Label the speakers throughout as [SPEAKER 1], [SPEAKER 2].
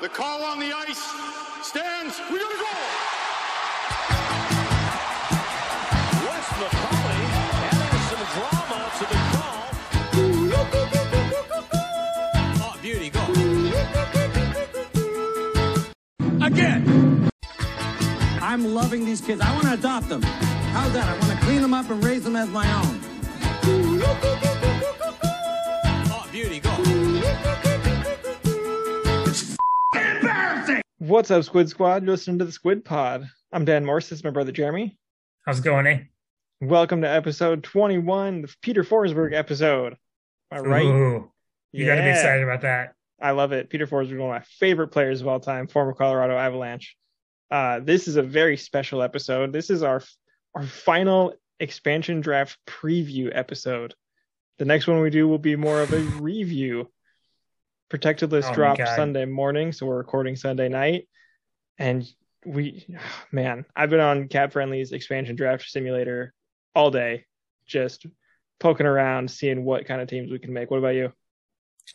[SPEAKER 1] The call on the ice stands. We gotta go.
[SPEAKER 2] Wes McCauley adding some drama to the call.
[SPEAKER 3] Oh, beauty, go.
[SPEAKER 4] Again. I'm loving these kids. I want to adopt them. How's that? I want to clean them up and raise them as my own.
[SPEAKER 3] Oh, beauty, go.
[SPEAKER 5] What's up, Squid Squad? You're listening to the Squid Pod. I'm Dan Morse. This is my brother Jeremy.
[SPEAKER 6] How's it going, eh?
[SPEAKER 5] Welcome to episode 21, the Peter Forsberg episode. Am I right?
[SPEAKER 6] Ooh, you got to be excited about that.
[SPEAKER 5] I love it. Peter Forsberg one of my favorite players of all time, former Colorado Avalanche. Uh, this is a very special episode. This is our our final expansion draft preview episode. The next one we do will be more of a review. Protected list
[SPEAKER 6] Oh
[SPEAKER 5] dropped Sunday morning, so we're recording Sunday night. And we, man, I've been on CapFriendly's expansion draft simulator all day, just poking around, seeing what kind of teams we can make. What about you?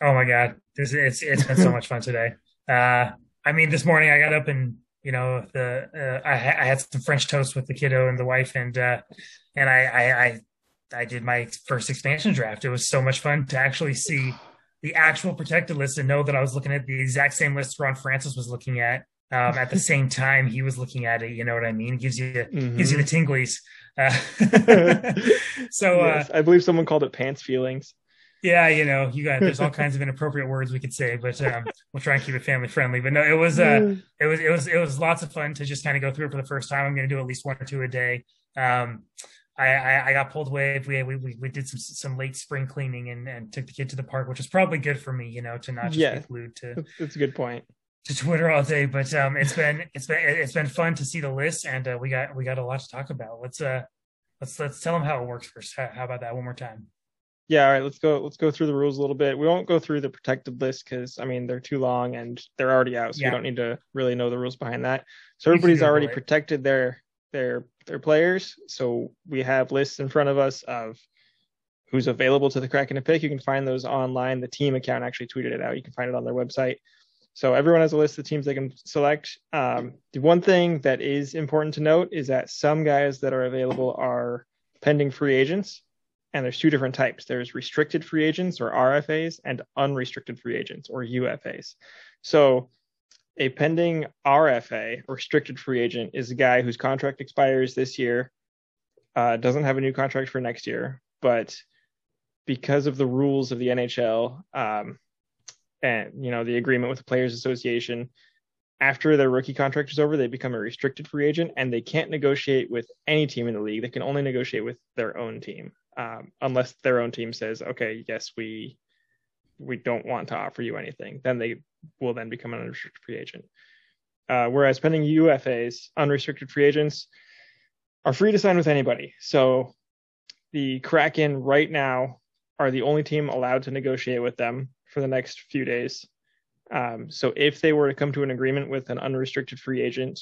[SPEAKER 6] Oh my god, this it's it's been so much fun today. Uh, I mean, this morning I got up and you know the uh, I, I had some French toast with the kiddo and the wife, and uh, and I, I I I did my first expansion draft. It was so much fun to actually see the actual protected list and know that I was looking at the exact same list Ron Francis was looking at. Um, at the same time, he was looking at it. You know what I mean? It gives you gives you the tinglies. Uh, so uh,
[SPEAKER 5] I believe someone called it pants feelings.
[SPEAKER 6] yeah, you know, you got there's all kinds of inappropriate words we could say, but um, we'll try and keep it family friendly. But no, it was uh, it was it was it was lots of fun to just kind of go through it for the first time. I'm going to do at least one or two a day. Um, I, I I got pulled away. We we we, did some some late spring cleaning and, and took the kid to the park, which was probably good for me, you know, to not just
[SPEAKER 5] Yeah.
[SPEAKER 6] be glued to
[SPEAKER 5] That's, that's a good point.
[SPEAKER 6] to Twitter all day. But um, it's been it's been it's been fun to see the list, and uh, we got we got a lot to talk about. Let's uh let's let's tell them how it works first. How, how about that one more time?
[SPEAKER 5] Yeah, all right, let's go let's go through the rules a little bit. We won't go through the protected list because I mean they're too long and they're already out, so
[SPEAKER 6] Yeah.
[SPEAKER 5] we don't need to really know the rules behind that. So everybody's already
[SPEAKER 6] it.
[SPEAKER 5] protected their their their players. So we have lists in front of us of who's available to the Kraken to pick. You can find those online. The team account actually tweeted it out. You can find it on their website. So everyone has a list of teams they can select. Um, the one thing that is important to note is that some guys that are available are pending free agents, and there's two different types. There's restricted free agents or RFAs and unrestricted free agents or UFAs. So a pending RFA, restricted free agent, is a guy whose contract expires this year, uh, doesn't have a new contract for next year, but because of the rules of the NHL um, and you know the agreement with the Players Association, after their rookie contract is over, they become a restricted free agent and they can't negotiate with any team in the league. They can only negotiate with their own team, um, unless their own team says, "Okay, yes, we we don't want to offer you anything." Then they will then become an unrestricted free agent. Uh, whereas pending UFAs, unrestricted free agents, are free to sign with anybody. So the Kraken right now are the only team allowed to negotiate with them for the next few days. Um, so if they were to come to an agreement with an unrestricted free agent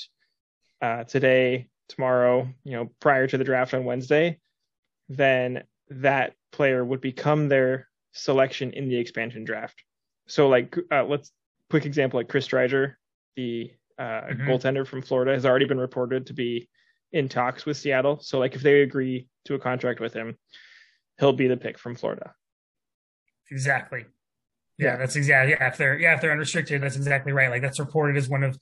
[SPEAKER 5] uh, today, tomorrow, you know, prior to the draft on Wednesday, then that player would become their selection in the expansion draft. So like, uh, let's quick example like Chris Driedger, the uh,
[SPEAKER 6] Mhm.
[SPEAKER 5] goaltender from Florida, has already been reported to be in talks with Seattle. So like, if they agree to a contract with him, he'll be the pick from Florida.
[SPEAKER 6] Exactly. Yeah,
[SPEAKER 5] Yeah.
[SPEAKER 6] that's exactly. Yeah, if they're yeah if they're unrestricted, that's exactly right. Like that's reported as one of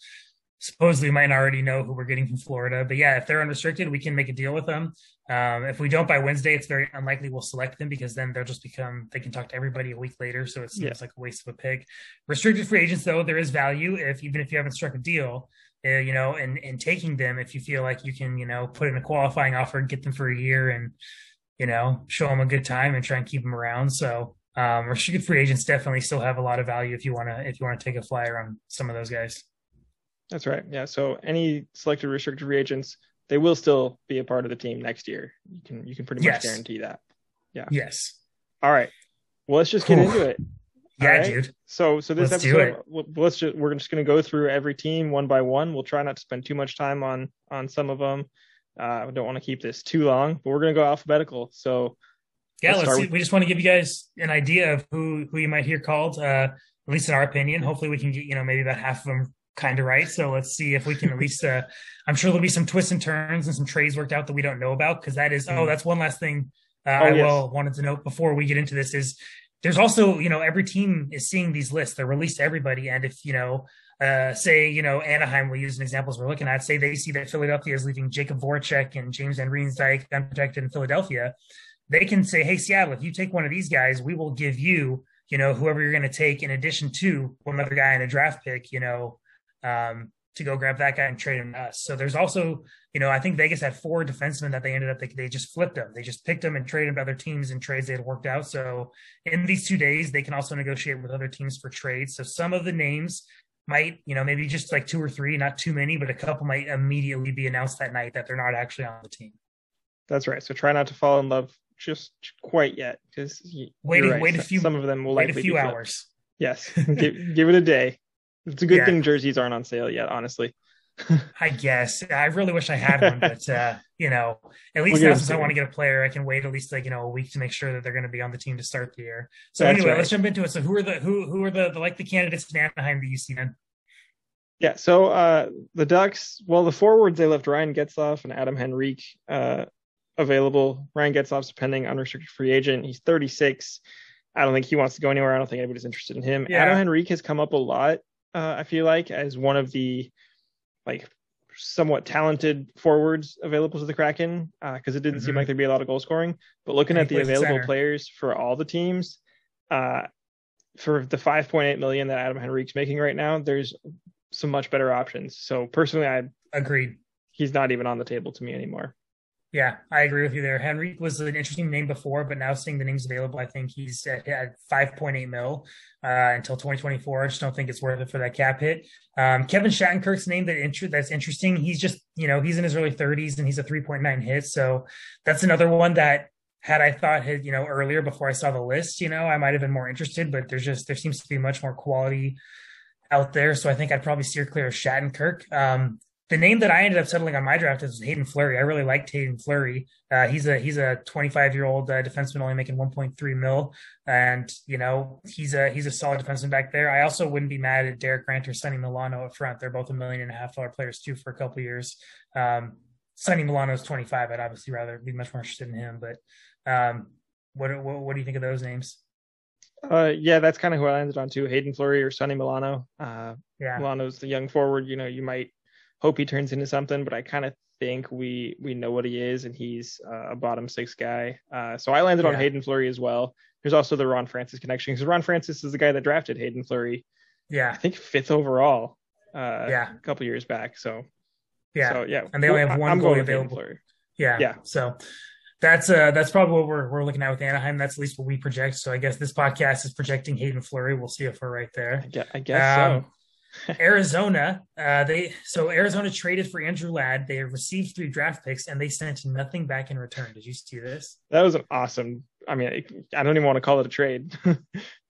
[SPEAKER 6] supposedly we might already know who we're getting from Florida. But yeah, if they're unrestricted, we can make a deal with them. Um, if we don't by Wednesday, it's very unlikely we'll select them because then they'll just become they can talk to everybody a week later. So it seems
[SPEAKER 5] Yeah.
[SPEAKER 6] like a waste of a pick. Restricted free agents though, there is value if even if you haven't struck a deal. Uh, you know, and and taking them if you feel like you can, you know, put in a qualifying offer and get them for a year and you know, show them a good time and try and keep them around. So um, restricted free agents definitely still have a lot of value if you want to if you want to take a flyer on some of those guys.
[SPEAKER 5] That's right. Yeah. So any selected restricted free agents, they will still be a part of the team next year. You can you can pretty much
[SPEAKER 6] Yes.
[SPEAKER 5] guarantee that. Yeah.
[SPEAKER 6] Yes.
[SPEAKER 5] All right. Well, let's just get
[SPEAKER 6] Whew.
[SPEAKER 5] into it.
[SPEAKER 6] Yeah,
[SPEAKER 5] right.
[SPEAKER 6] dude.
[SPEAKER 5] So so this
[SPEAKER 6] Let's
[SPEAKER 5] episode, let's just we're just going to go through every team one by one. We'll try not to spend too much time on on some of them. Uh, I don't want to keep this too long, but we're going to go alphabetical. So
[SPEAKER 6] Yeah,
[SPEAKER 5] Let's
[SPEAKER 6] let's see.
[SPEAKER 5] with-
[SPEAKER 6] we just want to give you guys an idea of who who you might hear called. Uh, at least in our opinion. Hopefully, we can get you know maybe about half of them kind of right. So let's see if we can at least. Uh, I'm sure there'll be some twists and turns and some trades worked out that we don't know about because that is. Oh, that's one last thing uh,
[SPEAKER 5] Oh,
[SPEAKER 6] I
[SPEAKER 5] yes.
[SPEAKER 6] will wanted to note before we get into this is there's also you know every team is seeing these lists. They're released to everybody, and if you know. Uh, say you know Anaheim. We'll use an example as we're looking at. Say they see that Philadelphia is leaving Jakub Voracek and James Van Riemsdyk unprotected in Philadelphia. They can say, "Hey Seattle, if you take one of these guys, we will give you, you know, whoever you're going to take in addition to one other guy in a draft pick, you know, um, to go grab that guy and trade him to us. So there's also, you know, I think Vegas had four defensemen that they ended up they, they just flipped them. They just picked them and traded them to other teams in trades they had worked out. So in these two days, they can also negotiate with other teams for trades. So some of the names might, you know, maybe just like two or three, not too many, but a couple might immediately be announced that night that they're not actually on the team.
[SPEAKER 5] That's right. So try not to fall in love just quite yet, because
[SPEAKER 6] Wait,
[SPEAKER 5] right.
[SPEAKER 6] wait a few,
[SPEAKER 5] Some of them will
[SPEAKER 6] wait a few hours.
[SPEAKER 5] Yes, give, give it a day. It's a good
[SPEAKER 6] Yeah.
[SPEAKER 5] thing jerseys aren't on sale yet. Honestly,
[SPEAKER 6] I guess I really wish I had one, but uh, you know, at least
[SPEAKER 5] We'll
[SPEAKER 6] now since I want to get a player, I can wait at least like you know a week to make sure that they're going to be on the team to start the year. So
[SPEAKER 5] That's
[SPEAKER 6] anyway,
[SPEAKER 5] right.
[SPEAKER 6] let's jump into it. So who are the who who are the, the like the candidates in Anaheim that you see then?
[SPEAKER 5] yeah. So uh, the Ducks, well, the forwards they left Ryan Getzlaf and Adam Henrique uh, available. Ryan Getzlaf's a pending unrestricted free agent. He's 36. I don't think he wants to go anywhere. I don't think anybody's interested in him.
[SPEAKER 6] Yeah.
[SPEAKER 5] Adam Henrique has come up a lot. Uh, I feel like as one of the like somewhat talented forwards available to the Kraken because it didn't seem
[SPEAKER 6] Mhm.
[SPEAKER 5] like there'd be a lot of goal scoring. But looking at the available
[SPEAKER 6] center.
[SPEAKER 5] players for all the teams, uh, for the 5.8 million that Adam Henrique's making right now, there's some much better options. So personally, I
[SPEAKER 6] Agreed.
[SPEAKER 5] he's not even on the table to me anymore.
[SPEAKER 6] Yeah, I agree with you there. Henry was an interesting name before, but now seeing the names available, I think he's at, at 5.8 mil uh, until 2024. I just don't think it's worth it for that cap hit. Um, Kevin Shattenkirk's name that that's interesting. He's just, you know, he's in his early 30s and he's a 3.9 hit. So that's another one that had I thought had, you know, earlier before I saw the list, you know, I might have been more interested, but there's just, there seems to be much more quality out there. So I think I'd probably steer clear of Shattenkirk. Um, the name that I ended up settling on my draft is Hayden Fleury. I really liked Hayden Fleury. Uh, he's a he's a 25 year old uh, defenseman, only making 1.3 mil, and you know he's a he's a solid defenseman back there. I also wouldn't be mad at Derek Grant or Sonny Milano up front. They're both a million and a half dollar players too for a couple years. Um, Sonny Milano's 25. I'd obviously rather be much more interested in him. But um, what, what what do you think of those names?
[SPEAKER 5] Uh, yeah, that's kind of who I landed on too. Hayden Fleury or Sonny Milano. Uh,
[SPEAKER 6] Yeah,
[SPEAKER 5] Milano's the young forward. You know, you might hope he turns into something, but I kind of think we we know what he is, and he's uh, a bottom six guy. Uh, so I landed on Hayden Fleury as well. There's also the Ron Francis connection because Ron Francis is the guy that drafted Hayden Fleury,
[SPEAKER 6] Yeah, I
[SPEAKER 5] think fifth overall, uh,
[SPEAKER 6] Yeah.
[SPEAKER 5] a couple years back. So
[SPEAKER 6] yeah.
[SPEAKER 5] so yeah,
[SPEAKER 6] And they only have one
[SPEAKER 5] I'm
[SPEAKER 6] goalie available. Yeah.
[SPEAKER 5] Yeah.
[SPEAKER 6] So that's uh that's probably what we're we're looking at with Anaheim. That's at least what we project. So I guess this podcast is projecting Hayden Fleury. We'll see if we're right
[SPEAKER 5] I
[SPEAKER 6] there.
[SPEAKER 5] guess, I guess
[SPEAKER 6] Um,
[SPEAKER 5] so.
[SPEAKER 6] Arizona, uh they so Arizona traded for Andrew Ladd. They received three draft picks and they sent nothing back in return. Did you see this?
[SPEAKER 5] That was an awesome. I mean, I don't even want to call it a trade.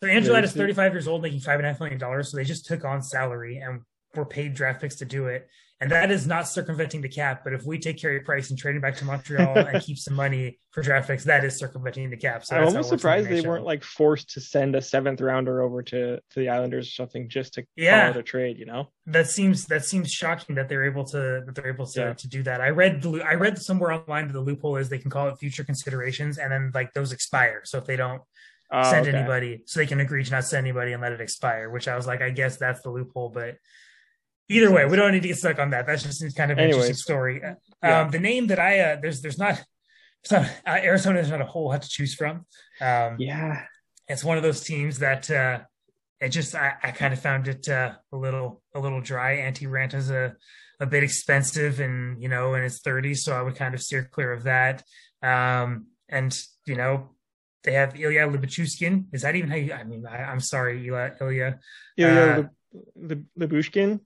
[SPEAKER 6] So Andrew Ladd is 35 years old, making five and a half million dollars. So they just took on salary and were paid draft picks to do it. And that is not circumventing the cap. But if we take Carey Price and trade him back to Montreal and keep some money for draft picks, that is circumventing the cap. So
[SPEAKER 5] I'm almost
[SPEAKER 6] in the
[SPEAKER 5] surprised they weren't like forced to send a seventh rounder over to to the Islanders or something just to
[SPEAKER 6] Yeah.
[SPEAKER 5] call it a trade. You know?
[SPEAKER 6] that seems that seems shocking that they're able to that they're able to,
[SPEAKER 5] Yeah.
[SPEAKER 6] to do that. I read the I read somewhere online that the loophole is they can call it future considerations and then like those expire. So if they don't
[SPEAKER 5] Oh,
[SPEAKER 6] send
[SPEAKER 5] okay.
[SPEAKER 6] anybody, so they can agree to not send anybody and let it expire. Which I was like, I guess that's the loophole. But either way, we don't need to get stuck on that. That's just kind of an interesting story. Um,
[SPEAKER 5] Yeah.
[SPEAKER 6] The name that I uh, there's there's not. It's not uh, Arizona is not a whole lot to choose from. Um,
[SPEAKER 5] Yeah.
[SPEAKER 6] it's one of those teams that uh it just I, I kind of found it uh, a little a little dry. Antti Raanta is a a bit expensive and you know in its 30s, so I would kind of steer clear of that. Um and you know they have Ilya Libachushkin. Is that even how you I mean I, I'm sorry, Ilya Ilya
[SPEAKER 5] Ilya the the Bushkin,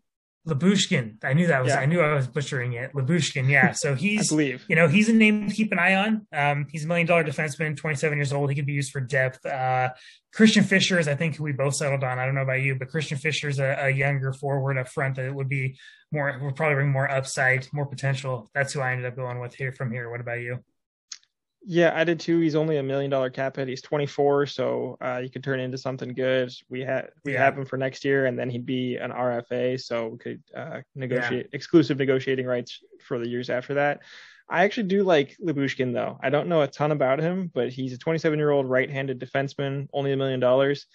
[SPEAKER 6] Labushkin. I knew that was
[SPEAKER 5] Yeah.
[SPEAKER 6] I knew I was butchering it. Labushkin, yeah. So he's you know, he's a name to keep an eye on. Um, he's a million dollar defenseman, 27 years old. He could be used for depth. Uh, Christian Fischer is, I think, who we both settled on. I don't know about you, but Christian Fischer is a, a younger forward up front that would be more, would probably bring more upside, more potential. That's who I ended up going with here from here. What about you?
[SPEAKER 5] Yeah, I did too. He's only a million dollar cap hit. He's 24, so uh, you could turn into something good. We had we
[SPEAKER 6] Yeah.
[SPEAKER 5] have him for next year, and then he'd be an RFA, so we could uh, negotiate exclusive negotiating rights for the years after that. I actually do like Libushkin though. I don't know a ton about him, but he's a 27 year old right handed defenseman, only a million dollars.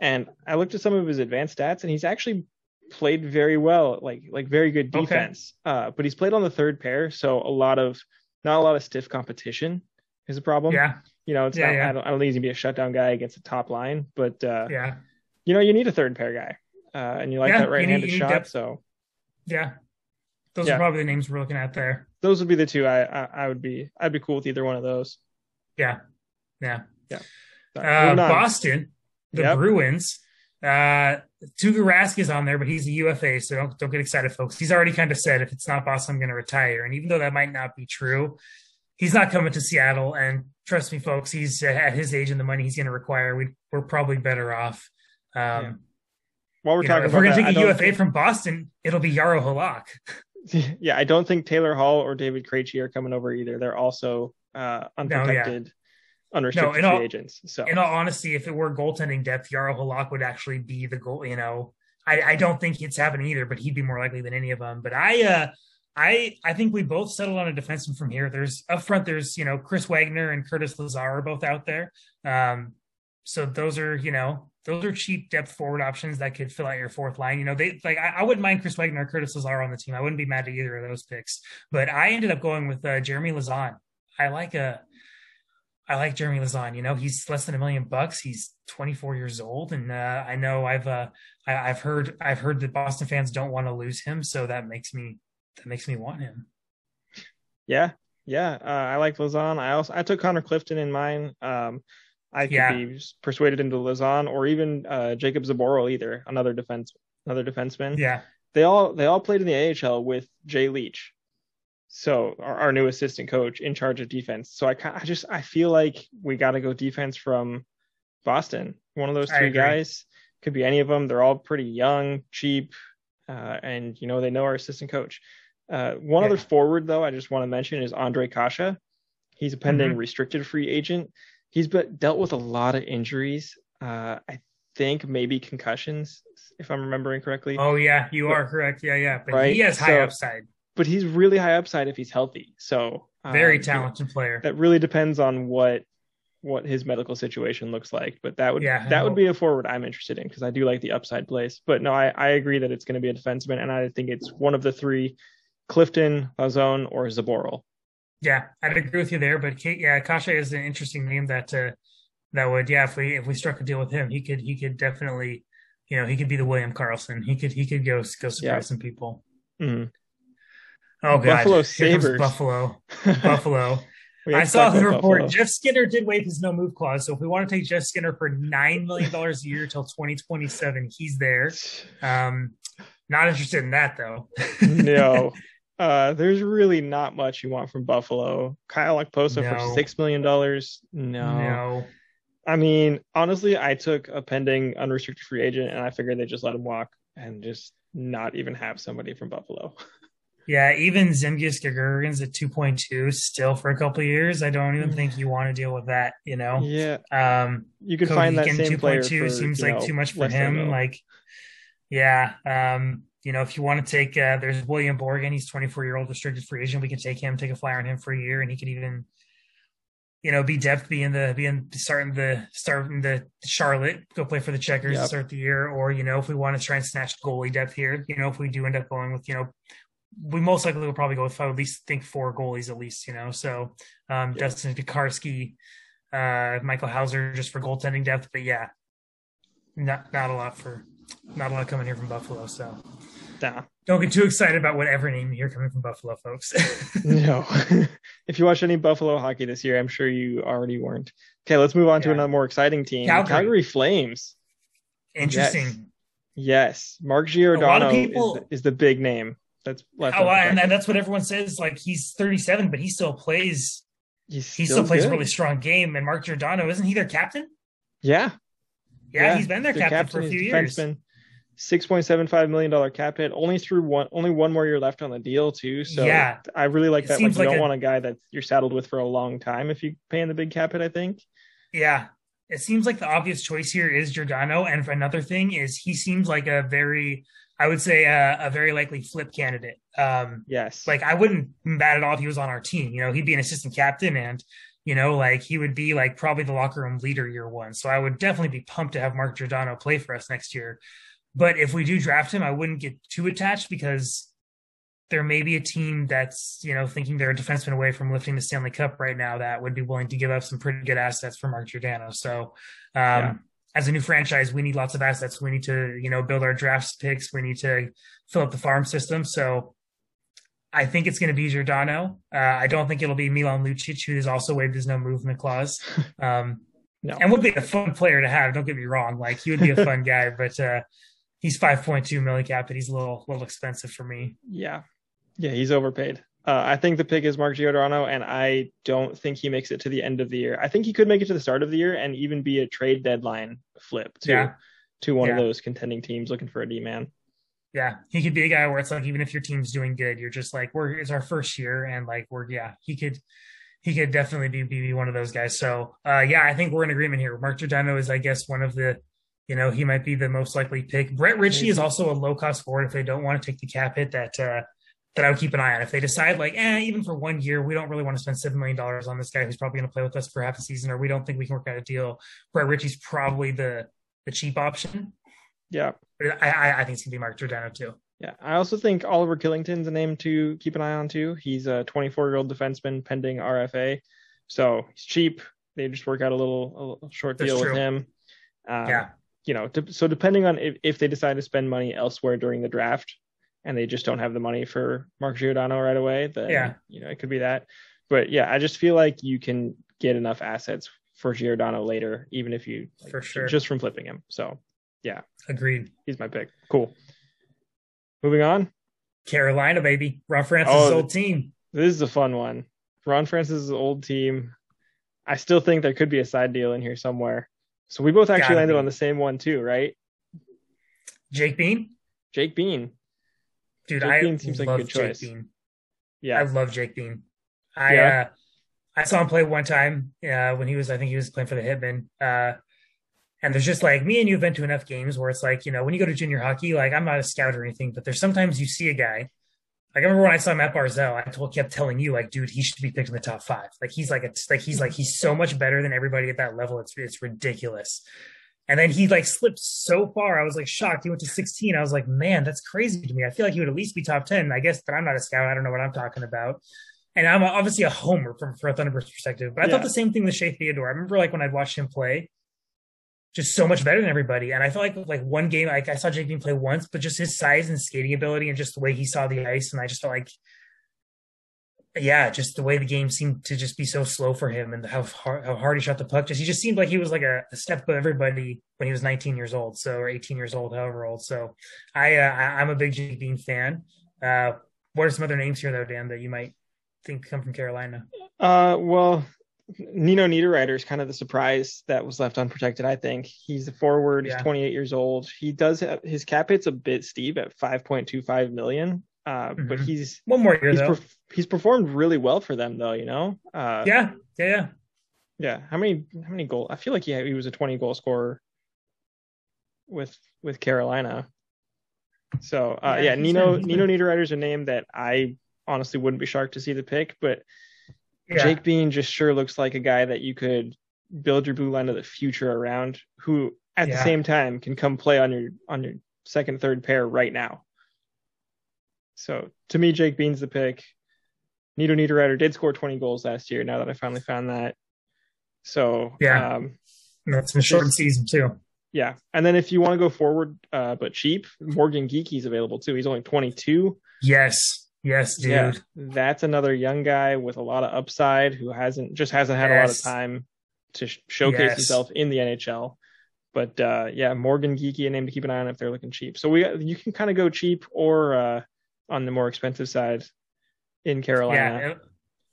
[SPEAKER 5] And I looked at some of his advanced stats, and he's actually played very well, like like very good
[SPEAKER 6] Okay.
[SPEAKER 5] defense. Uh, but he's played on the third pair, so a lot of not a lot of stiff competition is a problem.
[SPEAKER 6] Yeah,
[SPEAKER 5] You know, it's
[SPEAKER 6] Yeah,
[SPEAKER 5] not,
[SPEAKER 6] yeah.
[SPEAKER 5] I, don't, I don't think he's gonna be a shutdown guy against the top line, but uh,
[SPEAKER 6] yeah,
[SPEAKER 5] you know, you need a third pair guy, uh, and you like
[SPEAKER 6] Yeah,
[SPEAKER 5] that right-handed
[SPEAKER 6] need-
[SPEAKER 5] shot.
[SPEAKER 6] depth.
[SPEAKER 5] So
[SPEAKER 6] yeah. Those are probably the names we're looking at there.
[SPEAKER 5] those would be the two. I, I I would be I'd be cool with either one of those.
[SPEAKER 6] Yeah, yeah.
[SPEAKER 5] yeah.
[SPEAKER 6] Uh. Boston, the
[SPEAKER 5] Yep.
[SPEAKER 6] Bruins. Uh, Tuukka Rask is on there, but he's a UFA, so don't don't get excited, folks. He's already kind of said if it's not Boston, I'm going to retire. And even though that might not be true, he's not coming to Seattle. And trust me, folks, he's uh, at his age and the money he's going to require. We we're probably better off. Um,
[SPEAKER 5] Yeah. While we're
[SPEAKER 6] you know,
[SPEAKER 5] talking
[SPEAKER 6] if we're going to take a UFA
[SPEAKER 5] think-
[SPEAKER 6] from Boston, it'll be Yaro Halak.
[SPEAKER 5] yeah, I don't think Taylor Hall or David Krejci are coming over either. They're also uh, unprotected, unrestricted
[SPEAKER 6] in all-
[SPEAKER 5] free agents. So
[SPEAKER 6] in all honesty, if it were goaltending depth, Yaro Halak would actually be the goal. You know, I, I don't think it's happening either, but he'd be more likely than any of them. But I, uh, I, I think we both settled on a defenseman from here. There's up front. There's you know Chris Wagner and Curtis Lazar are both out there. Um, so those are you know those are cheap depth forward options that could fill out your fourth line. You know, they like I, I wouldn't mind Chris Wagner or Curtis Lazar on the team. I wouldn't be mad at either of those picks. But I ended up going with uh, Jeremy Lauzon. I like a I like Jeremy Lauzon. You know, he's less than a million bucks. He's 24 years old, and uh, I know I've uh, I, I've heard I've heard that Boston fans don't want to lose him, so that makes me that makes me want him.
[SPEAKER 5] yeah, yeah, uh, I like Lauzon. I also I took Connor Clifton in mine. Um, I could
[SPEAKER 6] Yeah.
[SPEAKER 5] be persuaded into Lauzon or even uh, Jakub Zboril either, another defense, another defenseman.
[SPEAKER 6] Yeah,
[SPEAKER 5] they all they all played in the AHL with Jay Leach, so our, our new assistant coach in charge of defense. So I I just I feel like we got to go defense from Boston. One of those three guys could be any of them. They're all pretty young, cheap, uh, and you know they know our assistant coach. Uh, one
[SPEAKER 6] Yeah.
[SPEAKER 5] other forward though I just want to mention is Ondrej Kase. He's a pending
[SPEAKER 6] Mhm.
[SPEAKER 5] restricted free agent. He's been dealt with a lot of injuries. Uh, I think maybe concussions, if I'm remembering correctly.
[SPEAKER 6] Oh yeah, you are correct. Yeah, yeah. But
[SPEAKER 5] Right,
[SPEAKER 6] he has high
[SPEAKER 5] so-
[SPEAKER 6] upside.
[SPEAKER 5] but he's really high upside if he's healthy. So um,
[SPEAKER 6] Very talented player.
[SPEAKER 5] That really depends on what what his medical situation looks like. But that would
[SPEAKER 6] Yeah,
[SPEAKER 5] that would be a forward I'm interested in because I do like the upside plays. But no, I, I agree that it's going to be a defenseman, and I think it's one of the three: Clifton, Lauzon, or Zboril.
[SPEAKER 6] Yeah, I'd agree with you there. But Kate, yeah, Kase is an interesting name that uh, that would yeah. If we if we struck a deal with him, he could he could definitely you know he could be the William Karlsson. He could he could go go surprise
[SPEAKER 5] Yeah.
[SPEAKER 6] some people.
[SPEAKER 5] Mhm.
[SPEAKER 6] Oh god,
[SPEAKER 5] Buffalo Sabres.
[SPEAKER 6] Buffalo, Buffalo. I saw the report.
[SPEAKER 5] Buffalo.
[SPEAKER 6] Jeff Skinner did waive his no move clause. So if we want to take Jeff Skinner for nine million dollars a year till twenty twenty seven, he's there. Um, not interested in that though.
[SPEAKER 5] no. Uh, there's really not much you want from Buffalo. Kyle Okposo
[SPEAKER 6] No.
[SPEAKER 5] for six million dollars. No.
[SPEAKER 6] no.
[SPEAKER 5] I mean, honestly, I took a pending unrestricted free agent and I figured they just let him walk and just not even have somebody from Buffalo.
[SPEAKER 6] Yeah, even Zemgus Girgensons at two point two still for a couple years. I don't even think you want to deal with that. You know.
[SPEAKER 5] Yeah,
[SPEAKER 6] Um,
[SPEAKER 5] you could
[SPEAKER 6] Cody
[SPEAKER 5] find that same player
[SPEAKER 6] 2.2 seems like
[SPEAKER 5] know,
[SPEAKER 6] too much for him. Like, yeah, um, you know, if you want to take, uh, there's William Borgen. He's 24 year old restricted free agent. We can take him, take a flyer on him for a year, and he could even, you know, be depth, be in the, be in starting the starting the Charlotte, go play for the Checkers to
[SPEAKER 5] Yep.
[SPEAKER 6] start the year, or you know, if we want to try and snatch goalie depth here, you know, if we do end up going with, you know. We most likely will probably go with I would at least think four goalies at least, you know. So um,
[SPEAKER 5] Yeah.
[SPEAKER 6] Dustin Tokarski, uh, Michael Houser just for goaltending depth, but yeah, not not a lot for not a lot coming here from Buffalo. So
[SPEAKER 5] Nah,
[SPEAKER 6] don't get too excited about whatever name you're coming from Buffalo, folks.
[SPEAKER 5] no. if you watch any Buffalo hockey this year, I'm sure you already weren't. Okay, let's move on to another more exciting team.
[SPEAKER 6] Calgary.
[SPEAKER 5] Calgary Flames.
[SPEAKER 6] Interesting.
[SPEAKER 5] Yes, Mark Giordano
[SPEAKER 6] people-
[SPEAKER 5] is, the, is the big name that's left.
[SPEAKER 6] Oh, and, that's what everyone says. Like he's 37, but he still plays.
[SPEAKER 5] He's
[SPEAKER 6] He still plays a really strong game. And Mark Giordano, isn't he their captain?
[SPEAKER 5] Yeah,
[SPEAKER 6] Yeah, he's been their
[SPEAKER 5] the
[SPEAKER 6] captain, for a few years.
[SPEAKER 5] defenseman. Six point seven five million dollar cap hit, only through one only one more year left on the deal too. So
[SPEAKER 6] Yeah.
[SPEAKER 5] I really like
[SPEAKER 6] It
[SPEAKER 5] that. Like you
[SPEAKER 6] like
[SPEAKER 5] don't
[SPEAKER 6] a-
[SPEAKER 5] want a guy that you're saddled with for a long time if you pay in the big cap hit. I think.
[SPEAKER 6] Yeah. It seems like the obvious choice here is Giordano. And for another thing is he seems like a very, I would say a, a very likely flip candidate. Um,
[SPEAKER 5] Yes.
[SPEAKER 6] like I wouldn't bat it off. if he was on our team. You know, he'd be an assistant captain and, you know, like he would be like probably the locker room leader year one. So I would definitely be pumped to have Mark Giordano play for us next year. But if we do draft him, I wouldn't get too attached because there may be a team that's, you know, thinking they're a defenseman away from lifting the Stanley Cup right now that would be willing to give up some pretty good assets for Mark Giordano. So um
[SPEAKER 5] Yeah.
[SPEAKER 6] as a new franchise, we need lots of assets. We need to, you know, build our draft picks. We need to fill up the farm system. So I think it's going to be Giordano. Uh, I don't think it'll be Milan Lucic, who has also waived his no movement clause. Um,
[SPEAKER 5] No.
[SPEAKER 6] And would be a fun player to have. Don't get me wrong. Like he would be a fun guy, but uh, he's 5.2 million cap, and he's a little, little expensive for me.
[SPEAKER 5] Yeah. Yeah, he's overpaid. Uh, I think the pick is Mark Giordano, and I don't think he makes it to the end of the year. I think he could make it to the start of the year and even be a trade deadline flip to
[SPEAKER 6] Yeah.
[SPEAKER 5] to one of those contending teams looking for a D man.
[SPEAKER 6] Yeah, he could be a guy where it's like even if your team's doing good, you're just like we're it's our first year, and like we're yeah, he could he could definitely be be one of those guys. So uh, yeah, I think we're in agreement here. Mark Giordano is I guess one of the you know he might be the most likely pick. Brett Ritchie is also a low cost forward if they don't want to take the cap hit that uh, that I would keep an eye on. If they decide like eh, even for one year we don't really want to spend seven million dollars on this guy who's probably going to play with us for half a season, or we don't think we can work out a deal. Brett Ritchie's probably the the cheap option.
[SPEAKER 5] Yeah.
[SPEAKER 6] But I I, I think it's gonna be Mark Giordano too.
[SPEAKER 5] Yeah. I also think Oliver Kylington's a name to keep an eye on too. He's a 24 year old defenseman pending RFA. So he's cheap. They just work out a little, a little short
[SPEAKER 6] That's
[SPEAKER 5] deal with him. Um,
[SPEAKER 6] Yeah.
[SPEAKER 5] You know, so depending on if, if they decide to spend money elsewhere during the draft and they just don't have the money for Mark Giordano right away, then,
[SPEAKER 6] Yeah.
[SPEAKER 5] you know, it could be that. But yeah, I just feel like you can get enough assets for Giordano later, even if you like,
[SPEAKER 6] For sure.
[SPEAKER 5] just from flipping him. So yeah,
[SPEAKER 6] Agreed.
[SPEAKER 5] he's my pick. Cool. Moving on.
[SPEAKER 6] Carolina, baby. Ron Francis'
[SPEAKER 5] Oh,
[SPEAKER 6] old team.
[SPEAKER 5] This is a fun one. Ron Francis' old team. I still think there could be a side deal in here somewhere. So we both actually
[SPEAKER 6] Gotta
[SPEAKER 5] landed
[SPEAKER 6] be.
[SPEAKER 5] on the same one too, right?
[SPEAKER 6] Jake Bean.
[SPEAKER 5] Jake Bean.
[SPEAKER 6] Dude,
[SPEAKER 5] Jake
[SPEAKER 6] I
[SPEAKER 5] Bean seems like a good choice.
[SPEAKER 6] Jake Bean.
[SPEAKER 5] Yeah, I
[SPEAKER 6] love Jake Bean. I
[SPEAKER 5] Yeah.
[SPEAKER 6] uh I saw him play one time uh when he was I think he was playing for the Hitmen. Uh and there's just like me and you have been to enough games where it's like, you know, when you go to junior hockey, like I'm not a scout or anything, but there's sometimes you see a guy. Like I remember when I saw Matt Barzal, I told, kept telling you, like, dude, he should be picked in the top five. Like he's like, it's like he's like he's so much better than everybody at that level. It's it's ridiculous. And then he like slipped so far. I was like shocked. He went to 16. I was like, man, that's crazy to me. I feel like he would at least be top 10. I guess, but I'm not a scout. I don't know what I'm talking about. And I'm obviously a homer from for a Thunderbirds perspective. But I
[SPEAKER 5] Yeah.
[SPEAKER 6] thought the same thing with Shea Theodore. I remember like when I'd watched him play, just so much better than everybody. And I felt like like one game, like I saw Jake Bean play once, but just his size and skating ability and just the way he saw the ice, and I just felt like, yeah, just the way the game seemed to just be so slow for him, and how hard, how hard he shot the puck. Just he just seemed like he was like a, a step above everybody when he was 19 years old, so or 18 years old, however old. So I, uh, I I'm a big Jake Bean fan. Uh, what are some other names here though, Dan, that you might think come from Carolina?
[SPEAKER 5] Uh, well, Nino Niederreiter is kind of the surprise that was left unprotected. I think he's a forward.
[SPEAKER 6] Yeah.
[SPEAKER 5] He's 28 years old. He does have, his cap hit's a bit steep at 5.25 million. Uh, but
[SPEAKER 6] Mhm.
[SPEAKER 5] he's
[SPEAKER 6] One more year
[SPEAKER 5] he's
[SPEAKER 6] though.
[SPEAKER 5] perf- he's performed really well for them though. You know. Uh,
[SPEAKER 6] yeah, yeah, yeah.
[SPEAKER 5] Yeah. How many how many goals? I feel like he had, he was a 20 goal scorer with with Carolina. So uh,
[SPEAKER 6] Yeah,
[SPEAKER 5] yeah, Nino Nino Niederreiter's a name that I honestly wouldn't be shocked to see the pick, but
[SPEAKER 6] yeah.
[SPEAKER 5] Jake Bean just sure looks like a guy that you could build your blue line of the future around, who at the same time can come play on your on your second third pair right now. So to me, Jake Bean's the pick. Nino Niederreiter did score 20 goals last year. Now that I finally found that, so
[SPEAKER 6] Yeah.
[SPEAKER 5] um,
[SPEAKER 6] That's in a short season too.
[SPEAKER 5] yeah. And then if you want to go forward, uh, but cheap, Morgan Geekie's available too. He's only 22.
[SPEAKER 6] Yes, yes, dude.
[SPEAKER 5] Yeah, that's another young guy with a lot of upside who hasn't just hasn't had a lot of time to sh- showcase
[SPEAKER 6] Yes.
[SPEAKER 5] himself in the NHL. But uh, yeah, Morgan Geekie, a name to keep an eye on if they're looking cheap. So we you can kind of go cheap or uh, on the more expensive side in Carolina.
[SPEAKER 6] Yeah, it,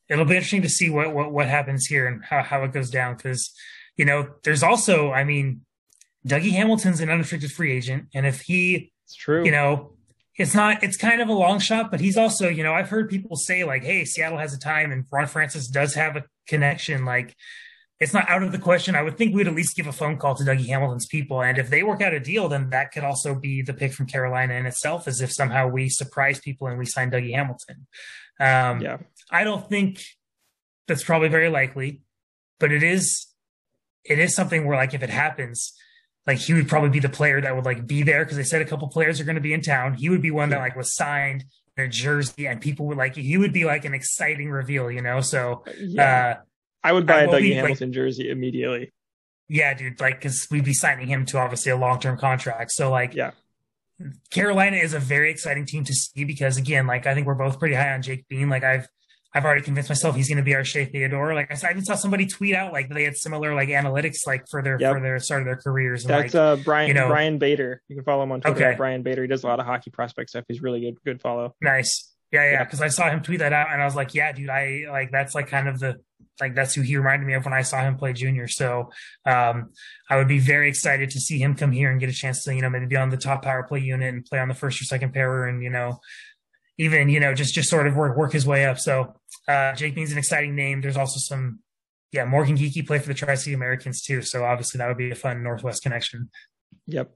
[SPEAKER 6] it'll be interesting to see what what what happens here and how how it goes down because you know there's also I mean Dougie Hamilton's an unrestricted free agent, and if he
[SPEAKER 5] It's true.
[SPEAKER 6] You know, it's not. It's kind of a long shot, but he's also. You know, I've heard people say like, "Hey, Seattle has a time," and Ron Francis does have a connection. Like, it's not out of the question. I would think we'd at least give a phone call to Dougie Hamilton's people, and if they work out a deal, then that could also be the pick from Carolina in itself, as if somehow we surprise people and we sign Dougie Hamilton. Um,
[SPEAKER 5] yeah.
[SPEAKER 6] I don't think that's probably very likely, but it is it is something where like if it happens, like he would probably be the player that would like be there because they said a couple players are going to be in town. He would be one that like was signed in a jersey, and people would like he would be like an exciting reveal, you know. So
[SPEAKER 5] Yeah.
[SPEAKER 6] uh,
[SPEAKER 5] I would buy
[SPEAKER 6] I
[SPEAKER 5] a Dougie
[SPEAKER 6] be, like-
[SPEAKER 5] jersey immediately.
[SPEAKER 6] yeah, dude, like because we'd be signing him to obviously a long term contract. So like,
[SPEAKER 5] Yeah.
[SPEAKER 6] Carolina is a very exciting team to see because again, like I think we're both pretty high on Jake Bean. Like I've I've already convinced myself he's going to be our Shea Theodore. Like I, saw, I even saw somebody tweet out like they had similar like analytics like for their
[SPEAKER 5] Yep.
[SPEAKER 6] for their start of their careers. And,
[SPEAKER 5] That's
[SPEAKER 6] like,
[SPEAKER 5] uh Brian
[SPEAKER 6] you know-
[SPEAKER 5] Byron Bader. You can follow him on Twitter
[SPEAKER 6] Okay.
[SPEAKER 5] Byron Bader. He does a lot of hockey prospect stuff. He's really good good follow.
[SPEAKER 6] Nice. Yeah, yeah.
[SPEAKER 5] Yeah.
[SPEAKER 6] Because I saw him tweet that out, and I was like, "Yeah, dude, I like that's like kind of the like that's who he reminded me of when I saw him play junior." So, um, I would be very excited to see him come here and get a chance to you know maybe be on the top power play unit and play on the first or second pair, and you know, even you know just just sort of work work his way up. So, uh, Jake Bean's an exciting name. There's also some, yeah, Morgan Geekie play for the Tri City Americans too. So obviously that would be a fun Northwest connection.
[SPEAKER 5] Yep.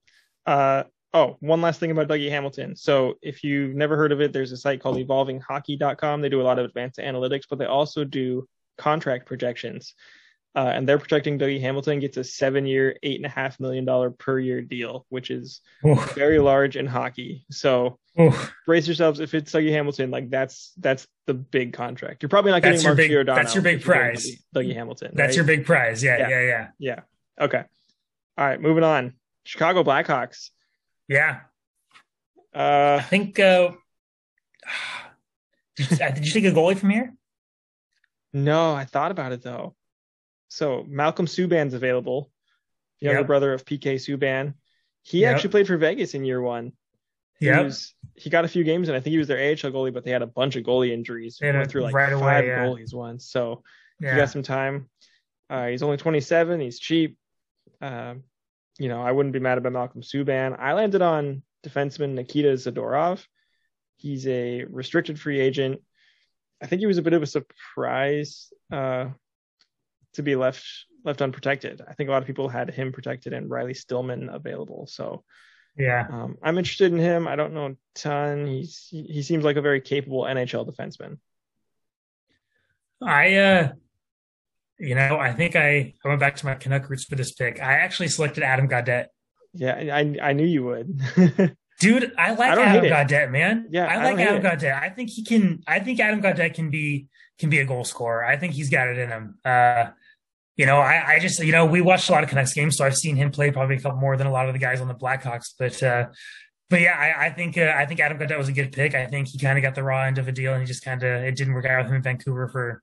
[SPEAKER 5] Uh oh, one last thing about Dougie Hamilton. So if you've never heard of it, there's a site called evolvinghockey.com. They do a lot of advanced analytics, but they also do contract projections. Uh, and they're projecting Dougie Hamilton gets a seven year, eight and a half million dollar per year deal, which is very large in hockey. So
[SPEAKER 6] oof.
[SPEAKER 5] brace yourselves if it's Dougie Hamilton, like that's that's the big contract. You're probably not getting
[SPEAKER 6] That's your
[SPEAKER 5] Mark
[SPEAKER 6] big-
[SPEAKER 5] Giordano.
[SPEAKER 6] that's your big
[SPEAKER 5] getting
[SPEAKER 6] prize.
[SPEAKER 5] Dougie, Dougie Hamilton.
[SPEAKER 6] That's
[SPEAKER 5] right?
[SPEAKER 6] your big prize. Yeah,
[SPEAKER 5] Yeah.
[SPEAKER 6] yeah, yeah,
[SPEAKER 5] Yeah. Okay. All right, moving on. Chicago Blackhawks.
[SPEAKER 6] yeah.
[SPEAKER 5] Uh
[SPEAKER 6] I think. Uh, did, you, uh, did you take a goalie from here?
[SPEAKER 5] No, I thought about it though. So Malcolm Subban's available, younger
[SPEAKER 6] Yep.
[SPEAKER 5] brother of PK Subban. He
[SPEAKER 6] Yep.
[SPEAKER 5] actually played for Vegas in year one. He
[SPEAKER 6] Yep.
[SPEAKER 5] was he got a few games, and I think he was their AHL goalie, but they had a bunch of goalie injuries.
[SPEAKER 6] They
[SPEAKER 5] Went through like
[SPEAKER 6] right away,
[SPEAKER 5] five
[SPEAKER 6] yeah.
[SPEAKER 5] goalies once, so
[SPEAKER 6] Yeah.
[SPEAKER 5] he got some time. Uh, he's only 27. He's cheap. Um, you know, I wouldn't be mad about Malcolm Subban. I landed on defenseman Nikita Zadorov. He's a restricted free agent. I think he was a bit of a surprise uh, to be left left unprotected. I think a lot of people had him protected and Riley Stillman available. So
[SPEAKER 6] yeah.
[SPEAKER 5] um, I'm interested in him. I don't know a ton. He's he, seems like a very capable NHL defenseman.
[SPEAKER 6] I, uh, you know, I think I, I went back to my Canuck roots for this pick. I actually selected Adam Gaudette.
[SPEAKER 5] Yeah, I I knew you would.
[SPEAKER 6] Dude, I like
[SPEAKER 5] I
[SPEAKER 6] Adam. Gaudette, man.
[SPEAKER 5] Yeah,
[SPEAKER 6] I
[SPEAKER 5] I
[SPEAKER 6] like
[SPEAKER 5] don't
[SPEAKER 6] Adam
[SPEAKER 5] it.
[SPEAKER 6] Gaudette. I think he can. I think Adam Gaudette can be can be a goal scorer. I think he's got it in him. Uh, you know, I, I just you know we watched a lot of Canucks games, so I've seen him play probably a couple more than a lot of the guys on the Blackhawks. But uh, but yeah, I, I think uh, I think Adam Gaudette was a good pick. I think he kind of got the raw end of a deal, and he just kind of it didn't work out with him in Vancouver for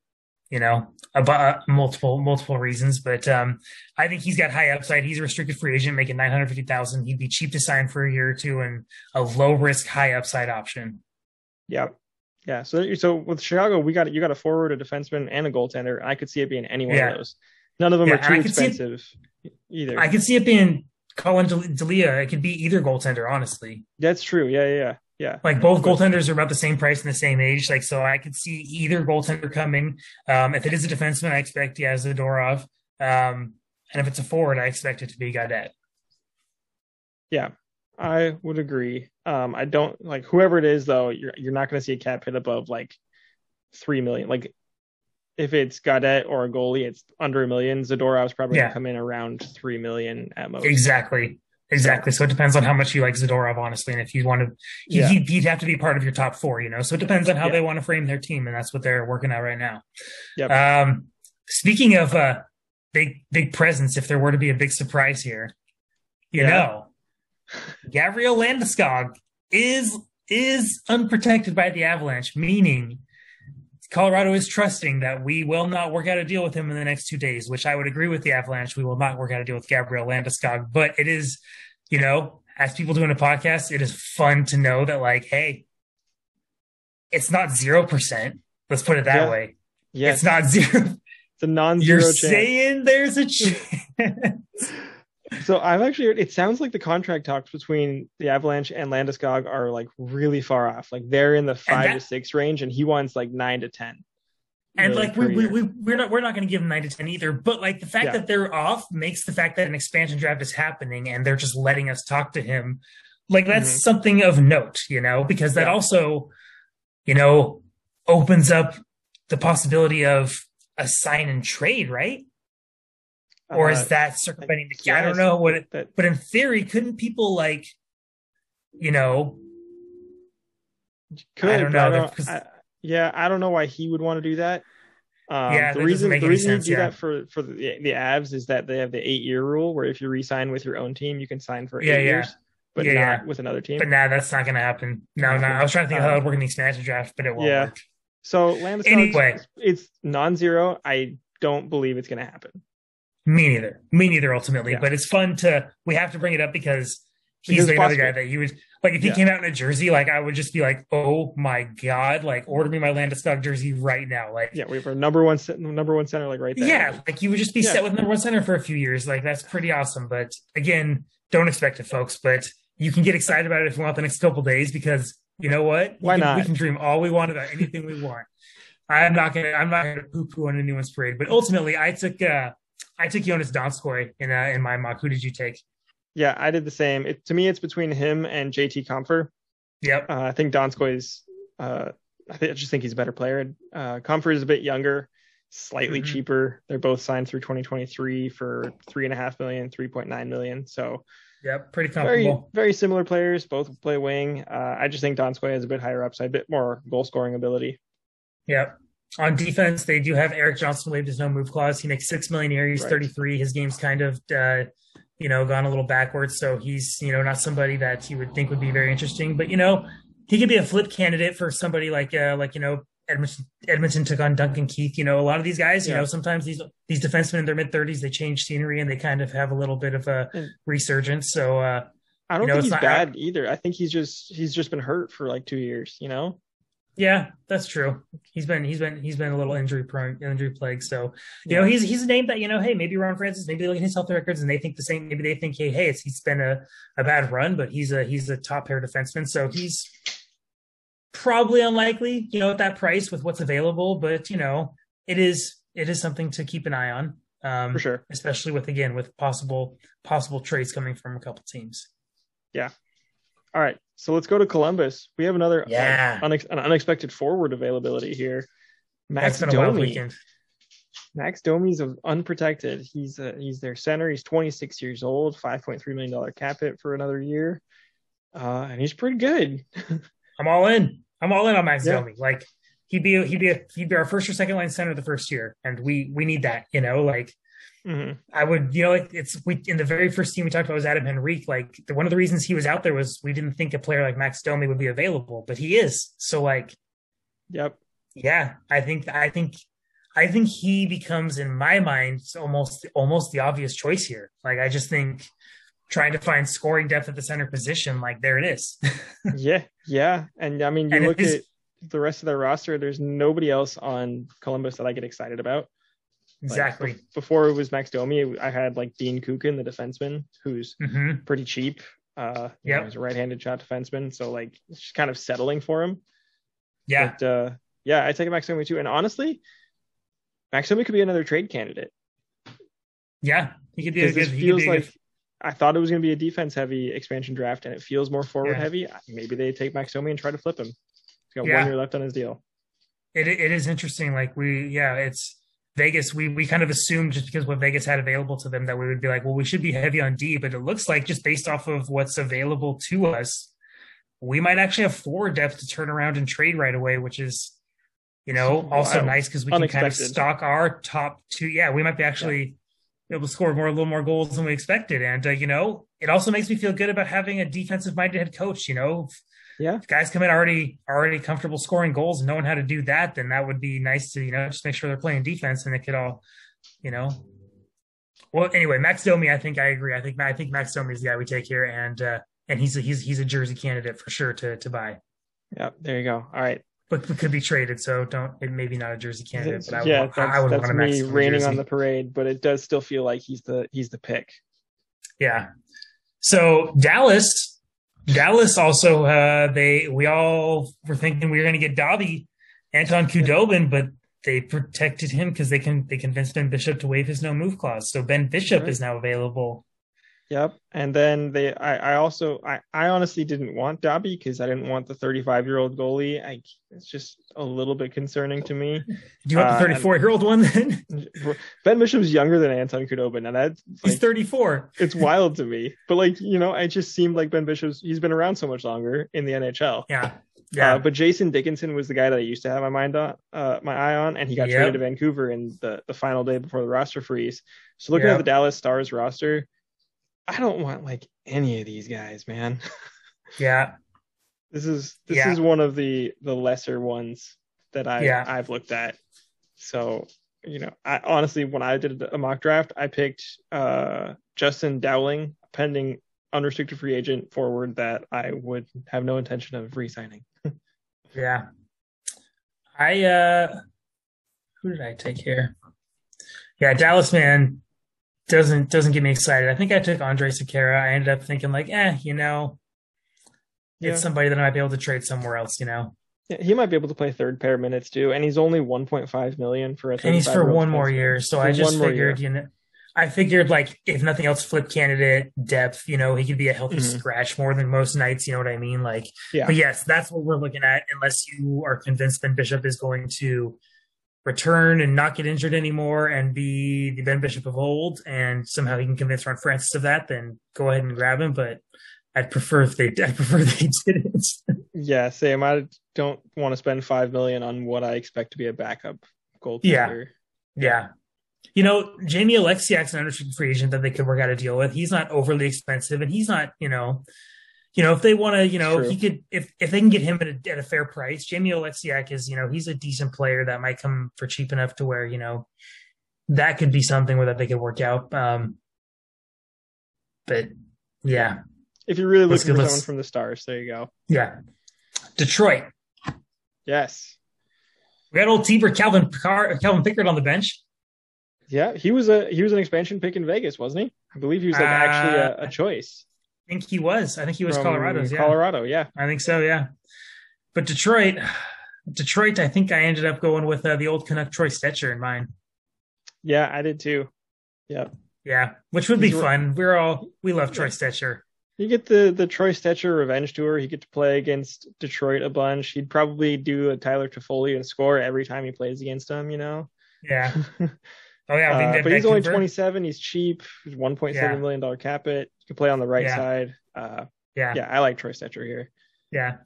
[SPEAKER 6] you know about multiple multiple reasons. But um, I think he's got high upside. He's a restricted free agent, making nine hundred fifty thousand. He'd be cheap to sign for a year or two, and a low risk, high upside option.
[SPEAKER 5] Yeah. Yeah. So so with Chicago, we got you got a forward, a defenseman, and a goaltender. I could see it being any one
[SPEAKER 6] Yeah.
[SPEAKER 5] of those. None of them
[SPEAKER 6] Yeah,
[SPEAKER 5] are too
[SPEAKER 6] I could see it-
[SPEAKER 5] expensive either.
[SPEAKER 6] I could see it being Colin Del- Delia. It could be either goaltender, honestly.
[SPEAKER 5] That's true. Yeah, yeah, yeah. yeah.
[SPEAKER 6] Like both goaltenders are about the same price and the same age. Like so, I could see either goaltender coming. Um, if it is a defenseman, I expect yeah, Zadorov. Um, and if it's a forward, I expect it to be Gaudette.
[SPEAKER 5] Yeah, I would agree. Um, I don't like whoever it is though. You're you're not going to see a cap hit above like three million. Like if it's Gaudette or a goalie, it's under a million. Zadorov's probably
[SPEAKER 6] Yeah.
[SPEAKER 5] to come in around three million at most.
[SPEAKER 6] Exactly. Exactly. So it depends on how much you like Zadorov, honestly, and if you want to, he,
[SPEAKER 5] Yeah.
[SPEAKER 6] he'd, he'd have to be part of your top four, you know. So it depends on how
[SPEAKER 5] Yeah.
[SPEAKER 6] they want to frame their team, and that's what they're working out right now.
[SPEAKER 5] Yep.
[SPEAKER 6] Um, speaking of uh, big big presence, if there were to be a big surprise here, you
[SPEAKER 5] Yeah.
[SPEAKER 6] know, Gabriel Landeskog is is unprotected by the Avalanche, meaning Colorado is trusting that we will not work out a deal with him in the next two days, which I would agree with the Avalanche. We will not work out a deal with Gabriel Landeskog, but it is, you know, as people doing a podcast, it is fun to know that, like, hey, it's not zero percent. Let's put it that
[SPEAKER 5] Yeah.
[SPEAKER 6] way.
[SPEAKER 5] Yes,
[SPEAKER 6] It's not zero.
[SPEAKER 5] it's a non-zero
[SPEAKER 6] You're
[SPEAKER 5] chance.
[SPEAKER 6] saying there's a chance.
[SPEAKER 5] So I've actually heard it sounds like the contract talks between the Avalanche and Landeskog are like really far off. Like they're in the five
[SPEAKER 6] that-
[SPEAKER 5] to six range, and he wants like nine to ten.
[SPEAKER 6] And
[SPEAKER 5] million
[SPEAKER 6] like we, we, we we're not we're not going to give him nine to ten either. But like the fact
[SPEAKER 5] Yeah.
[SPEAKER 6] that they're off makes the fact that an expansion draft is happening and they're just letting us talk to him, like that's
[SPEAKER 5] Mhm.
[SPEAKER 6] something of note, you know, because that
[SPEAKER 5] Yeah.
[SPEAKER 6] also, you know, opens up the possibility of a sign and trade, right? Or
[SPEAKER 5] Uh,
[SPEAKER 6] is that circumventing the? I don't know what. It, but in theory, couldn't people like, you know,
[SPEAKER 5] could
[SPEAKER 6] I don't know, because-
[SPEAKER 5] I- yeah, I don't know why he would want to do that. Um,
[SPEAKER 6] Yeah,
[SPEAKER 5] the reason the reason
[SPEAKER 6] sense,
[SPEAKER 5] you do
[SPEAKER 6] yeah.
[SPEAKER 5] that for for the the Avs is that they have the eight year rule where if you re-sign with your own team, you can sign for
[SPEAKER 6] Yeah,
[SPEAKER 5] eight
[SPEAKER 6] yeah.
[SPEAKER 5] years, but
[SPEAKER 6] Yeah,
[SPEAKER 5] not with another team.
[SPEAKER 6] but nah, that's not going to happen. No, no. I was trying to think of how it would work in the expansion draft, but it won't
[SPEAKER 5] Yeah.
[SPEAKER 6] work.
[SPEAKER 5] So Landeskog,
[SPEAKER 6] Anyway.
[SPEAKER 5] it's non-zero. I don't believe it's going to happen.
[SPEAKER 6] Me neither. Me neither. Ultimately,
[SPEAKER 5] Yeah.
[SPEAKER 6] but it's fun to. We have to bring it up because he's
[SPEAKER 5] Because
[SPEAKER 6] the other guy that you would like. If he
[SPEAKER 5] Yeah.
[SPEAKER 6] came out in a jersey, like I would just be like, "Oh my god!" Like order me my Landeskog jersey right now. Like
[SPEAKER 5] Yeah, we have our number one number one center like right there.
[SPEAKER 6] yeah, like you would just be
[SPEAKER 5] Yeah.
[SPEAKER 6] set with number one center for a few years. Like that's pretty awesome. But again, don't expect it, folks. But you can get excited about it if you want the next couple days because you know what?
[SPEAKER 5] Why
[SPEAKER 6] can-
[SPEAKER 5] not?
[SPEAKER 6] We can dream all we want about anything we want. I'm not gonna. I'm not gonna poo poo on anyone's parade. But ultimately, I took. uh I took Joonas Donskoi in uh, in my mock. Who did you take?
[SPEAKER 5] yeah, I did the same. It, to me, it's between him and JT Compher.
[SPEAKER 6] Yep.
[SPEAKER 5] Uh, I think Donskoi is. Uh, I, think, I just think he's a better player. Uh, Compher is a bit younger, slightly
[SPEAKER 6] Mhm.
[SPEAKER 5] cheaper. They're both signed through 2023 for three and a half million, 3.9 million. So
[SPEAKER 6] Yep. Pretty
[SPEAKER 5] very
[SPEAKER 6] comfortable.
[SPEAKER 5] very similar players. Both play wing. Uh, I just think Donskoi has a bit higher upside, a bit more goal scoring ability.
[SPEAKER 6] Yep. On defense, they do have Erik Johnson waived his no move clause. He makes six million a year. He's
[SPEAKER 5] Right.
[SPEAKER 6] 33. His game's kind of, uh, you know, gone a little backwards. So he's, you know, not somebody that you would think would be very interesting. But you know, he could be a flip candidate for somebody like, uh, like you know, Edmonton. Edmonton took on Duncan Keith. You know, a lot of these guys. You know, sometimes these these defensemen in their mid 30s they change scenery and they kind of have a little bit of a
[SPEAKER 5] And-
[SPEAKER 6] resurgence. So uh,
[SPEAKER 5] I don't
[SPEAKER 6] You know,
[SPEAKER 5] think he's
[SPEAKER 6] not-
[SPEAKER 5] bad either. I think he's just he's just been hurt for like two years. You know.
[SPEAKER 6] Yeah, that's true. He's been he's been he's been a little injury prone, injury plagued. So you know he's he's a name that you know. Hey, maybe Ron Francis. Maybe they look at his health records and they think the same. Maybe they think, hey, hey, it's he's been a, a bad run, but he's a he's a top pair defenseman. So he's probably unlikely, you know, at that price with what's available. But you know, it is it is something to keep an eye on. Um,
[SPEAKER 5] For sure.
[SPEAKER 6] especially with again with possible possible trades coming from a couple teams.
[SPEAKER 5] All right, so let's go to Columbus. We have another uh,
[SPEAKER 6] Yeah.
[SPEAKER 5] unex- an unexpected forward availability here. Max
[SPEAKER 6] That's
[SPEAKER 5] Domi.
[SPEAKER 6] weekend.
[SPEAKER 5] Max Domi's of unprotected. He's uh, he's their center. He's 26 years old, 5.3 million dollar cap hit for another year, uh, and he's pretty good.
[SPEAKER 6] I'm all in. I'm all in on Max
[SPEAKER 5] Yeah.
[SPEAKER 6] Domi. Like he'd be he'd be a, he'd be our first or second line center the first year, and we we need that. You know, like
[SPEAKER 5] Mhm.
[SPEAKER 6] I would, you know, like it's we in the very first team we talked about was Adam Henrique. Like the, one of the reasons he was out there was we didn't think a player like Max Domi would be available, but he is. So like,
[SPEAKER 5] Yep.
[SPEAKER 6] yeah, I think I think I think he becomes in my mind almost almost the obvious choice here. Like I just think trying to find scoring depth at the center position, like there it is.
[SPEAKER 5] yeah, yeah, and I mean, you
[SPEAKER 6] And
[SPEAKER 5] look at the rest of their roster. There's nobody else on Columbus that I get excited about. Like,
[SPEAKER 6] exactly.
[SPEAKER 5] be- before it was Max Domi, I had like Dean Kukan, the defenseman, who's
[SPEAKER 6] hmm
[SPEAKER 5] pretty cheap. Uh, you know, he's a right-handed shot defenseman, so like it's just kind of settling for him.
[SPEAKER 6] Yeah.
[SPEAKER 5] But uh, yeah, I take Max Domi too. And honestly, Max Domi could be another trade candidate
[SPEAKER 6] Yeah. He could be a good.
[SPEAKER 5] this feels
[SPEAKER 6] a good-
[SPEAKER 5] like I thought it was going to be a defense-heavy expansion draft, and it feels more forward-heavy. Maybe they take Max Domi and try to flip him. He's got
[SPEAKER 6] Yeah.
[SPEAKER 5] one year left on his deal.
[SPEAKER 6] it it is interesting. Like we, yeah, it's Vegas. We we kind of assumed just because what Vegas had available to them that we would be like, well, we should be heavy on D, but it looks like just based off of what's available to us, we might actually have four depth to turn around and trade right away, which is, you know, also
[SPEAKER 5] Wild.
[SPEAKER 6] nice because we can kind of stock our top two. Yeah, we might be actually able to score more, a little more goals than we expected, and uh, you know, it also makes me feel good about having a defensive minded head coach. You know,
[SPEAKER 5] Yeah,
[SPEAKER 6] if guys come in already already comfortable scoring goals and knowing how to do that, then that would be nice to you know just make sure they're playing defense and it could all, you know. Well, anyway, Max Domi, I think I agree. I think I think Max Domi is the guy we take here, and uh, and he's a, he's he's a jersey candidate for sure to to buy,
[SPEAKER 5] yeah. There you go. All right.
[SPEAKER 6] but, could be traded. So don't it maybe not a jersey candidate, but I
[SPEAKER 5] yeah,
[SPEAKER 6] want-
[SPEAKER 5] that's,
[SPEAKER 6] I would
[SPEAKER 5] that's
[SPEAKER 6] want
[SPEAKER 5] me raining
[SPEAKER 6] jersey.
[SPEAKER 5] on the parade, but it does still feel like he's the he's the pick.
[SPEAKER 6] Yeah. So Dallas, Dallas also uh, they we all were thinking we were going to get Dobby, Anton Khudobin, but they protected him because they can they convinced Ben Bishop to waive his no move clause. So Ben Bishop
[SPEAKER 5] Right.
[SPEAKER 6] is now available.
[SPEAKER 5] Yep. And then they, I, I also, I, I honestly didn't want Dobby because I didn't want the 35 year old goalie. I, it's just a little bit concerning to me.
[SPEAKER 6] Do you want
[SPEAKER 5] Uh,
[SPEAKER 6] the 34 year old one then?
[SPEAKER 5] Ben Bishop's younger than Anton Khudobin, and that's
[SPEAKER 6] He's 34.
[SPEAKER 5] it's wild to me. But like, you know, it just seemed like Ben Bishop's, he's been around so much longer in the NHL.
[SPEAKER 6] Yeah. Yeah.
[SPEAKER 5] Uh, but Jason Dickinson was the guy that I used to have my mind on, uh, my eye on, and he got
[SPEAKER 6] Yep.
[SPEAKER 5] traded to Vancouver in the, the final day before the roster freeze. So looking
[SPEAKER 6] Yep.
[SPEAKER 5] at the Dallas Stars roster, I don't want like any of these guys, man.
[SPEAKER 6] yeah.
[SPEAKER 5] This is this
[SPEAKER 6] Yeah.
[SPEAKER 5] is one of the the lesser ones that I
[SPEAKER 6] Yeah.
[SPEAKER 5] I've looked at. So you know, I honestly when I did a mock draft, I picked uh, Justin Dowling, pending unrestricted free agent forward that I would have no intention of re-signing.
[SPEAKER 6] Yeah. I uh who did I take here? Yeah, Dallas man doesn't doesn't get me excited. I think I took Andrej Sekera. I ended up thinking like, eh, you know,
[SPEAKER 5] Yeah.
[SPEAKER 6] it's somebody that I might be able to trade somewhere else, you know.
[SPEAKER 5] Yeah, he might be able to play third pair minutes too, and he's only 1.5 million for a.
[SPEAKER 6] And he's for one more year. So I just figured,
[SPEAKER 5] year.
[SPEAKER 6] you know I figured like if nothing else, flip candidate depth, you know, he could be a healthy
[SPEAKER 5] Mhm.
[SPEAKER 6] scratch more than most nights, you know what I mean? Like
[SPEAKER 5] Yeah.
[SPEAKER 6] But yes, that's what we're looking at. Unless you are convinced Ben Bishop is going to return and not get injured anymore and be the Ben Bishop of old, and somehow he can convince Ron Francis of that, then go ahead and grab him. But I'd prefer if they, I prefer they didn't.
[SPEAKER 5] Yeah, same. I don't want to spend five million on what I expect to be a backup goaltender.
[SPEAKER 6] Yeah. yeah. You know, Jamie Oleksiak's an unrestricted free agent that they could work out a deal with. He's not overly expensive, and he's not, you know, you know, if they want to, you know,
[SPEAKER 5] True.
[SPEAKER 6] he could, if if they can get him at a, at a fair price. Jamie Oleksiak is, you know, he's a decent player that might come for cheap enough to where, you know, that could be something where that they could work out. Um, but yeah,
[SPEAKER 5] If you're really
[SPEAKER 6] Let's
[SPEAKER 5] looking for someone from the stars, there you go.
[SPEAKER 6] yeah. Detroit,
[SPEAKER 5] Yes.
[SPEAKER 6] we got old Tiber Calvin Pickard, Calvin Pickard on the bench.
[SPEAKER 5] Yeah, he was a he was an expansion pick in Vegas, wasn't he? I believe he was like actually a,
[SPEAKER 6] Uh,
[SPEAKER 5] a choice.
[SPEAKER 6] I think he was. I think he was
[SPEAKER 5] from
[SPEAKER 6] Colorado's. Yeah.
[SPEAKER 5] Colorado, yeah.
[SPEAKER 6] I think so, yeah. But Detroit, Detroit, I think I ended up going with uh, the old Canuck Troy Stecher in mine.
[SPEAKER 5] Yeah, I did too.
[SPEAKER 6] Yeah, Yeah, which would be
[SPEAKER 5] He's
[SPEAKER 6] fun. We're all we love Troy Stecher.
[SPEAKER 5] You get the the Troy Stecher revenge tour. He get to play against Detroit a bunch. He'd probably do a Tyler Toffoli and score every time he plays against him. You know.
[SPEAKER 6] Yeah. Oh yeah, I
[SPEAKER 5] Uh,
[SPEAKER 6] think that
[SPEAKER 5] but he's only
[SPEAKER 6] Vancouver-
[SPEAKER 5] 27. He's cheap. He's 1.7
[SPEAKER 6] Yeah.
[SPEAKER 5] million dollar cap it. You can play on the right
[SPEAKER 6] Yeah.
[SPEAKER 5] side. Uh,
[SPEAKER 6] Yeah, yeah,
[SPEAKER 5] yeah, I like Troy Stecher here.
[SPEAKER 6] Yeah,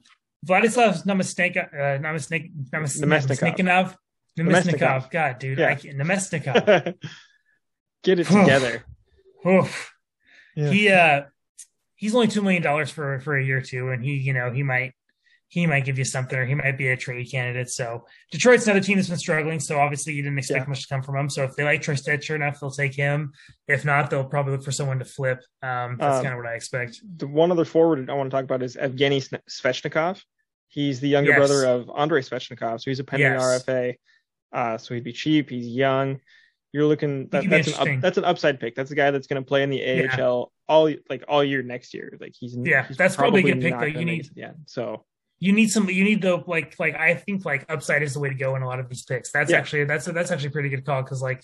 [SPEAKER 6] Vladislav Namestnik, uh, Namestnik, Names-
[SPEAKER 5] Nemesnikov.
[SPEAKER 6] Nemesnikov,
[SPEAKER 5] Nemesnikov.
[SPEAKER 6] Nemesnikov. God, dude,
[SPEAKER 5] Yeah.
[SPEAKER 6] I can't, Nemesnikov.
[SPEAKER 5] get it together.
[SPEAKER 6] Oof.
[SPEAKER 5] Yeah.
[SPEAKER 6] He uh, he's only two million dollars for for a year or two, and he, you know, he might he might give you something, or he might be a trade candidate. So Detroit's another team that's been struggling. So obviously you didn't expect
[SPEAKER 5] Yeah.
[SPEAKER 6] much to come from him. So if they like Troy Stecher enough, they'll take him. If not, they'll probably look for someone to flip. Um, that's
[SPEAKER 5] Um,
[SPEAKER 6] kind of what I expect.
[SPEAKER 5] the one other forward I want to talk about is Evgeny Svechnikov. He's the younger
[SPEAKER 6] Yes.
[SPEAKER 5] brother of Andrei Svechnikov, so he's a pending
[SPEAKER 6] Yes.
[SPEAKER 5] RFA. Uh, so he'd be cheap. He's young. You're looking. That, that's an up, that's an upside pick. That's a guy that's going to play in the
[SPEAKER 6] Yeah.
[SPEAKER 5] AHL all like all year next year. Like he's
[SPEAKER 6] Yeah,
[SPEAKER 5] he's
[SPEAKER 6] that's probably a good pick,
[SPEAKER 5] gonna
[SPEAKER 6] You need-
[SPEAKER 5] yeah. So
[SPEAKER 6] You need some. You need the like like I think like upside is the way to go in a lot of these picks. That's
[SPEAKER 5] Yeah.
[SPEAKER 6] actually that's a, that's actually a pretty good call because like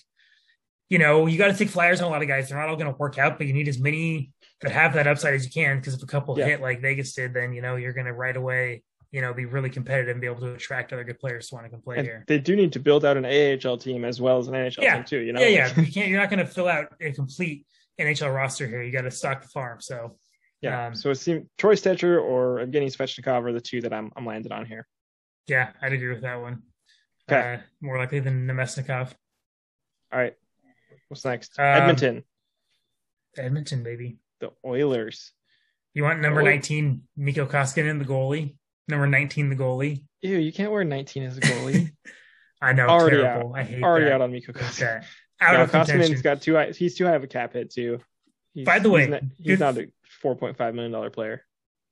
[SPEAKER 6] you know you got to take flyers on a lot of guys. They're not all going to work out, but you need as many that have that upside as you can. Because if a couple
[SPEAKER 5] Yeah.
[SPEAKER 6] hit like Vegas did, then you know you're going to right away you know be really competitive and be able to attract other good players to want to come play
[SPEAKER 5] and
[SPEAKER 6] here.
[SPEAKER 5] they do need to build out an AHL team as well as an NHL
[SPEAKER 6] Yeah.
[SPEAKER 5] team too. You know.
[SPEAKER 6] Yeah, yeah. You can't. You're not going to fill out a complete NHL roster here. You got to stock the farm. So
[SPEAKER 5] yeah.
[SPEAKER 6] Um,
[SPEAKER 5] so it seems Troy Stecher or Evgeny Svechnikov are the two that I'm I'm landed on here.
[SPEAKER 6] yeah, I'd agree with that one.
[SPEAKER 5] Okay.
[SPEAKER 6] Uh, more likely than Nemesnikov.
[SPEAKER 5] All right. What's next?
[SPEAKER 6] Um,
[SPEAKER 5] Edmonton,
[SPEAKER 6] Edmonton, baby.
[SPEAKER 5] the Oilers.
[SPEAKER 6] You want number
[SPEAKER 5] Oh.
[SPEAKER 6] 19, Mikko Koskinen, the goalie? Number 19, the goalie?
[SPEAKER 5] Ew, you can't wear 19 as a goalie.
[SPEAKER 6] I know,
[SPEAKER 5] Already
[SPEAKER 6] terrible. I hate
[SPEAKER 5] Already
[SPEAKER 6] that.
[SPEAKER 5] out on Mikko Koskinen.
[SPEAKER 6] Okay. Out
[SPEAKER 5] No,
[SPEAKER 6] of contention.
[SPEAKER 5] Koskinen's got too high. He's too high of a cap hit too. He's,
[SPEAKER 6] By the way,
[SPEAKER 5] he's not, he's
[SPEAKER 6] good-
[SPEAKER 5] not a 4.5 million dollar player.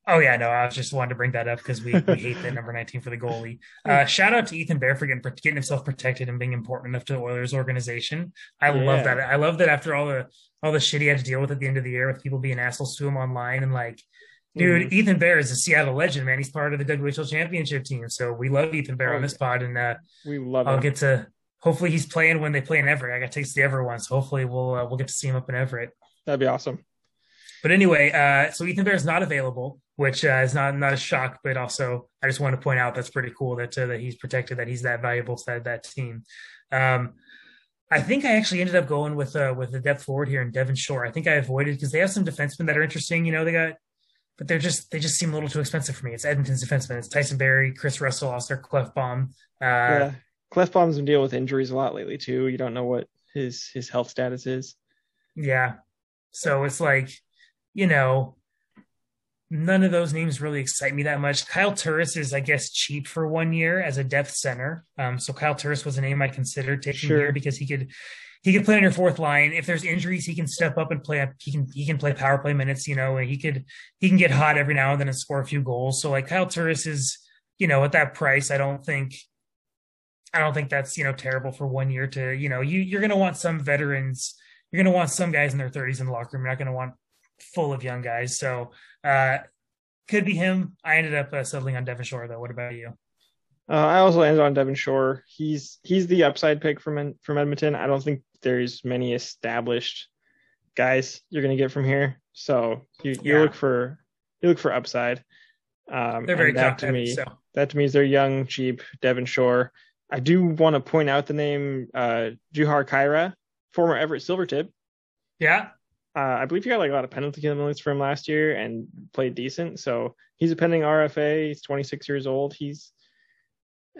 [SPEAKER 6] Oh yeah, no, I was just wanted to bring that up because we, we hate the number 19 for the goalie. Uh, shout out to Ethan Bear for getting, getting himself protected and being important enough to the Oilers organization. I
[SPEAKER 5] Yeah.
[SPEAKER 6] love that. I love that after all the all the shit he had to deal with at the end of the year with people being assholes to him online and like, dude,
[SPEAKER 5] Mhm.
[SPEAKER 6] Ethan Bear is a Seattle legend, man. He's part of the WHL championship team, so we love Ethan Bear
[SPEAKER 5] Oh,
[SPEAKER 6] on this pod, and uh,
[SPEAKER 5] We love
[SPEAKER 6] I'll
[SPEAKER 5] him.
[SPEAKER 6] get to. Hopefully, he's playing when they play in Everett. I got tickets to the Everett one, so hopefully we'll uh, we'll get to see him up in Everett.
[SPEAKER 5] That'd be awesome.
[SPEAKER 6] But anyway, uh, so Ethan Bear is not available, which uh, is not not a shock, but also I just want to point out that's pretty cool that uh, that he's protected, that he's that valuable to that, that team. Um, I think I actually ended up going with uh, with the depth forward here in Devin Shore. I think I avoided because they have some defensemen that are interesting. You know, they got, but they're just they just seem a little too expensive for me. It's Edmonton's defensemen. It's Tyson Barrie, Kris Russell, Oscar Klefbom. Uh,
[SPEAKER 5] yeah. Klefbom's been dealing with injuries a lot lately too. You don't know what his his health status is.
[SPEAKER 6] Yeah. So it's like, you know, none of those names really excite me that much. Kyle Turris is, I guess, cheap for one year as a depth center. Um, so Kyle Turris was a name I considered taking
[SPEAKER 5] Sure.
[SPEAKER 6] here because he could he could play on your fourth line. If there's injuries, he can step up and play. up. He can he can play power play minutes. You know, and he could he can get hot every now and then and score a few goals. So like Kyle Turris is, you know, at that price, I don't think. I don't think that's you know terrible for one year to you know you you're going to want some veterans you're going to want some guys in their 30s in the locker room. You're not going to want full of young guys. So uh, could be him. I ended up uh, settling on Devin Shore though. What about you?
[SPEAKER 5] Uh, I also landed on Devin Shore. He's he's the upside pick from from Edmonton. I don't think there's many established guys you're going to get from here. So you, you
[SPEAKER 6] Yeah.
[SPEAKER 5] look for you look for upside. Um,
[SPEAKER 6] They're very
[SPEAKER 5] that to me
[SPEAKER 6] So
[SPEAKER 5] that to me is they're young, cheap. Devin Shore. I do want to point out the name uh, Jujhar Khaira, former Everett Silvertip.
[SPEAKER 6] yeah,
[SPEAKER 5] Uh, I believe he got like a lot of penalty kill minutes for him last year and played decent. So he's a pending RFA. He's 26 years old. He's,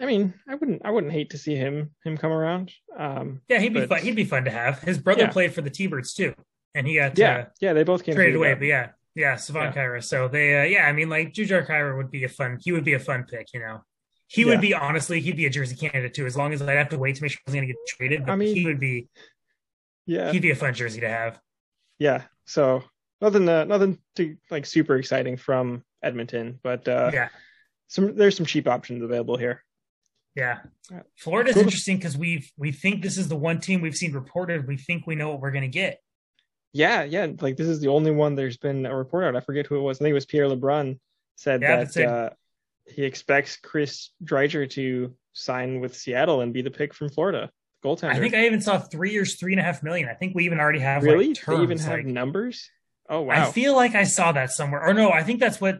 [SPEAKER 5] I mean, I wouldn't, I wouldn't hate to see him him come around. Um,
[SPEAKER 6] yeah, he'd be
[SPEAKER 5] But-
[SPEAKER 6] fun. He'd be fun to have. His brother
[SPEAKER 5] Yeah.
[SPEAKER 6] played for the T-Birds too, and he got
[SPEAKER 5] yeah,
[SPEAKER 6] uh,
[SPEAKER 5] yeah, they both came
[SPEAKER 6] traded away.
[SPEAKER 5] that.
[SPEAKER 6] But yeah, yeah, Savon
[SPEAKER 5] Yeah.
[SPEAKER 6] Kyra. So they, uh, yeah, I mean, like Jujhar Khaira would be a fun. He would be a fun pick. You know, he
[SPEAKER 5] Yeah.
[SPEAKER 6] would be honestly, he'd be a jersey candidate too. As long as I'd have to wait to make sure he's going to get traded. But
[SPEAKER 5] I mean-
[SPEAKER 6] he would be.
[SPEAKER 5] yeah,
[SPEAKER 6] He'd be a fun jersey to have.
[SPEAKER 5] Yeah. So nothing, uh, nothing too like super exciting from Edmonton, but uh,
[SPEAKER 6] yeah.
[SPEAKER 5] some there's some cheap options available here.
[SPEAKER 6] Yeah.
[SPEAKER 5] Yeah.
[SPEAKER 6] Florida's
[SPEAKER 5] Cool.
[SPEAKER 6] interesting because we've we think this is the one team we've seen reported. We think we know what we're gonna get.
[SPEAKER 5] Yeah, yeah. Like this is the only one there's been a report out. I forget who it was. I think it was Pierre LeBrun said
[SPEAKER 6] Yeah,
[SPEAKER 5] that uh, he expects Chris Driedger to sign with Seattle and be the pick from Florida, goaltender.
[SPEAKER 6] I think I even saw three years, three and a half million. I think we even already have
[SPEAKER 5] really
[SPEAKER 6] like terms.
[SPEAKER 5] they even have
[SPEAKER 6] like-
[SPEAKER 5] numbers. Oh wow!
[SPEAKER 6] I feel like I saw that somewhere. Or no, I think that's what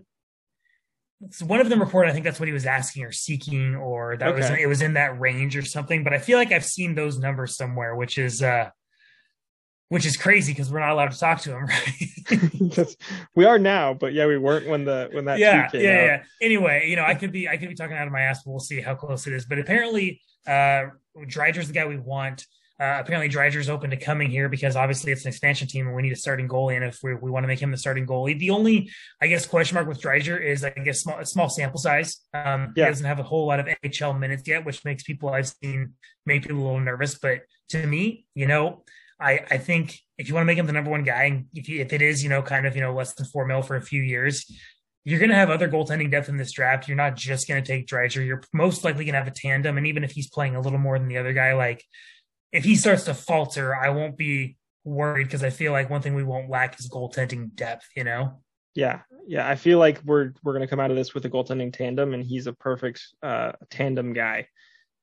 [SPEAKER 6] it's one of them reported. I think that's what he was asking or seeking, or that was it was in that range or something. But I feel like I've seen those numbers somewhere, which is uh which is crazy because we're not allowed to talk to him, right?
[SPEAKER 5] We are now, but yeah, we weren't when the when that
[SPEAKER 6] yeah, yeah,
[SPEAKER 5] out.
[SPEAKER 6] yeah. Anyway, you know, I could be I could be talking out of my ass, but we'll see how close it is. But apparently, uh Driedger's the guy we want. Uh, apparently, Driedger's open to coming here because obviously it's an expansion team and we need a starting goalie. And if we, we want to make him the starting goalie, the only, I guess, question mark with Driedger is, I guess, small, small sample size. Um,
[SPEAKER 5] Yeah.
[SPEAKER 6] He doesn't have a whole lot of NHL minutes yet, which makes people I've seen make people a little nervous. But to me, you know, I, I think if you want to make him the number one guy, and if, you, if it is, you know, kind of, you know, less than four mil for a few years, you're going to have other goaltending depth in this draft. You're not just going to take Driedger. You're most likely going to have a tandem. And even if he's playing a little more than the other guy, like if he starts to falter, I won't be worried because I feel like one thing we won't lack is goaltending depth, you know?
[SPEAKER 5] Yeah, yeah. I feel like we're we're gonna come out of this with a goaltending tandem, and he's a perfect uh, tandem guy.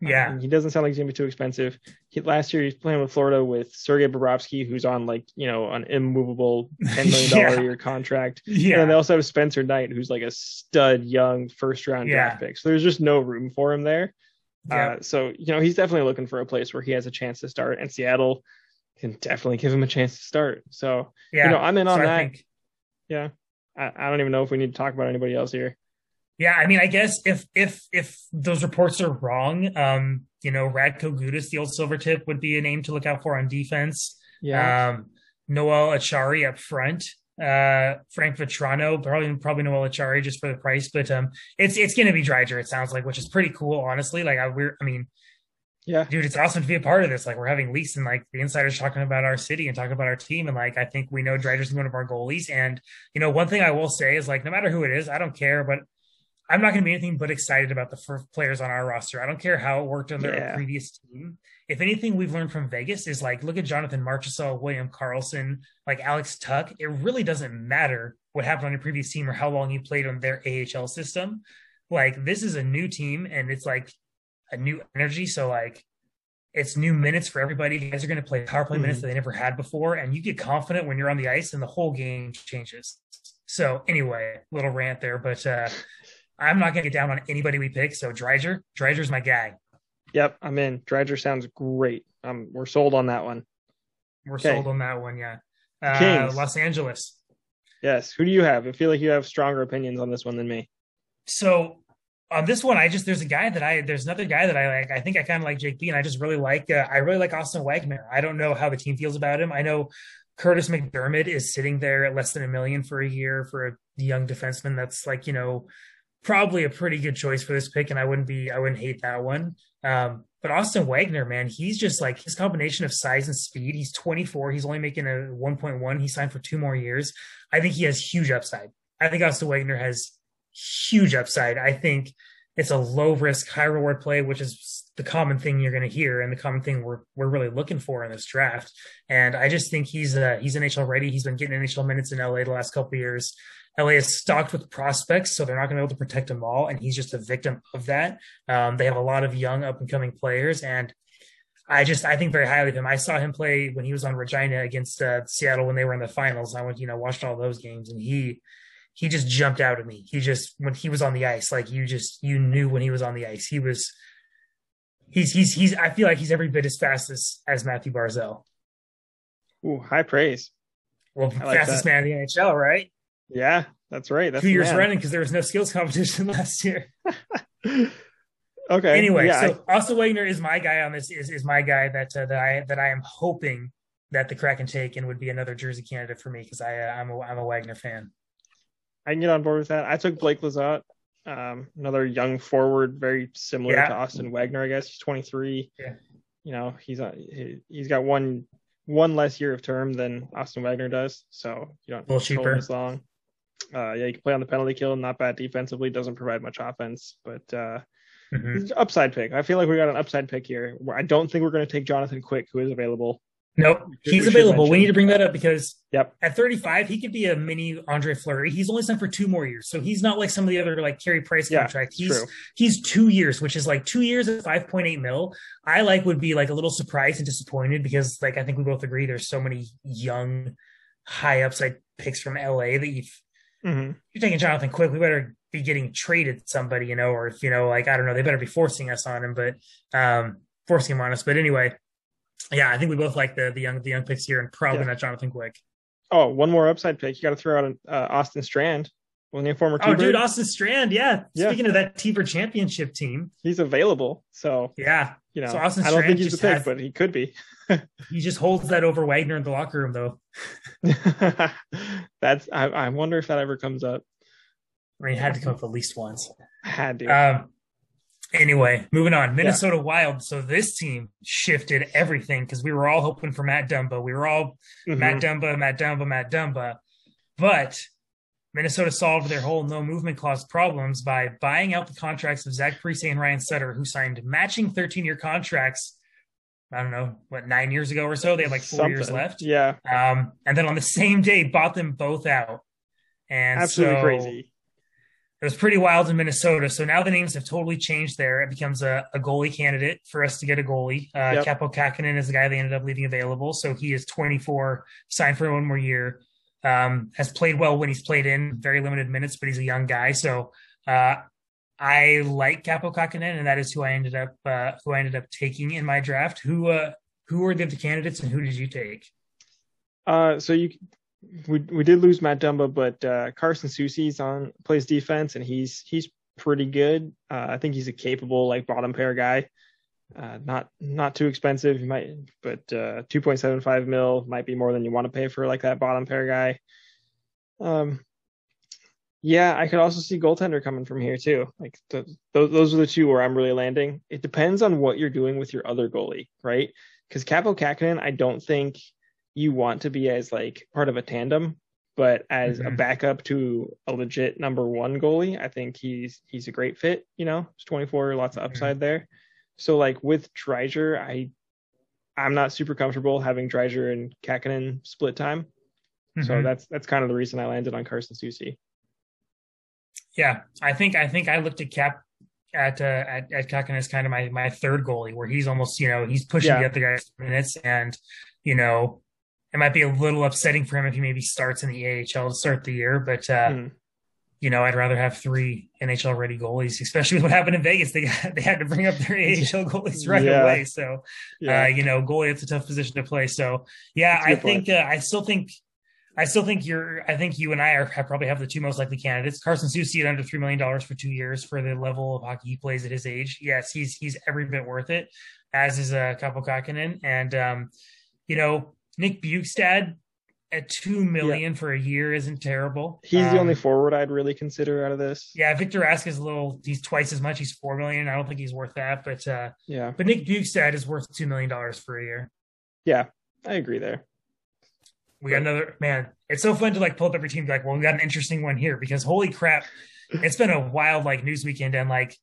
[SPEAKER 6] Yeah.
[SPEAKER 5] He doesn't sound like he's gonna be too expensive. He, last year he's playing with Florida with Sergei Bobrovsky, who's on like you know an immovable ten million dollar
[SPEAKER 6] Yeah.
[SPEAKER 5] a year contract.
[SPEAKER 6] Yeah.
[SPEAKER 5] And they also have Spencer Knight, who's like a stud young first round
[SPEAKER 6] Yeah.
[SPEAKER 5] draft pick. So there's just no room for him there.
[SPEAKER 6] Yeah.
[SPEAKER 5] Uh, so you know he's definitely looking for a place where he has a chance to start, and Seattle can definitely give him a chance to start. So
[SPEAKER 6] yeah.
[SPEAKER 5] you know I'm in on
[SPEAKER 6] So I
[SPEAKER 5] that.
[SPEAKER 6] think-
[SPEAKER 5] yeah, I, I don't even know if we need to talk about anybody else here.
[SPEAKER 6] Yeah, I mean, I guess if if if those reports are wrong, um, you know, Radko Gudas, the old silver tip, would be a name to look out for on defense.
[SPEAKER 5] Yeah,
[SPEAKER 6] Um, Noel Acciari up front. Uh, Frank Vatrano, probably probably Noel Acciari just for the price, but um, it's it's going to be Driedger. It sounds like, which is pretty cool, honestly. Like I, we're, I mean,
[SPEAKER 5] Yeah.
[SPEAKER 6] dude, it's awesome to be a part of this. Like we're having leaks and like the insiders talking about our city and talking about our team. And like I think we know Driedger's one of our goalies. And you know, one thing I will say is like no matter who it is, I don't care, but I'm not going to be anything but excited about the first players on our roster. I don't care how it worked under
[SPEAKER 5] Yeah.
[SPEAKER 6] previous team. If anything we've learned from Vegas is like look at Jonathan Marchessault, William Karlsson, like Alex Tuch. It really doesn't matter what happened on your previous team or how long you played on their AHL system. Like this is a new team and it's like a new energy. So like it's new minutes for everybody. You guys are going to play power play minutes that they never had before, and you get confident when you're on the ice, and the whole game changes. So anyway, little rant there, but uh, I'm not going to get down on anybody we pick. So Driedger, Driedger's my guy.
[SPEAKER 5] Yep, I'm in. Driedger sounds great. Um, we're sold on that one.
[SPEAKER 6] We're
[SPEAKER 5] Okay.
[SPEAKER 6] sold on that one. Yeah. Uh,
[SPEAKER 5] Kings.
[SPEAKER 6] Los Angeles.
[SPEAKER 5] Yes. Who do you have? I feel like you have stronger opinions on this one than me.
[SPEAKER 6] So on this one, I just there's a guy that I there's another guy that I like. I think I kind of like Jake B, and I just really like uh, I really like Austin Wagner. I don't know how the team feels about him. I know Kurtis MacDermid is sitting there at less than a million for a year for a young defenseman. That's like you know probably a pretty good choice for this pick, and I wouldn't be I wouldn't hate that one. Um, but Austin Wagner, man, he's just like his combination of size and speed. He's 24. He's only making a 1.1. He signed for two more years. I think he has huge upside. I think Austin Wagner has huge upside. I think it's a low risk, high reward play, which is the common thing you're going to hear and the common thing we're we're really looking for in this draft. And I just think he's uh, he's NHL ready. He's been getting NHL minutes in LA the last couple years. LA is stocked with prospects, so they're not going to be able to protect them all, and he's just a victim of that. Um, they have a lot of young up and coming players, and I just I think very highly of him. I saw him play when he was on Regina against uh, Seattle when they were in the finals. I went, you know, watched all those games, and he he just jumped out at me. He just when he was on the ice, like you just you knew when he was on the ice. He was he's he's he's I feel like he's every bit as fast as as Mathew Barzal.
[SPEAKER 5] Ooh, high praise.
[SPEAKER 6] Well,
[SPEAKER 5] like
[SPEAKER 6] fastest
[SPEAKER 5] that.
[SPEAKER 6] man in the NHL, right?
[SPEAKER 5] Yeah, that's right. That's
[SPEAKER 6] Two years
[SPEAKER 5] man.
[SPEAKER 6] running because there was no skills competition last year.
[SPEAKER 5] okay.
[SPEAKER 6] anyway,
[SPEAKER 5] yeah,
[SPEAKER 6] so Austin Wagner is my guy on this. Is is my guy that uh, that I that I am hoping that the Kraken take and would be another Jersey candidate for me because I uh, I'm a I'm a Wagner fan.
[SPEAKER 5] I can get on board with that. I took Blake Lizotte, um, another young forward, very similar
[SPEAKER 6] Yeah.
[SPEAKER 5] to Austin Wagner. I guess he's 23.
[SPEAKER 6] Yeah.
[SPEAKER 5] You know, he's on. He, he's got one one less year of term than Austin Wagner does, so you don't
[SPEAKER 6] A little cheaper.
[SPEAKER 5] as long. Uh, yeah, you can play on the penalty kill. Not bad defensively. Doesn't provide much offense, but uh,
[SPEAKER 6] Mhm.
[SPEAKER 5] upside pick. I feel like we got an upside pick here. I don't think we're going to take Jonathan Quick, who is available.
[SPEAKER 6] Nope, he's available. We need to bring that up because
[SPEAKER 5] Yep.
[SPEAKER 6] at 35, he could be a mini Andre Fleury. He's only signed for two more years, so he's not like some of the other like Carey Price
[SPEAKER 5] Yeah,
[SPEAKER 6] contract. He's
[SPEAKER 5] true.
[SPEAKER 6] he's two years, which is like two years at 5.8 mil. I like would be like a little surprised and disappointed because like I think we both agree there's so many young, high upside picks from LA that you've
[SPEAKER 5] Mhm.
[SPEAKER 6] you're taking Jonathan Quick, we better be getting traded somebody, you know, or if you know, like I don't know, they better be forcing us on him, but um forcing him on us. But anyway, yeah, I think we both like the the young the young picks here and probably
[SPEAKER 5] Yeah.
[SPEAKER 6] not Jonathan Quick.
[SPEAKER 5] Oh, one more upside pick. You got to throw out uh, Austin Strand, one of the former.
[SPEAKER 6] Oh,
[SPEAKER 5] T-Bird.
[SPEAKER 6] dude, Austin Strand, yeah.
[SPEAKER 5] Yeah.
[SPEAKER 6] Speaking of that T-Bird championship team,
[SPEAKER 5] he's available. So
[SPEAKER 6] yeah,
[SPEAKER 5] you know,
[SPEAKER 6] So Austin
[SPEAKER 5] I don't think he's the pick,
[SPEAKER 6] has-
[SPEAKER 5] but he could be.
[SPEAKER 6] he just holds that over Wagner in the locker room, though.
[SPEAKER 5] That's. I, I wonder if that ever comes up.
[SPEAKER 6] I mean, it had to come up at least once.
[SPEAKER 5] I Had to.
[SPEAKER 6] Um, anyway, moving on. Minnesota Wild. So this team shifted everything because we were all hoping for Matt Dumba. We were all
[SPEAKER 5] Mhm.
[SPEAKER 6] Matt Dumba, Matt Dumba, Matt Dumba. But Minnesota solved their whole no movement clause problems by buying out the contracts of Zach Parise and Ryan Suter, who signed matching 13 year contracts. I don't know, what, nine years ago or so? They had like four years left.
[SPEAKER 5] Yeah,
[SPEAKER 6] Um, and then on the same day, bought them both out. And
[SPEAKER 5] absolutely
[SPEAKER 6] so
[SPEAKER 5] crazy.
[SPEAKER 6] It was pretty wild in Minnesota. So now the names have totally changed there. It becomes a, a goalie candidate for us to get a goalie. Uh,
[SPEAKER 5] Yep.
[SPEAKER 6] Kaapo Kähkönen is the guy they ended up leaving available. So he is 24, signed for one more year. Um, has played well when he's played in very limited minutes, but he's a young guy. So uh, I like Kaapo Kähkönen, and that is who I ended up uh, who I ended up taking in my draft. Who uh, who were the other candidates, and who did you take?
[SPEAKER 5] Uh, so you, we we did lose Matt Dumba, but uh, Carson Soucy's on plays defense, and he's he's pretty good. Uh, I think he's a capable like bottom pair guy. Uh, not not too expensive. Might, but uh, two point seven five mil might be more than you want to pay for like that bottom pair guy. Um, Yeah, I could also see goaltender coming from here too. Like the, those, those are the two where I'm really landing. It depends on what you're doing with your other goalie, right? Because Kaapo Kähkönen, I don't think you want to be as like part of a tandem, but as mm-hmm. a backup to a legit number one goalie, I think he's he's a great fit. You know, he's 24, lots of upside mm-hmm. there. So like with Driedger, I I'm not super comfortable having Driedger and Kähkönen split time. Mm-hmm. So that's that's kind of the reason I landed on Carson Soucy.
[SPEAKER 6] Yeah, I think I think I looked at Cap at uh, at at Kähkönen as kind of my my third goalie, where he's almost you know he's pushing yeah. the other guys minutes, and you know it might be a little upsetting for him if he maybe starts in the AHL to start the year, but uh, mm. you know I'd rather have three NHL ready goalies, especially with what happened in Vegas. They they had to bring up their AHL goalies right yeah. away, so yeah. uh, you know goalie it's a tough position to play. So yeah, I think uh, I still think I still think you're. I think you and I are probably have the two most likely candidates. Carson Soucy at under three million dollars for two years for the level of hockey he plays at his age. Yes, he's he's every bit worth it. As is uh, Kaapo Kähkönen, and um, you know Nick Bjugstad at two million yeah. for a year isn't terrible.
[SPEAKER 5] He's
[SPEAKER 6] um,
[SPEAKER 5] the only forward I'd really consider out of this.
[SPEAKER 6] Yeah, Victor Rask is a little. He's twice as much. He's four million. I don't think he's worth that, but uh,
[SPEAKER 5] yeah.
[SPEAKER 6] But Nick Bjugstad is worth two million dollars for a year.
[SPEAKER 5] Yeah, I agree there.
[SPEAKER 6] We got another man. It's so fun to like pull up every team. Like, well, we got an interesting one here because holy crap, it's been a wild like news weekend and like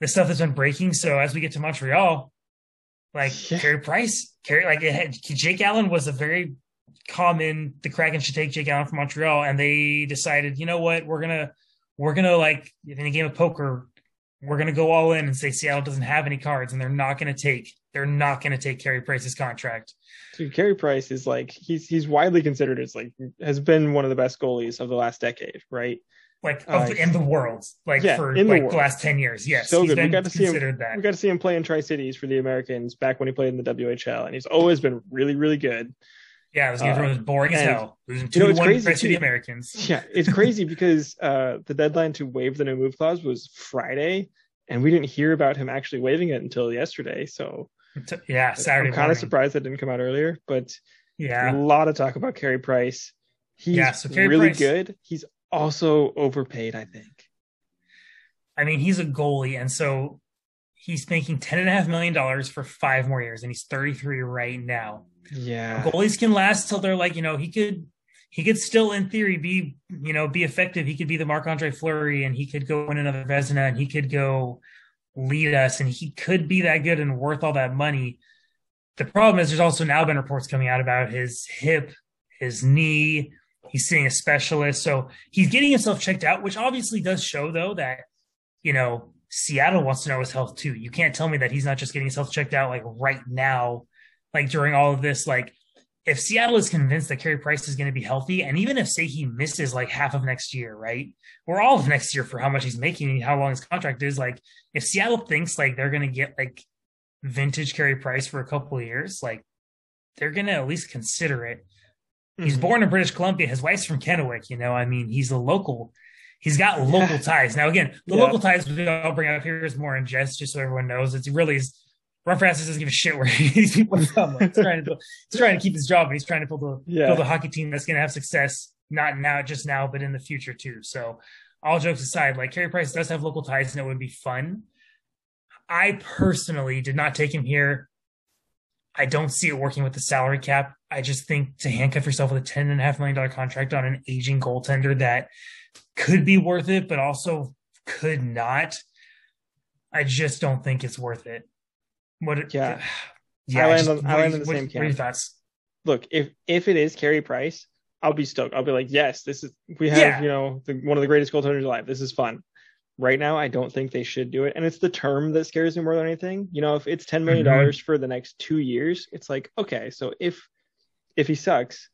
[SPEAKER 6] the stuff that's been breaking. So as we get to Montreal, like yeah. Carey Price, Carey like it had, Jake Allen was a very common. The Kraken should take Jake Allen from Montreal, and they decided, you know what, we're gonna we're gonna like in a game of poker, we're gonna go all in and say Seattle doesn't have any cards, and they're not gonna take they're not gonna take Carey Price's contract.
[SPEAKER 5] Dude, Carey Price is like he's he's widely considered as like has been one of the best goalies of the last decade, right?
[SPEAKER 6] Like of, uh, in the world, like yeah, for like the, the, last ten years. Yes,
[SPEAKER 5] so good. we got to see him. That. We got to see him play in Tri Cities for the Americans back when he played in the WHL, and he's always been really, really good.
[SPEAKER 6] Yeah, those games uh, were boring as hell. Losing two you know, to one crazy to the Americans.
[SPEAKER 5] Yeah, it's crazy because uh, the deadline to waive the no move clause was Friday, and we didn't hear about him actually waiving it until yesterday. So
[SPEAKER 6] yeah, Saturday.
[SPEAKER 5] I'm kind of surprised that didn't come out earlier, but
[SPEAKER 6] yeah,
[SPEAKER 5] a lot of talk about Carey Price. He's yeah, so really Price, good. He's also overpaid, I think.
[SPEAKER 6] I mean, he's a goalie, and so he's making ten and a half million dollars for five more years, and he's 33 right now.
[SPEAKER 5] Yeah,
[SPEAKER 6] goalies can last till they're like, you know, he could he could still in theory be you know be effective he could be the marc andre fleury and he could go win another vezina and he could go lead us and he could be that good and worth all that money. The problem is there's also now been reports coming out about his hip, his knee. He's seeing a specialist. So he's getting himself checked out, which obviously does show though that, you know, Seattle wants to know his health too. You can't tell me that he's not just getting himself checked out like right now, like during all of this, like if Seattle is convinced that Carey Price is going to be healthy, and even if say he misses like half of next year, right, or all of next year for how much he's making and how long his contract is, like if Seattle thinks like they're going to get like vintage Carey Price for a couple of years, like they're going to at least consider it. Mm-hmm. He's born in British Columbia. His wife's from Kennewick. You know, I mean, he's a local. He's got local ties. Now, again, the yeah. local ties I'll bring up here is more in jest, just so everyone knows. It's really is Ron Francis doesn't give a shit where these people are from. Like, he's trying to he's trying to keep his job, and he's trying to build a yeah. build a hockey team that's going to have success, not now, just now, but in the future too. So, all jokes aside, like Carey Price does have local ties, and it would be fun. I personally did not take him here. I don't see it working with the salary cap. I just think to handcuff yourself with a ten and a half million dollar contract on an aging goaltender that could be worth it, but also could not. I just don't think it's worth it. What?
[SPEAKER 5] Yeah,
[SPEAKER 6] yeah.
[SPEAKER 5] I land on, I land on the what, same camp.
[SPEAKER 6] What are your thoughts?
[SPEAKER 5] Look, if if it is Carey Price, I'll be stoked. I'll be like, yes, this is we have yeah. you know the, one of the greatest goaltenders alive. This is fun. Right now, I don't think they should do it, and it's the term that scares me more than anything. You know, if it's ten million dollars mm-hmm. for the next two years, it's like okay, so if if he sucks,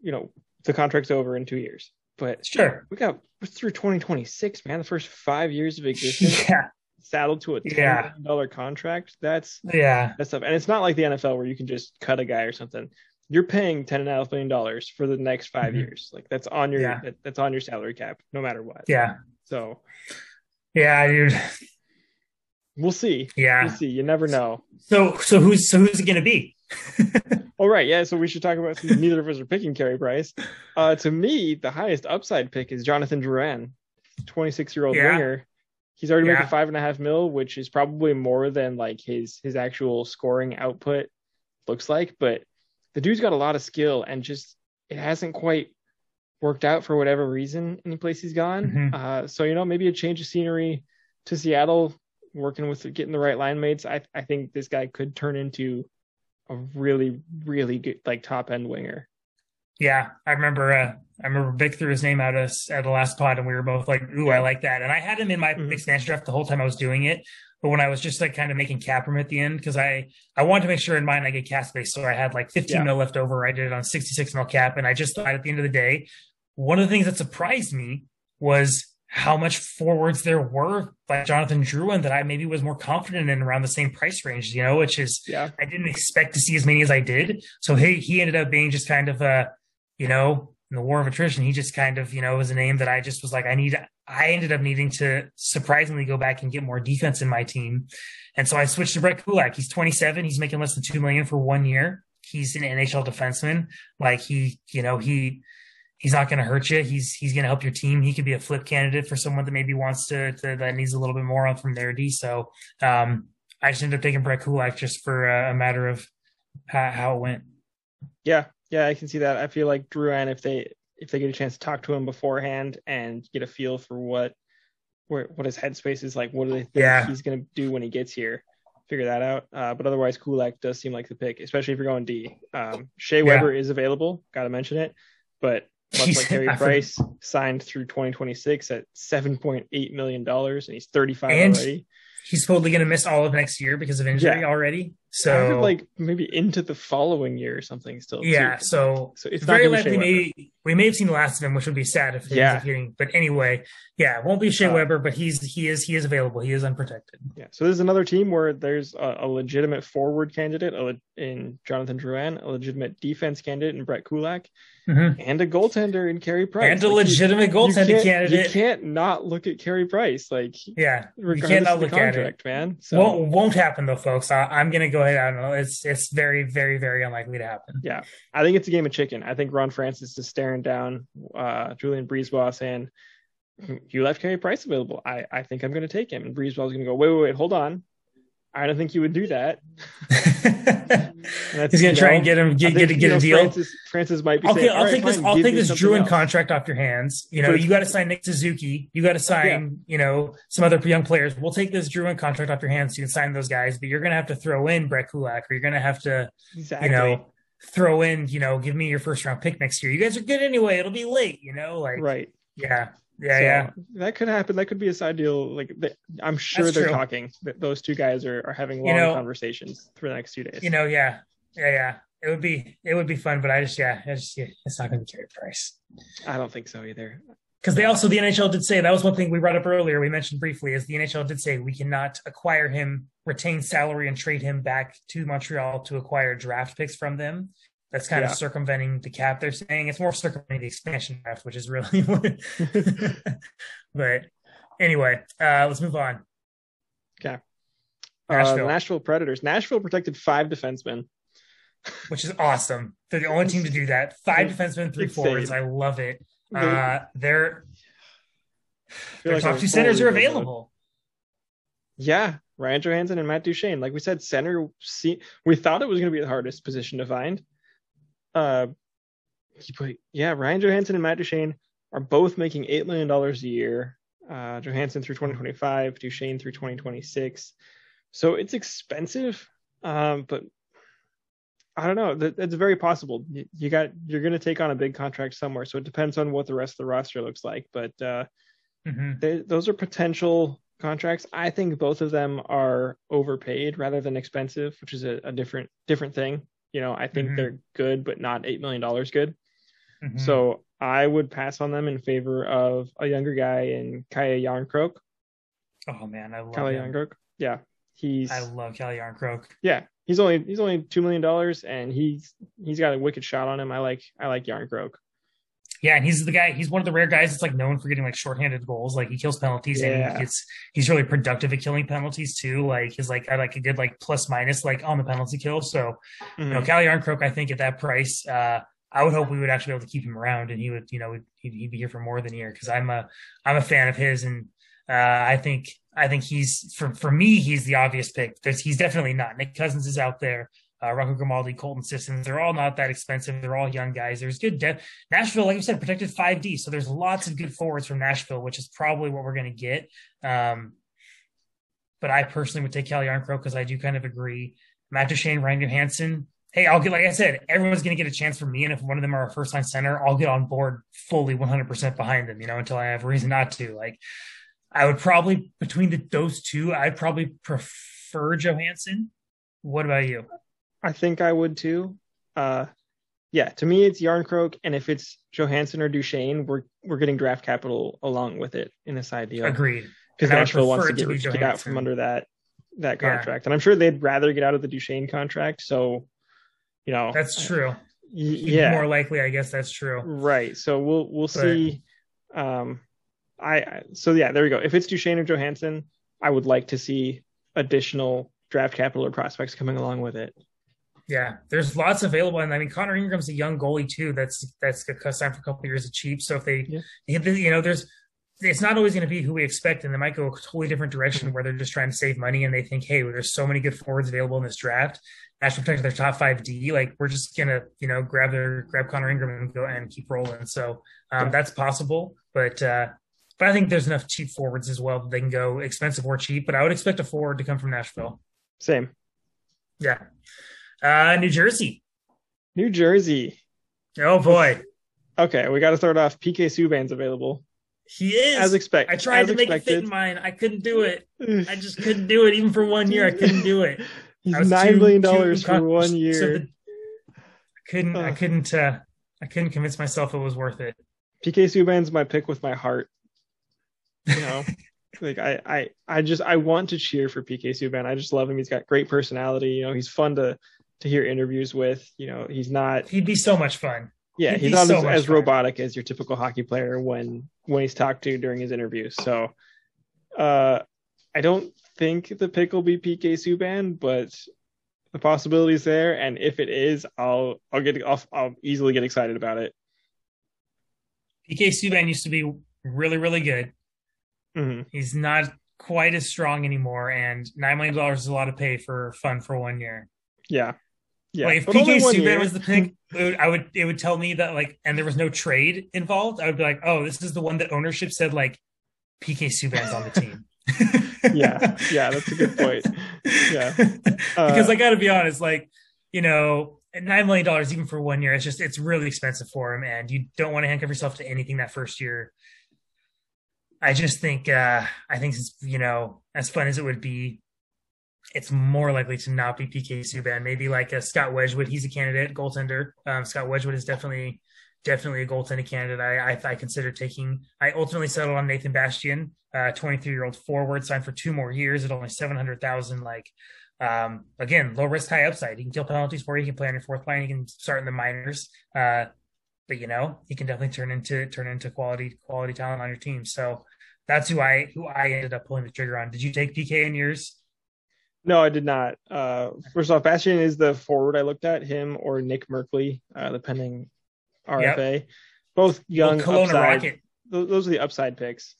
[SPEAKER 5] you know, the contract's over in two years. But
[SPEAKER 6] sure,
[SPEAKER 5] we got we're through 2026, man. The first five years of existence.
[SPEAKER 6] Yeah
[SPEAKER 5] saddled to a ten yeah. million dollar contract. That's
[SPEAKER 6] yeah,
[SPEAKER 5] that's stuff. And it's not like the NFL where you can just cut a guy or something. You're paying ten and a half million dollars for the next 5 mm-hmm. years. Like that's on your yeah. that, that's on your salary cap, no matter what.
[SPEAKER 6] Yeah.
[SPEAKER 5] So.
[SPEAKER 6] Yeah, dude.
[SPEAKER 5] We'll see.
[SPEAKER 6] Yeah,
[SPEAKER 5] we'll see. You never know.
[SPEAKER 6] So, so who's so who's it gonna be?
[SPEAKER 5] All right, yeah. So we should talk about since neither of us are picking Carey Price. Uh, to me, the highest upside pick is Jonathan Drouin, 26 year old
[SPEAKER 6] Yeah.
[SPEAKER 5] winger. He's already
[SPEAKER 6] Yeah.
[SPEAKER 5] making five and a half mil, which is probably more than like his his actual scoring output looks like. But the dude's got a lot of skill, and just it hasn't quite worked out for whatever reason any place he's gone.
[SPEAKER 6] Mhm.
[SPEAKER 5] Uh, so you know, maybe a change of scenery to Seattle, working with getting the right line mates. I I think this guy could turn into a really really good like top end winger.
[SPEAKER 6] Yeah, I remember. Uh, I remember Vic threw his name out us at the last pod, and we were both like, "Ooh, I like that." And I had him in my
[SPEAKER 5] Mhm.
[SPEAKER 6] expansion draft the whole time I was doing it. But when I was just like kind of making cap room at the end, because I I wanted to make sure in mine I get cap space, so I had like 15
[SPEAKER 5] Yeah.
[SPEAKER 6] mil left over. I did it on 66 mil cap, and I just thought at the end of the day, one of the things that surprised me was how much forwards there were like Jonathan Drouin that I maybe was more confident in around the same price range, you know, which is
[SPEAKER 5] Yeah,
[SPEAKER 6] I didn't expect to see as many as I did. So he he ended up being just kind of a, you know, in the war of attrition, he just kind of, you know, was a name that I just was like, I need I ended up needing to surprisingly go back and get more defense in my team. And so I switched to Brett Kulak. He's 27. He's making less than two million for one year. He's an NHL defenseman. Like he, you know, he he's not going to hurt you. He's he's going to help your team. He could be a flip candidate for someone that maybe wants to, to that needs a little bit more on from their D. So um, I just ended up taking Brett Kulak just for a, a matter of how, how it went.
[SPEAKER 5] yeah, yeah. I can see that. I feel like Drouin if they if they get a chance to talk to him beforehand and get a feel for what where what his headspace is like, what do they think
[SPEAKER 6] Yeah.
[SPEAKER 5] he's going to do when he gets here, figure that out. Uh, but otherwise, Kulak does seem like the pick, especially if you're going D. Um, Shea
[SPEAKER 6] Yeah.
[SPEAKER 5] Weber is available. Got to mention it, but much like
[SPEAKER 6] Carey
[SPEAKER 5] Price, signed through 2026 at 7.8 million dollars, and he's 35
[SPEAKER 6] And
[SPEAKER 5] already.
[SPEAKER 6] He's totally going to miss all of next year because of injury
[SPEAKER 5] Yeah.
[SPEAKER 6] already.
[SPEAKER 5] So
[SPEAKER 6] So
[SPEAKER 5] like maybe into the following year or something still.
[SPEAKER 6] yeah,
[SPEAKER 5] too.
[SPEAKER 6] so
[SPEAKER 5] So it's
[SPEAKER 6] very
[SPEAKER 5] gonna
[SPEAKER 6] likely maybe we may have seen the last of him, which would be sad if
[SPEAKER 5] Yeah.
[SPEAKER 6] getting. But anyway, yeah, it won't be Shea
[SPEAKER 5] Uh,
[SPEAKER 6] Weber, but he's he is he is available. He is unprotected.
[SPEAKER 5] Yeah. So this is another team where there's a, a legitimate forward candidate in Jonathan Drouin, a legitimate defense candidate in Brett Kulak,
[SPEAKER 6] Mhm.
[SPEAKER 5] and a goaltender in Carey Price.
[SPEAKER 6] And a
[SPEAKER 5] Like, you-
[SPEAKER 6] legitimate
[SPEAKER 5] you
[SPEAKER 6] goaltending
[SPEAKER 5] can't-
[SPEAKER 6] candidate.
[SPEAKER 5] You can't not look at Carey Price, like
[SPEAKER 6] yeah, you
[SPEAKER 5] of the
[SPEAKER 6] look at it.
[SPEAKER 5] contract, man. So
[SPEAKER 6] Won't won't happen though, folks. I, I'm going to go I don't know. It's it's very very very unlikely to happen.
[SPEAKER 5] yeah, I think it's a game of chicken. I think Ron Francis is staring down uh, Julien BriseBois saying, "You left Carey Price available. I I think I'm going to take him." And BriseBois's going to go, "Wait, wait, wait, hold on." I don't think you would do that.
[SPEAKER 6] He's to try
[SPEAKER 5] know,
[SPEAKER 6] and get him get
[SPEAKER 5] think,
[SPEAKER 6] get, get
[SPEAKER 5] know,
[SPEAKER 6] a deal.
[SPEAKER 5] Francis, Francis might be
[SPEAKER 6] Okay,
[SPEAKER 5] saying,
[SPEAKER 6] I'll
[SPEAKER 5] "All right,
[SPEAKER 6] take this. I'll take this Drouin
[SPEAKER 5] else."
[SPEAKER 6] contract off your hands. You know, you got to sign Nick Suzuki. You got to sign, you know, some other young players. We'll take this Drouin contract off your hands. So you can sign those guys, but you're going to have to throw in Brett Kulak, or you're going to have to,
[SPEAKER 5] Exactly.
[SPEAKER 6] you know, throw in, you know, give me your first round pick next year. You guys are good anyway. It'll be late, you know, like,
[SPEAKER 5] right.
[SPEAKER 6] yeah, yeah,
[SPEAKER 5] So,
[SPEAKER 6] yeah.
[SPEAKER 5] That could happen. That could be a side deal. Like I'm sure
[SPEAKER 6] That's
[SPEAKER 5] they're
[SPEAKER 6] true.
[SPEAKER 5] talking. Th- Those two guys are, are having long
[SPEAKER 6] You know-
[SPEAKER 5] conversations for the next two days.
[SPEAKER 6] You know, yeah, yeah, yeah. It would be, it would be fun, but I just, yeah, I just, yeah, it's not going to be Carey Price.
[SPEAKER 5] I don't think so either.
[SPEAKER 6] Because they also the NHL did say that was one thing we brought up earlier. We mentioned briefly is the NHL did say we cannot acquire him, retain salary, and trade him back to Montreal to acquire draft picks from them. That's kind
[SPEAKER 5] Yeah.
[SPEAKER 6] of circumventing the cap. They're saying it's more circumventing the expansion draft, which is really. what- but anyway, uh, let's move on.
[SPEAKER 5] okay
[SPEAKER 6] Nashville.
[SPEAKER 5] the Nashville Predators. Nashville protected five defensemen.
[SPEAKER 6] which is awesome. They're the only team to do that. Five defensemen, three forwards. I love it. Uh,
[SPEAKER 5] feel
[SPEAKER 6] their
[SPEAKER 5] like
[SPEAKER 6] top two centers are available.
[SPEAKER 5] Yeah, Ryan Johansen and Matt Duchene. Like we said, center. See, we thought it was going to be the hardest position to find. Uh, but yeah, Ryan Johansen and Matt Duchene are both making eight million dollars a year. Uh, Johansen through 2025, Duchene through 2026. So it's expensive, um, but I don't know. That, that's very possible. You, you got you're going to take on a big contract somewhere, so it depends on what the rest of the roster looks like. But uh,
[SPEAKER 6] Mhm.
[SPEAKER 5] they, those are potential contracts. I think both of them are overpaid rather than expensive, which is a, a different different thing. You know, I think
[SPEAKER 6] Mhm.
[SPEAKER 5] they're good, but not eight million dollars good.
[SPEAKER 6] Mhm.
[SPEAKER 5] So I would pass on them in favor of a younger guy in Kaya Järnkrok.
[SPEAKER 6] oh man, I love
[SPEAKER 5] Kaya
[SPEAKER 6] him.
[SPEAKER 5] Järnkrok. Yeah, he's
[SPEAKER 6] I love Kelly Järnkrok.
[SPEAKER 5] yeah he's only he's only two million dollars and he's he's got a wicked shot on him. I like I like Järnkrok.
[SPEAKER 6] Yeah, and he's the guy. He's one of the rare guys that's like known for getting like shorthanded goals. Like he kills penalties, and
[SPEAKER 5] Yeah.
[SPEAKER 6] he gets he's really productive at killing penalties too. Like he's like I like a good like plus minus like on the penalty kill. So you know,
[SPEAKER 5] Mhm.
[SPEAKER 6] Cal Järnkrok, I think at that price, uh, I would hope we would actually be able to keep him around, and he would, you know, he'd, he'd be here for more than a year because I'm a I'm a fan of his, and uh, I think I think he's for for me he's the obvious pick. There's, he's definitely not. Nick Cousins is out there. Uh, Rocco Grimaldi, Colton Sissons, they're all not that expensive. They're all young guys. There's good depth. Nashville, like you said, protected 5D. So there's lots of good forwards from Nashville, which is probably what we're going to get. Um, but I personally would take Cal Järnkrok because I do kind of agree. Matt Duchene, Ryan Johansen. Hey, I'll get, like I said, everyone's going to get a chance for me. And if one of them are a first line center, I'll get on board fully 100% behind them, you know, until I have a reason not to. Like, I would probably, between the, those two, I'd probably prefer Johansen. What about you?
[SPEAKER 5] I think I would too. Uh, yeah, to me it's Järnkrok, and if it's Johansen or Duchene, we're we're getting draft capital along with it in this idea.
[SPEAKER 6] Agreed.
[SPEAKER 5] because
[SPEAKER 6] And I would
[SPEAKER 5] Nashville wants to get,
[SPEAKER 6] to
[SPEAKER 5] get out from under that that
[SPEAKER 6] Yeah.
[SPEAKER 5] contract, and I'm sure they'd rather get out of the Duchene contract. So, you know,
[SPEAKER 6] That's true.
[SPEAKER 5] y- yeah,
[SPEAKER 6] More likely, I guess that's true.
[SPEAKER 5] right. So we'll we'll
[SPEAKER 6] But-
[SPEAKER 5] see. Um, I I- so yeah, there we go. If it's Duchene or Johansen, I would like to see additional draft capital or prospects coming along with it.
[SPEAKER 6] Yeah, there's lots available, and I mean Connor Ingram's a young goalie too. That's that's signed for a couple of years of cheap. So if they,
[SPEAKER 5] Yeah.
[SPEAKER 6] you know, there's it's not always going to be who we expect, and they might go a totally different direction
[SPEAKER 5] Mm-hmm.
[SPEAKER 6] where they're just trying to save money and they think, hey, well, there's so many good forwards available in this draft. National protect their top five D. Like we're just gonna, you know, grab their grab Connor Ingram and go and keep rolling. So um, that's possible, but uh, but I think there's enough cheap forwards as well that they can go expensive or cheap. But I would expect a forward to come from Nashville.
[SPEAKER 5] Same.
[SPEAKER 6] Yeah, uh, New Jersey.
[SPEAKER 5] New Jersey.
[SPEAKER 6] Oh boy.
[SPEAKER 5] Okay, we got to start off. PK Subban's available
[SPEAKER 6] He is.
[SPEAKER 5] as expected.
[SPEAKER 6] I tried to make it fit in mine. I couldn't do it. I just couldn't do it. Even for one year, I couldn't do it.
[SPEAKER 5] Nine
[SPEAKER 6] too-
[SPEAKER 5] million dollars for one year.
[SPEAKER 6] the- I couldn't. I couldn't. Uh, I couldn't convince myself it was worth it.
[SPEAKER 5] PK Subban's my pick with my heart. You know, like I, I, I just I want to cheer for PK Subban. I just love him. He's got great personality. You know, he's fun to to hear interviews with. You know, he's not.
[SPEAKER 6] He'd be so much fun.
[SPEAKER 5] Yeah,
[SPEAKER 6] He'd
[SPEAKER 5] he's not
[SPEAKER 6] so
[SPEAKER 5] as, as robotic as your typical hockey player when when he's talked to during his interviews. So, uh, I don't think the pick will be PK Subban, but the possibility is there. And if it is, I'll I'll get I'll, I'll easily get excited about it.
[SPEAKER 6] PK Subban used to be really, really good.
[SPEAKER 5] Mhm.
[SPEAKER 6] He's not quite as strong anymore, and nine million dollars is a lot of pay for fun for one year.
[SPEAKER 5] Yeah, yeah.
[SPEAKER 6] like if PK Subban
[SPEAKER 5] year.
[SPEAKER 6] was the pick, it would, I would it would tell me that like, and there was no trade involved. I would be like, oh, this is the one that ownership said like PK Subban's on the team.
[SPEAKER 5] yeah, yeah, that's a good point. Yeah.
[SPEAKER 6] because
[SPEAKER 5] Uh,
[SPEAKER 6] I got to be honest, like you know, nine million dollars even for one year, it's just it's really expensive for him, and you don't want to handcuff yourself to anything that first year. I just think uh I think it's, you know as fun as it would be, it's more likely to not be PK Subban. Maybe like a Scott Wedgewood. He's a candidate goaltender. Um, Scott Wedgewood is definitely definitely a goaltending candidate. I, I I consider taking. I ultimately settled on Nathan Bastian, uh, 23 year old forward, signed for two more years at only 700,000. Like um, again, low risk, high upside. He can kill penalties for you. He can play on your fourth line. He can start in the minors. Uh, but you know, he can definitely turn into turn into quality quality talent on your team. So that's who I who I ended up pulling the trigger on. Did you take PK in yours?
[SPEAKER 5] No, I did not. Uh, first off, Bastian is the forward I looked at, him or Nick Merkley, uh, the pending RFA. Both young,
[SPEAKER 6] Kelowna
[SPEAKER 5] upside.
[SPEAKER 6] Rocket.
[SPEAKER 5] Those, are the upside picks.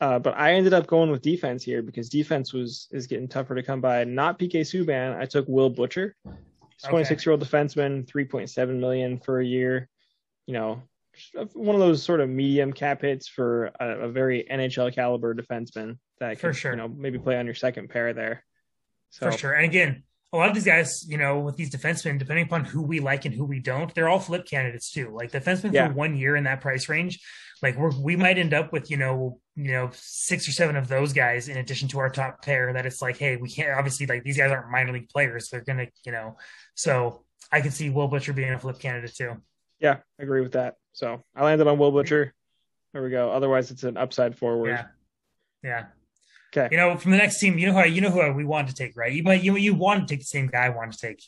[SPEAKER 5] Uh, but I ended up going with defense here because defense was is getting tougher to come by. Not PK Subban. I took Will Butcher,
[SPEAKER 6] Okay.
[SPEAKER 5] 26 year old defenseman, 3.7 million for a year. You know, one of those sort of medium cap hits for a, a very NHL caliber defenseman that
[SPEAKER 6] For
[SPEAKER 5] can,
[SPEAKER 6] sure.
[SPEAKER 5] you know, maybe play on your second pair there. So
[SPEAKER 6] For sure. And again, a lot of these guys, you know, with these defensemen, depending upon who we like and who we don't, they're all flip candidates too. Like defensemen
[SPEAKER 5] Yeah.
[SPEAKER 6] for one year in that price range, like we're, we might end up with, you know, you know, six or seven of those guys in addition to our top pair that it's like, hey, we can't obviously like these guys aren't minor league players. They're gonna, you know, so I can see Will Butcher being a flip candidate too.
[SPEAKER 5] Yeah, I agree with that. So I landed on Will Butcher. There we go. Otherwise, it's an upside forward.
[SPEAKER 6] Yeah. Yeah.
[SPEAKER 5] Okay.
[SPEAKER 6] You know, from the next team, you know who I, you know who I, we wanted to take, right? You might you you wanted to take the same guy I wanted to take.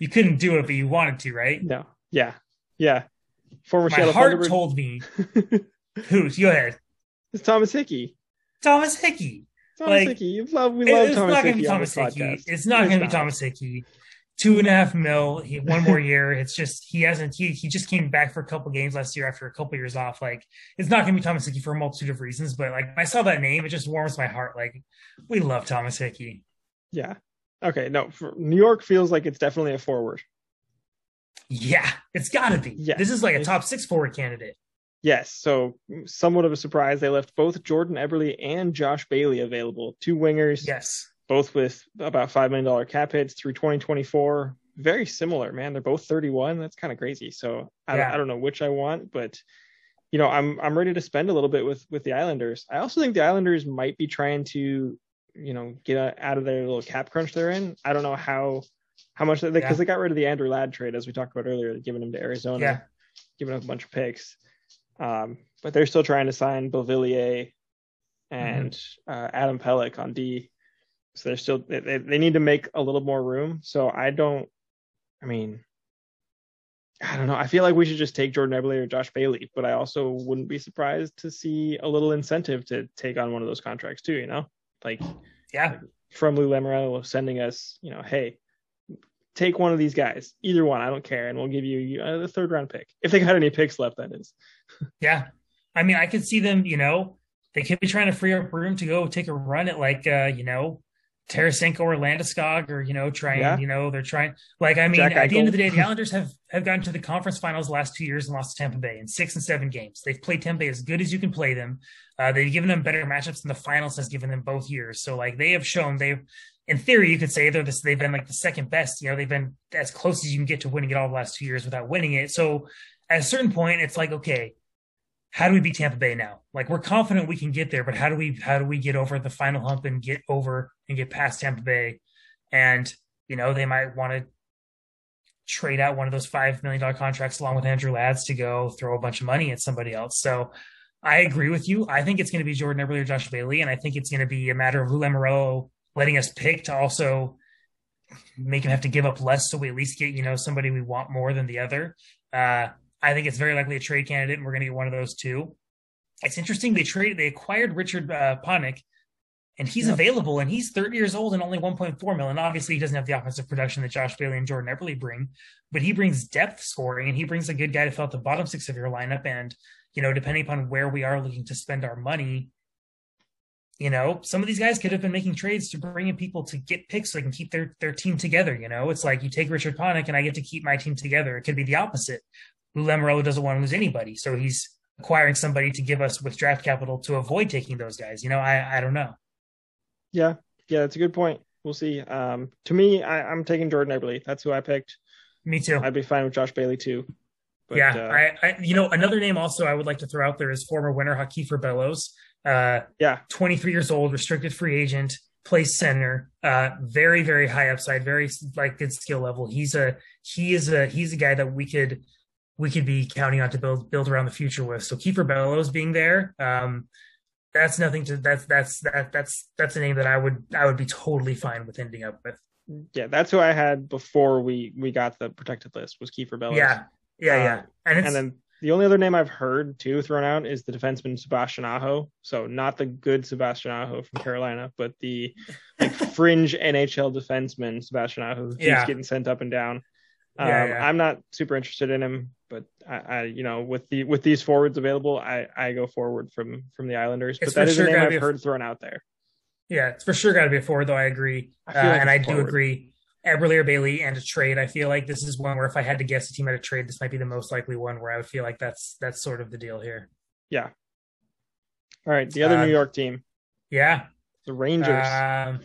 [SPEAKER 6] You couldn't do it, but you wanted to, right?
[SPEAKER 5] No. Yeah. Yeah. Former
[SPEAKER 6] My
[SPEAKER 5] Seattle
[SPEAKER 6] heart
[SPEAKER 5] Thunderbird.
[SPEAKER 6] told me who's go ahead.
[SPEAKER 5] it's Thomas Hickey.
[SPEAKER 6] Thomas Hickey.
[SPEAKER 5] Thomas
[SPEAKER 6] Like,
[SPEAKER 5] Hickey. You love, we love
[SPEAKER 6] it's
[SPEAKER 5] Thomas Hickey
[SPEAKER 6] be Thomas Hickey. It's not
[SPEAKER 5] It's
[SPEAKER 6] gonna be Thomas Hickey. Two and a half mil. He, one more year. It's just he hasn't. He he just came back for a couple games last year after a couple years off. Like it's not gonna be Thomas Hickey for a multitude of reasons. But like I saw that name, it just warms my heart. Like we love Thomas Hickey.
[SPEAKER 5] Yeah. Okay. No, for, New York feels like it's definitely a forward.
[SPEAKER 6] Yeah, it's got to be.
[SPEAKER 5] Yeah.
[SPEAKER 6] This is like a top six forward candidate.
[SPEAKER 5] Yes. So mm, somewhat of a surprise. They left both Jordan Eberle and Josh Bailey available. Two wingers.
[SPEAKER 6] Yes.
[SPEAKER 5] Both with about five million dollar cap hits through 2024. Very similar, man. They're both 31. That's kind of crazy. So I,
[SPEAKER 6] Yeah.
[SPEAKER 5] I don't know which I want, but you know, I'm I'm ready to spend a little bit with with the Islanders. I also think the Islanders might be trying to, you know, get out of their little cap crunch they're in. I don't know how how much they because
[SPEAKER 6] Yeah.
[SPEAKER 5] they got rid of the Andrew Ladd trade as we talked about earlier, giving him to Arizona,
[SPEAKER 6] Yeah.
[SPEAKER 5] giving up a bunch of picks. Um, but they're still trying to sign Beauvillier and
[SPEAKER 6] Mm-hmm.
[SPEAKER 5] uh, Adam Pelech on D. So they're still they, they need to make a little more room. So I don't. I mean, I don't know. I feel like we should just take Jordan Eberle or Josh Bailey, but I also wouldn't be surprised to see a little incentive to take on one of those contracts too. You know, like
[SPEAKER 6] Yeah.
[SPEAKER 5] from Lou Lamoriello sending us, you know, hey, take one of these guys, either one, I don't care, and we'll give you uh, the third round pick if they got any picks left. That is.
[SPEAKER 6] Yeah. I mean, I could see them, you know, they could be trying to free up room to go take a run at like, uh, you know, Tarasenko or Landeskog or, you know, trying,
[SPEAKER 5] Yeah.
[SPEAKER 6] you know, they're trying, like, I mean,
[SPEAKER 5] Jack
[SPEAKER 6] at the end of the day, the Islanders have, have gotten to the conference finals the last two years and lost to Tampa Bay in six and seven games. They've played Tampa Bay as good as you can play them. Uh, they've given them better matchups than the finals has given them both years. So like they have shown they've, in theory, you could say they're this, they've been like the second best, you know, they've been as close as you can get to winning it all the last two years without winning it. So at a certain point, it's like, okay, how do we beat Tampa Bay now? Like we're confident we can get there, but how do we how do we get over the final hump and get over and get past Tampa Bay? And you know they might want to trade out one of those five million dollar contracts along with Andrew Ladd's to go throw a bunch of money at somebody else. So I agree with you. I think it's going to be Jordan Eberle or Josh Bailey, and I think it's going to be a matter of Lou Lamoriello letting us pick to also make him have to give up less, so we at least get you know somebody we want more than the other. Uh, I think it's very likely a trade candidate, and we're going to get one of those two. It's interesting they traded, they acquired Richard uh, Panik, and he's available, and he's 30 years old and only 1.4 million. Obviously, he doesn't have the offensive production that Josh Bailey and Jordan Eberle bring, but he brings depth scoring, and he brings a good guy to fill out the bottom six of your lineup. And you know, depending upon where we are looking to spend our money, you know, some of these guys could have been making trades to bring in people to get picks so they can keep their their team together. You know, it's like you take Richard Panik and I get to keep my team together. It could be the opposite. Lou doesn't want to lose anybody, so he's acquiring somebody to give us with draft capital to avoid taking those guys. You know, I I don't know.
[SPEAKER 5] Yeah, yeah, that's a good point. We'll see. Um, to me, I, I'm taking Jordan Eberle. That's who I picked.
[SPEAKER 6] Me too.
[SPEAKER 5] I'd be fine with Josh Bailey too. But,
[SPEAKER 6] yeah,
[SPEAKER 5] uh,
[SPEAKER 6] I, I you know another name also I would like to throw out there is former Winterhawk Kieffer Bellows. Uh,
[SPEAKER 5] yeah,
[SPEAKER 6] 23 years old, restricted free agent, plays center, uh, very, very high upside, very like good skill level. He's a he is a he's a guy that we could we could be counting on to build build around the future with. So Kieffer Bellows being there, um, that's nothing to that's that's that that's that's a name that I would I would be totally fine with ending up with.
[SPEAKER 5] yeah, that's who I had before we we got the protected list was Kieffer Bellows.
[SPEAKER 6] Yeah, yeah, yeah.
[SPEAKER 5] Um,
[SPEAKER 6] And it's
[SPEAKER 5] and then the only other name I've heard too thrown out is the defenseman Sebastian Aho. So not the good Sebastian Aho from Carolina, but the like fringe NHL defenseman Sebastian Aho who keeps
[SPEAKER 6] Yeah.
[SPEAKER 5] getting sent up and down. Um,
[SPEAKER 6] Yeah, yeah.
[SPEAKER 5] I'm not super interested in him, but I, I, you know, with the with these forwards available, I I go forward from from the Islanders.
[SPEAKER 6] It's
[SPEAKER 5] but that
[SPEAKER 6] for sure
[SPEAKER 5] a name I've
[SPEAKER 6] a-
[SPEAKER 5] heard thrown out there.
[SPEAKER 6] Yeah, it's for sure got to be a forward, though. I agree,
[SPEAKER 5] I
[SPEAKER 6] uh, and I
[SPEAKER 5] it's
[SPEAKER 6] do agree. Eberle or Bailey and a trade. I feel like this is one where if I had to guess a team at a trade, this might be the most likely one where I would feel like that's that's sort of the deal here.
[SPEAKER 5] Yeah. All right, the other
[SPEAKER 6] Uh,
[SPEAKER 5] New York team,
[SPEAKER 6] Yeah,
[SPEAKER 5] the Rangers.
[SPEAKER 6] um,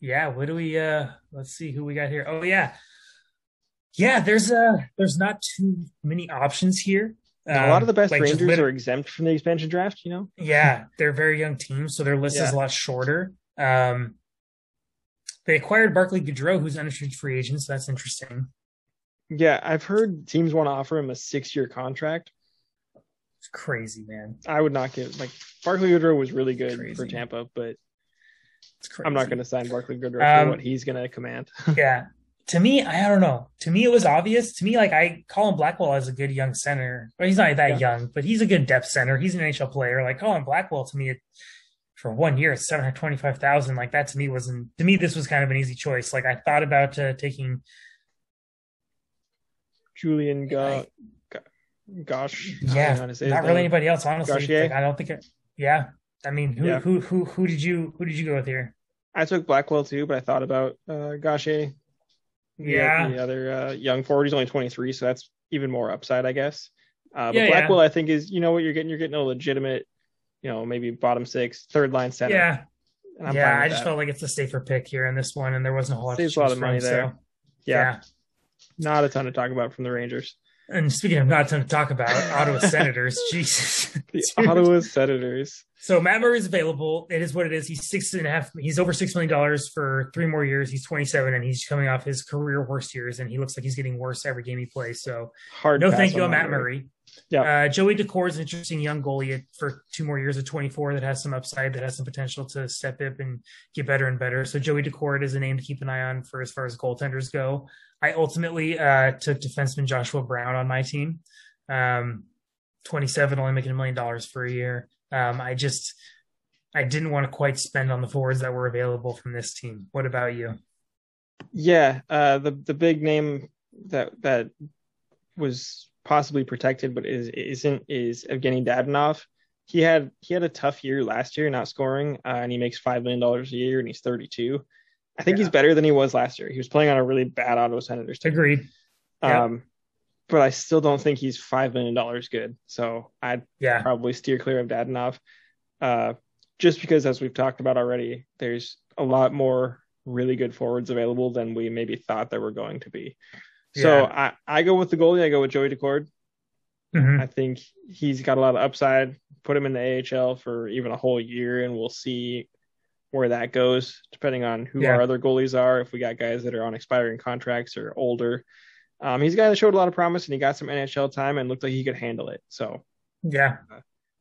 [SPEAKER 6] yeah. What do we? uh Let's see who we got here. Oh yeah, yeah. There's uh there's not too many options here.
[SPEAKER 5] a lot of the best
[SPEAKER 6] Um, like,
[SPEAKER 5] Rangers
[SPEAKER 6] liter-
[SPEAKER 5] are exempt from the expansion draft. You know.
[SPEAKER 6] Yeah, they're a very young team, so their list is a lot shorter. Um, they acquired Barclay Goodrow, who's an unrestricted free agent, so that's interesting.
[SPEAKER 5] Yeah, I've heard teams want to offer him a six-year contract.
[SPEAKER 6] It's crazy, man.
[SPEAKER 5] I would not give like Barclay Goodrow was really good
[SPEAKER 6] Crazy.
[SPEAKER 5] for Tampa, but
[SPEAKER 6] It's crazy.
[SPEAKER 5] I'm not going to sign Barclay Goodrow
[SPEAKER 6] Um,
[SPEAKER 5] for what he's going to command.
[SPEAKER 6] Yeah. To me, I don't know. To me, it was obvious. To me, like I Colin Blackwell as a good young center. Well, he's not that
[SPEAKER 5] Yeah.
[SPEAKER 6] young, but he's a good depth center. He's an NHL player. Like Colin Blackwell, to me, it, for one year, it's seven hundred twenty five thousand. Like that to me wasn't. To me, this was kind of an easy choice. Like I thought about uh, taking.
[SPEAKER 5] Julian Go- Go- Gosh. I don't know
[SPEAKER 6] Yeah,
[SPEAKER 5] how to say his
[SPEAKER 6] not
[SPEAKER 5] name.
[SPEAKER 6] really anybody else. Honestly, Like, I don't think. It, yeah, I mean, who
[SPEAKER 5] Yeah.
[SPEAKER 6] who who who did you who did you go with here?
[SPEAKER 5] I took Blackwell too, but I thought about uh, Gauthier. The-
[SPEAKER 6] Yeah.
[SPEAKER 5] The other uh, young forward. He's only 23, so that's even more upside, I guess. Uh, but
[SPEAKER 6] Yeah, yeah.
[SPEAKER 5] Blackwell, I think, is you know what you're getting. You're getting a legitimate, you know, maybe bottom six, third line center.
[SPEAKER 6] Yeah,
[SPEAKER 5] And I'm
[SPEAKER 6] yeah. I just
[SPEAKER 5] that.
[SPEAKER 6] felt like it's a safer pick here in this one, and there wasn't a whole lot.
[SPEAKER 5] Saves a lot of money
[SPEAKER 6] from,
[SPEAKER 5] there.
[SPEAKER 6] So,
[SPEAKER 5] yeah, not a ton to talk about from the Rangers.
[SPEAKER 6] And speaking of not a ton to talk about, Ottawa Senators, Jesus.
[SPEAKER 5] Ottawa Senators.
[SPEAKER 6] So Matt Murray is available. It is what it is. He's six and a half. He's over six million dollars for three more years. He's 27 and he's coming off his career worst years, and he looks like he's getting worse every game he plays. So
[SPEAKER 5] Hard.
[SPEAKER 6] no thank you Matt Murray.
[SPEAKER 5] Yeah.
[SPEAKER 6] Uh, Joey Daccord is an interesting young goalie for two more years at 24 that has some upside, that has some potential to step up and get better and better. So Joey Daccord is a name to keep an eye on for as far as goaltenders go. I ultimately uh, took defenseman Joshua Brown on my team. Um, 27, only making a million dollars for a year. Um, I just, I didn't want to quite spend on the forwards that were available from this team. What about you?
[SPEAKER 5] Yeah, uh, the the big name that that was possibly protected but is isn't is Evgeny Dadonov. He had he had a tough year last year, not scoring, uh, and he makes five million dollars a year, and he's 32. I think he's better than he was last year. He was playing on a really bad Ottawa Senators team.
[SPEAKER 6] Agreed. Yeah.
[SPEAKER 5] Um, but I still don't think he's five million dollars good. So I'd
[SPEAKER 6] Yeah.
[SPEAKER 5] probably steer clear of Dadonov. Uh, just because, as we've talked about already, there's a lot more really good forwards available than we maybe thought there were going to be. So I, I go with the goalie. I go with Joey Daccord.
[SPEAKER 6] Mhm.
[SPEAKER 5] I think he's got a lot of upside. Put him in the AHL for even a whole year, and we'll see where that goes, depending on who
[SPEAKER 6] Yeah.
[SPEAKER 5] our other goalies are. If we got guys that are on expiring contracts or older, um, he's a guy that showed a lot of promise, and he got some NHL time and looked like he could handle it. So
[SPEAKER 6] Yeah.
[SPEAKER 5] Uh,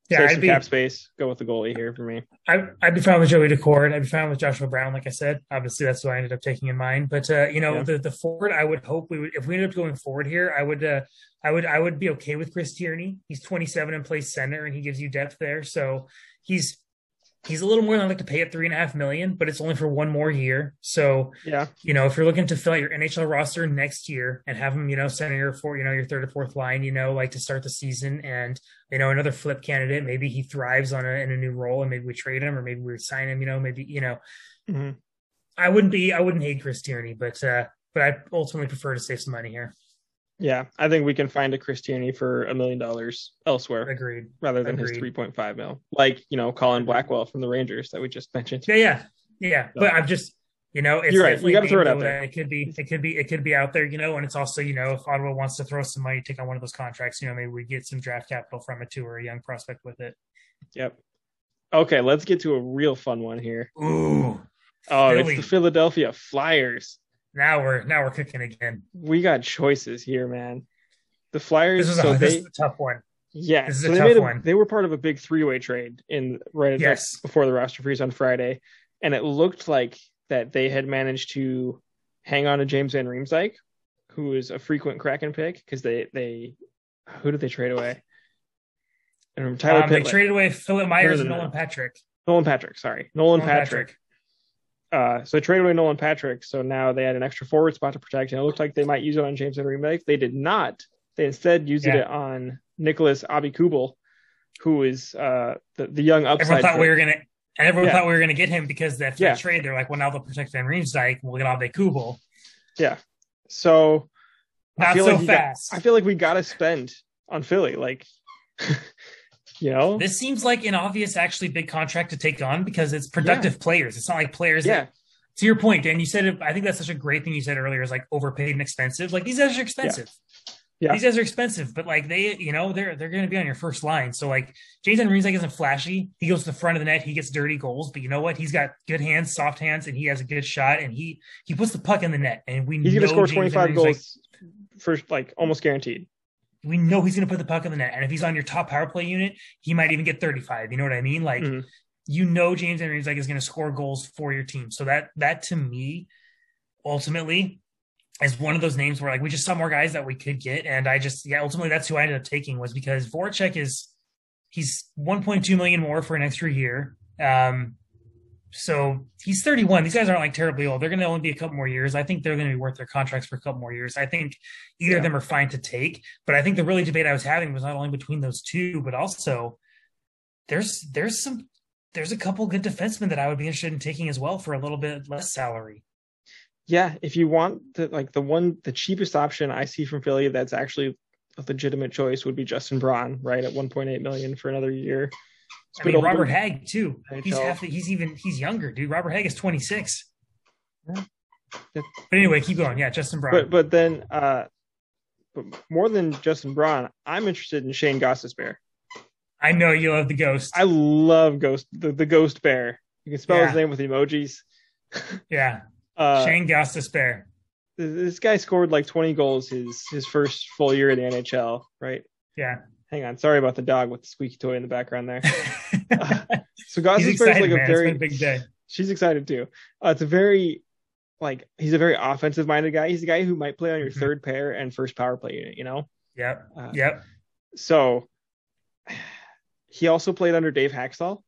[SPEAKER 6] Yeah.
[SPEAKER 5] save
[SPEAKER 6] I'd
[SPEAKER 5] some
[SPEAKER 6] be,
[SPEAKER 5] cap space. Go with the goalie here for me.
[SPEAKER 6] I, I'd be fine with Joey Daccord. I'd be fine with Joshua Brown, like I said. Obviously, that's what I ended up taking in mind. But uh, you know,
[SPEAKER 5] Yeah.
[SPEAKER 6] the the forward, I would hope we would if we ended up going forward here, I would uh, I would I would be okay with Chris Tierney. He's 27 and plays center, and he gives you depth there. So he's he's a little more than I'd like to pay at three and a half million, but it's only for one more year. So
[SPEAKER 5] Yeah,
[SPEAKER 6] you know, if you're looking to fill out your NHL roster next year and have him, you know, center your four, you know, your third or fourth line, you know, like to start the season and, you know, another flip candidate, maybe he thrives on a, in a new role and maybe we trade him or maybe we sign him, you know, maybe, you know,
[SPEAKER 5] Mhm.
[SPEAKER 6] I wouldn't be, I wouldn't hate Chris Tierney, but, uh, but I ultimately prefer to save some money here.
[SPEAKER 5] Yeah. I think we can find a Chris Tierney for a million dollars elsewhere
[SPEAKER 6] Agreed.
[SPEAKER 5] rather than his three point five mil, like you know Colin Blackwell from the Rangers that we just mentioned.
[SPEAKER 6] Yeah. Yeah. Yeah. But I'm just, you know, it's
[SPEAKER 5] You're right.
[SPEAKER 6] definitely
[SPEAKER 5] You gotta throw it out there.
[SPEAKER 6] It could be, it could be, it could be out there, you know, and it's also, you know, if Ottawa wants to throw some money, take on one of those contracts, you know, maybe we get some draft capital from it too, or a young prospect with it.
[SPEAKER 5] Yep. Okay, let's get to a real fun one here.
[SPEAKER 6] Ooh,
[SPEAKER 5] Oh,
[SPEAKER 6] Philly.
[SPEAKER 5] it's the Philadelphia Flyers.
[SPEAKER 6] Now we're now we're kicking again.
[SPEAKER 5] We got choices here, man. The Flyers.
[SPEAKER 6] This is a,
[SPEAKER 5] so
[SPEAKER 6] this
[SPEAKER 5] they,
[SPEAKER 6] is a tough one.
[SPEAKER 5] yeah,
[SPEAKER 6] this is
[SPEAKER 5] so
[SPEAKER 6] a
[SPEAKER 5] they
[SPEAKER 6] tough
[SPEAKER 5] made a,
[SPEAKER 6] one.
[SPEAKER 5] They were part of a big three-way trade in right
[SPEAKER 6] Yes.
[SPEAKER 5] before the roster freeze on Friday, and it looked like that they had managed to hang on to James Van Riemsdyk, who is a frequent Kraken pick because they they who did they trade away? And Tyler
[SPEAKER 6] Um, they traded away Philippe Myers
[SPEAKER 5] No,
[SPEAKER 6] and
[SPEAKER 5] no, no,
[SPEAKER 6] Nolan. Patrick.
[SPEAKER 5] Nolan Patrick, sorry. Nolan,
[SPEAKER 6] Nolan
[SPEAKER 5] Patrick. Uh, so they traded away Nolan Patrick. So now they had an extra forward spot to protect, and it looked like they might use it on James Van Riemsdyk. They did not. They instead used
[SPEAKER 6] Yeah.
[SPEAKER 5] it on Nicolas Aube-Kubel, who is uh, the, the young upside.
[SPEAKER 6] Everyone thought we were gonna, and everyone
[SPEAKER 5] Yeah.
[SPEAKER 6] thought we were gonna get him because that,
[SPEAKER 5] Yeah.
[SPEAKER 6] trade. They're like, well, now they'll protect Van Riemsdyk. We'll get Aube-Kubel. Yeah.
[SPEAKER 5] So I
[SPEAKER 6] Not
[SPEAKER 5] feel
[SPEAKER 6] so
[SPEAKER 5] like you got-
[SPEAKER 6] fast.
[SPEAKER 5] I feel like we got to spend on Philly. Like, you know,
[SPEAKER 6] this seems like an obvious, actually big contract to take on because it's productive players. It's not like players
[SPEAKER 5] yeah,
[SPEAKER 6] that to your point, Dan, you said it, I think that's such a great thing you said earlier is like overpaid and expensive. Like these guys are expensive.
[SPEAKER 5] Yeah.
[SPEAKER 6] These guys are expensive, but like they, you know, they're they're gonna be on your first line. So like James Van Riemsdyk isn't flashy. He goes to the front of the net, he gets dirty goals, but you know what? He's got good hands, soft hands, and he has a good shot and he he puts the puck in the net. And we
[SPEAKER 5] he's
[SPEAKER 6] know
[SPEAKER 5] going to score
[SPEAKER 6] James
[SPEAKER 5] 25
[SPEAKER 6] Henry's, like,
[SPEAKER 5] goals first, like almost guaranteed.
[SPEAKER 6] We know he's going to put the puck in the net. And if he's on your top power play unit, he might even get 35. You know what I mean? Like,
[SPEAKER 5] Mhm.
[SPEAKER 6] you know, James Van Riemsdyk is going to score goals for your team. So that, that to me, ultimately is one of those names where like we just saw more guys that we could get, and I just yeah, ultimately that's who I ended up taking was because Voracek is he's 1.2 million more for an extra year. Um, so he's 31. These guys aren't like terribly old. They're going to only be a couple more years. I think they're going to be worth their contracts for a couple more years. I think either yeah. of them are fine to take. But I think the really debate I was having was not only between those two, but also there's there's some there's a couple good defensemen that I would be interested in taking as well for a little bit less salary.
[SPEAKER 5] Yeah, if you want the like the one the cheapest option I see from Philly that's actually a legitimate choice would be Justin Braun, right at 1.8 million for another year.
[SPEAKER 6] I mean, Robert Hagg too. He's half. The, he's even. He's younger, dude. Robert Hagg is 26. Yeah. But anyway, keep going. Yeah, Justin Braun.
[SPEAKER 5] But but then, uh, but more than Justin Braun, I'm interested in Shane Gostisbehere.
[SPEAKER 6] I know you love the ghost.
[SPEAKER 5] I love ghost the, the ghost bear. You can spell yeah. his name with emojis.
[SPEAKER 6] yeah. Uh, Shane Gostisbehere.
[SPEAKER 5] This guy scored like 20 goals his his first full year in the NHL, right?
[SPEAKER 6] Yeah.
[SPEAKER 5] Hang on, sorry about the dog with the squeaky toy in the background there. uh, so Gostisbehere is like a very
[SPEAKER 6] big day.
[SPEAKER 5] She's excited too. Uh, it's a very like he's a very offensive minded guy. He's a guy who might play on your mm-hmm. third pair and first power play unit. You know.
[SPEAKER 6] Yep. Uh, yep.
[SPEAKER 5] So he also played under Dave Hakstol,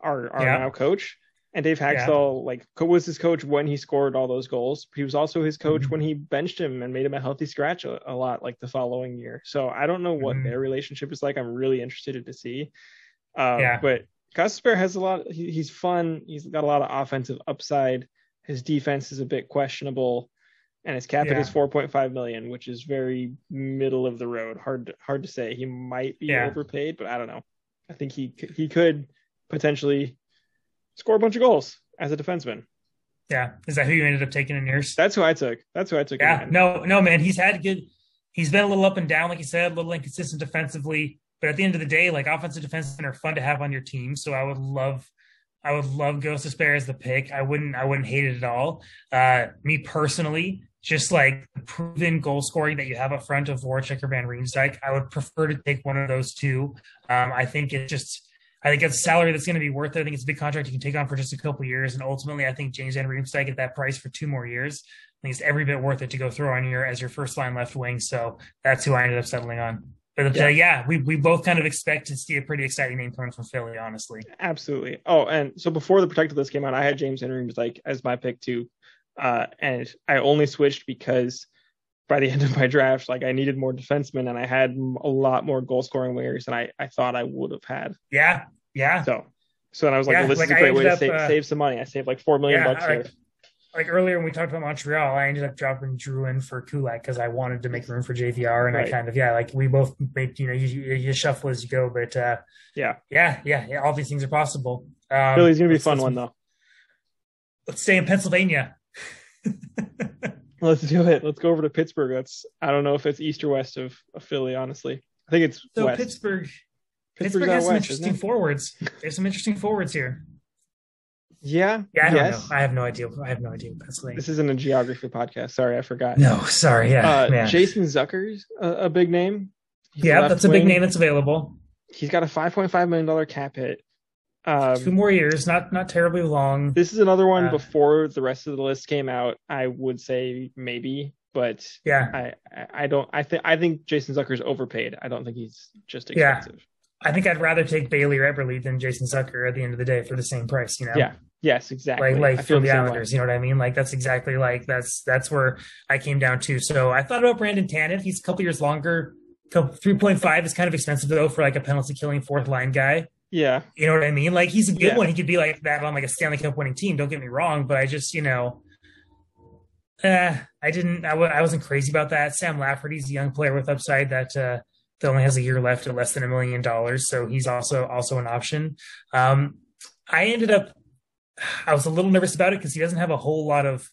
[SPEAKER 5] our our now coach. And Dave Hakstol, yeah. like, was his coach when he scored all those goals. He was also his coach mm-hmm. when he benched him and made him a healthy scratch a, a lot, like the following year. So I don't know what mm-hmm. their relationship is like. I'm really interested to see. Uh, yeah. But Gostisbehere has a lot. He, he's fun. He's got a lot of offensive upside. His defense is a bit questionable, and his cap yeah. is 4.5 million, which is very middle of the road. Hard, hard to say. He might be yeah. overpaid, but I don't know. I think he he could potentially score a bunch of goals as a defenseman.
[SPEAKER 6] Yeah, is that who you ended up taking in yours?
[SPEAKER 5] That's who I took. That's who I took.
[SPEAKER 6] Yeah, no, no, man, he's had good. He's been a little up and down, like you said, a little inconsistent defensively. But at the end of the day, like offensive defensemen are fun to have on your team. So I would love, I would love Ghost Gostisbehere as the pick. I wouldn't, I wouldn't hate it at all. Uh, me personally, just like the proven goal scoring that you have up front of Voracek or Van Riemsdyk, I would prefer to take one of those two. Um, I think it just I think it's a salary that's going to be worth it. I think it's a big contract you can take on for just a couple years. And ultimately, I think James Van Riemsdyk at that price for two more years, I think it's every bit worth it to go throw on your as your first line left wing. So that's who I ended up settling on. But yeah, uh, yeah we, we both kind of expect to see a pretty exciting name coming from Philly, honestly.
[SPEAKER 5] Absolutely. Oh, and so before the protected list came out, I had James Van Riemsdyk as my pick too. Uh, and I only switched because by the end of my draft, like I needed more defensemen and I had a lot more goal scoring wingers than I, I thought I would have had.
[SPEAKER 6] Yeah, yeah.
[SPEAKER 5] So, so then I was like, yeah, well, this like is a great way to save, uh, save some money. I saved like four million yeah, bucks
[SPEAKER 6] here. Like earlier when we talked about Montreal, I ended up dropping Drouin for Kulak because I wanted to make room for JVR, and right. I kind of yeah, like we both made you know you, you shuffle as you go, but uh,
[SPEAKER 5] yeah,
[SPEAKER 6] yeah, yeah, yeah, all these things are possible.
[SPEAKER 5] Um, Philly's gonna be a fun one though.
[SPEAKER 6] Let's stay in Pennsylvania.
[SPEAKER 5] let's do it. Let's go over to Pittsburgh. That's I don't know if it's east or west of, of Philly. Honestly, I think it's
[SPEAKER 6] so
[SPEAKER 5] west.
[SPEAKER 6] Pittsburgh. Pittsburgh has some west, interesting forwards. There's some interesting forwards here.
[SPEAKER 5] Yeah.
[SPEAKER 6] Yeah. I don't yes. know. I have no idea. I have no idea. Pennsylvania.
[SPEAKER 5] This isn't a geography podcast. Sorry, I forgot.
[SPEAKER 6] No, sorry. Yeah.
[SPEAKER 5] Uh, Jason Zucker's a, a big name.
[SPEAKER 6] He's yeah, that's a big name that's available.
[SPEAKER 5] He's got a 5.5 million dollar cap hit.
[SPEAKER 6] Um, Two more years, not not terribly long.
[SPEAKER 5] This is another one uh, before the rest of the list came out. I would say maybe, but
[SPEAKER 6] yeah,
[SPEAKER 5] I I don't. I think I think Jason Zucker's overpaid. I don't think he's just expensive. Yeah.
[SPEAKER 6] I think I'd rather take Bailey Eberle than Jason Zucker at the end of the day for the same price, you know?
[SPEAKER 5] Yeah. Yes, exactly.
[SPEAKER 6] Like, like for the Islanders, you know what I mean? Like that's exactly like that's that's where I came down to. So I thought about Brandon Tanev. He's a couple years longer. Three point five is kind of expensive though for like a penalty killing fourth line guy.
[SPEAKER 5] Yeah,
[SPEAKER 6] you know what I mean. Like he's a good yeah. one. He could be like that on like a Stanley Cup winning team. Don't get me wrong, but I just you know, uh, I didn't. I w- I wasn't crazy about that. Sam Lafferty's a young player with upside that uh, that only has a year left at less than a million dollars. So he's also also an option. Um, I ended up I was a little nervous about it because he doesn't have a whole lot of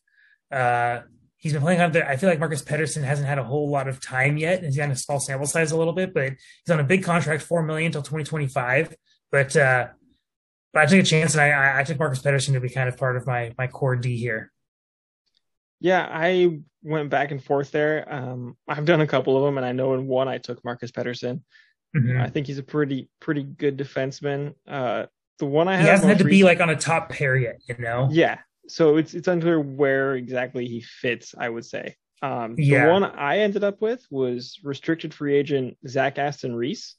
[SPEAKER 6] uh, he's been playing on the I feel like Marcus Pettersson hasn't had a whole lot of time yet. He's got a small sample size a little bit, but he's on a big contract, four million until 2025. But uh but I took a chance and I I took Marcus Pettersson to be kind of part of my my core D here.
[SPEAKER 5] Yeah, I went back and forth there. Um, I've done a couple of them, and I know in one I took Marcus Pettersson. Mm-hmm. I think he's a pretty pretty good defenseman. Uh, the one I
[SPEAKER 6] he hasn't had to be like on a top pair yet, you know.
[SPEAKER 5] Yeah, so it's it's unclear where exactly he fits. I would say. Um,
[SPEAKER 6] Yeah.
[SPEAKER 5] The one I ended up with was restricted free agent Zach Aston Reese.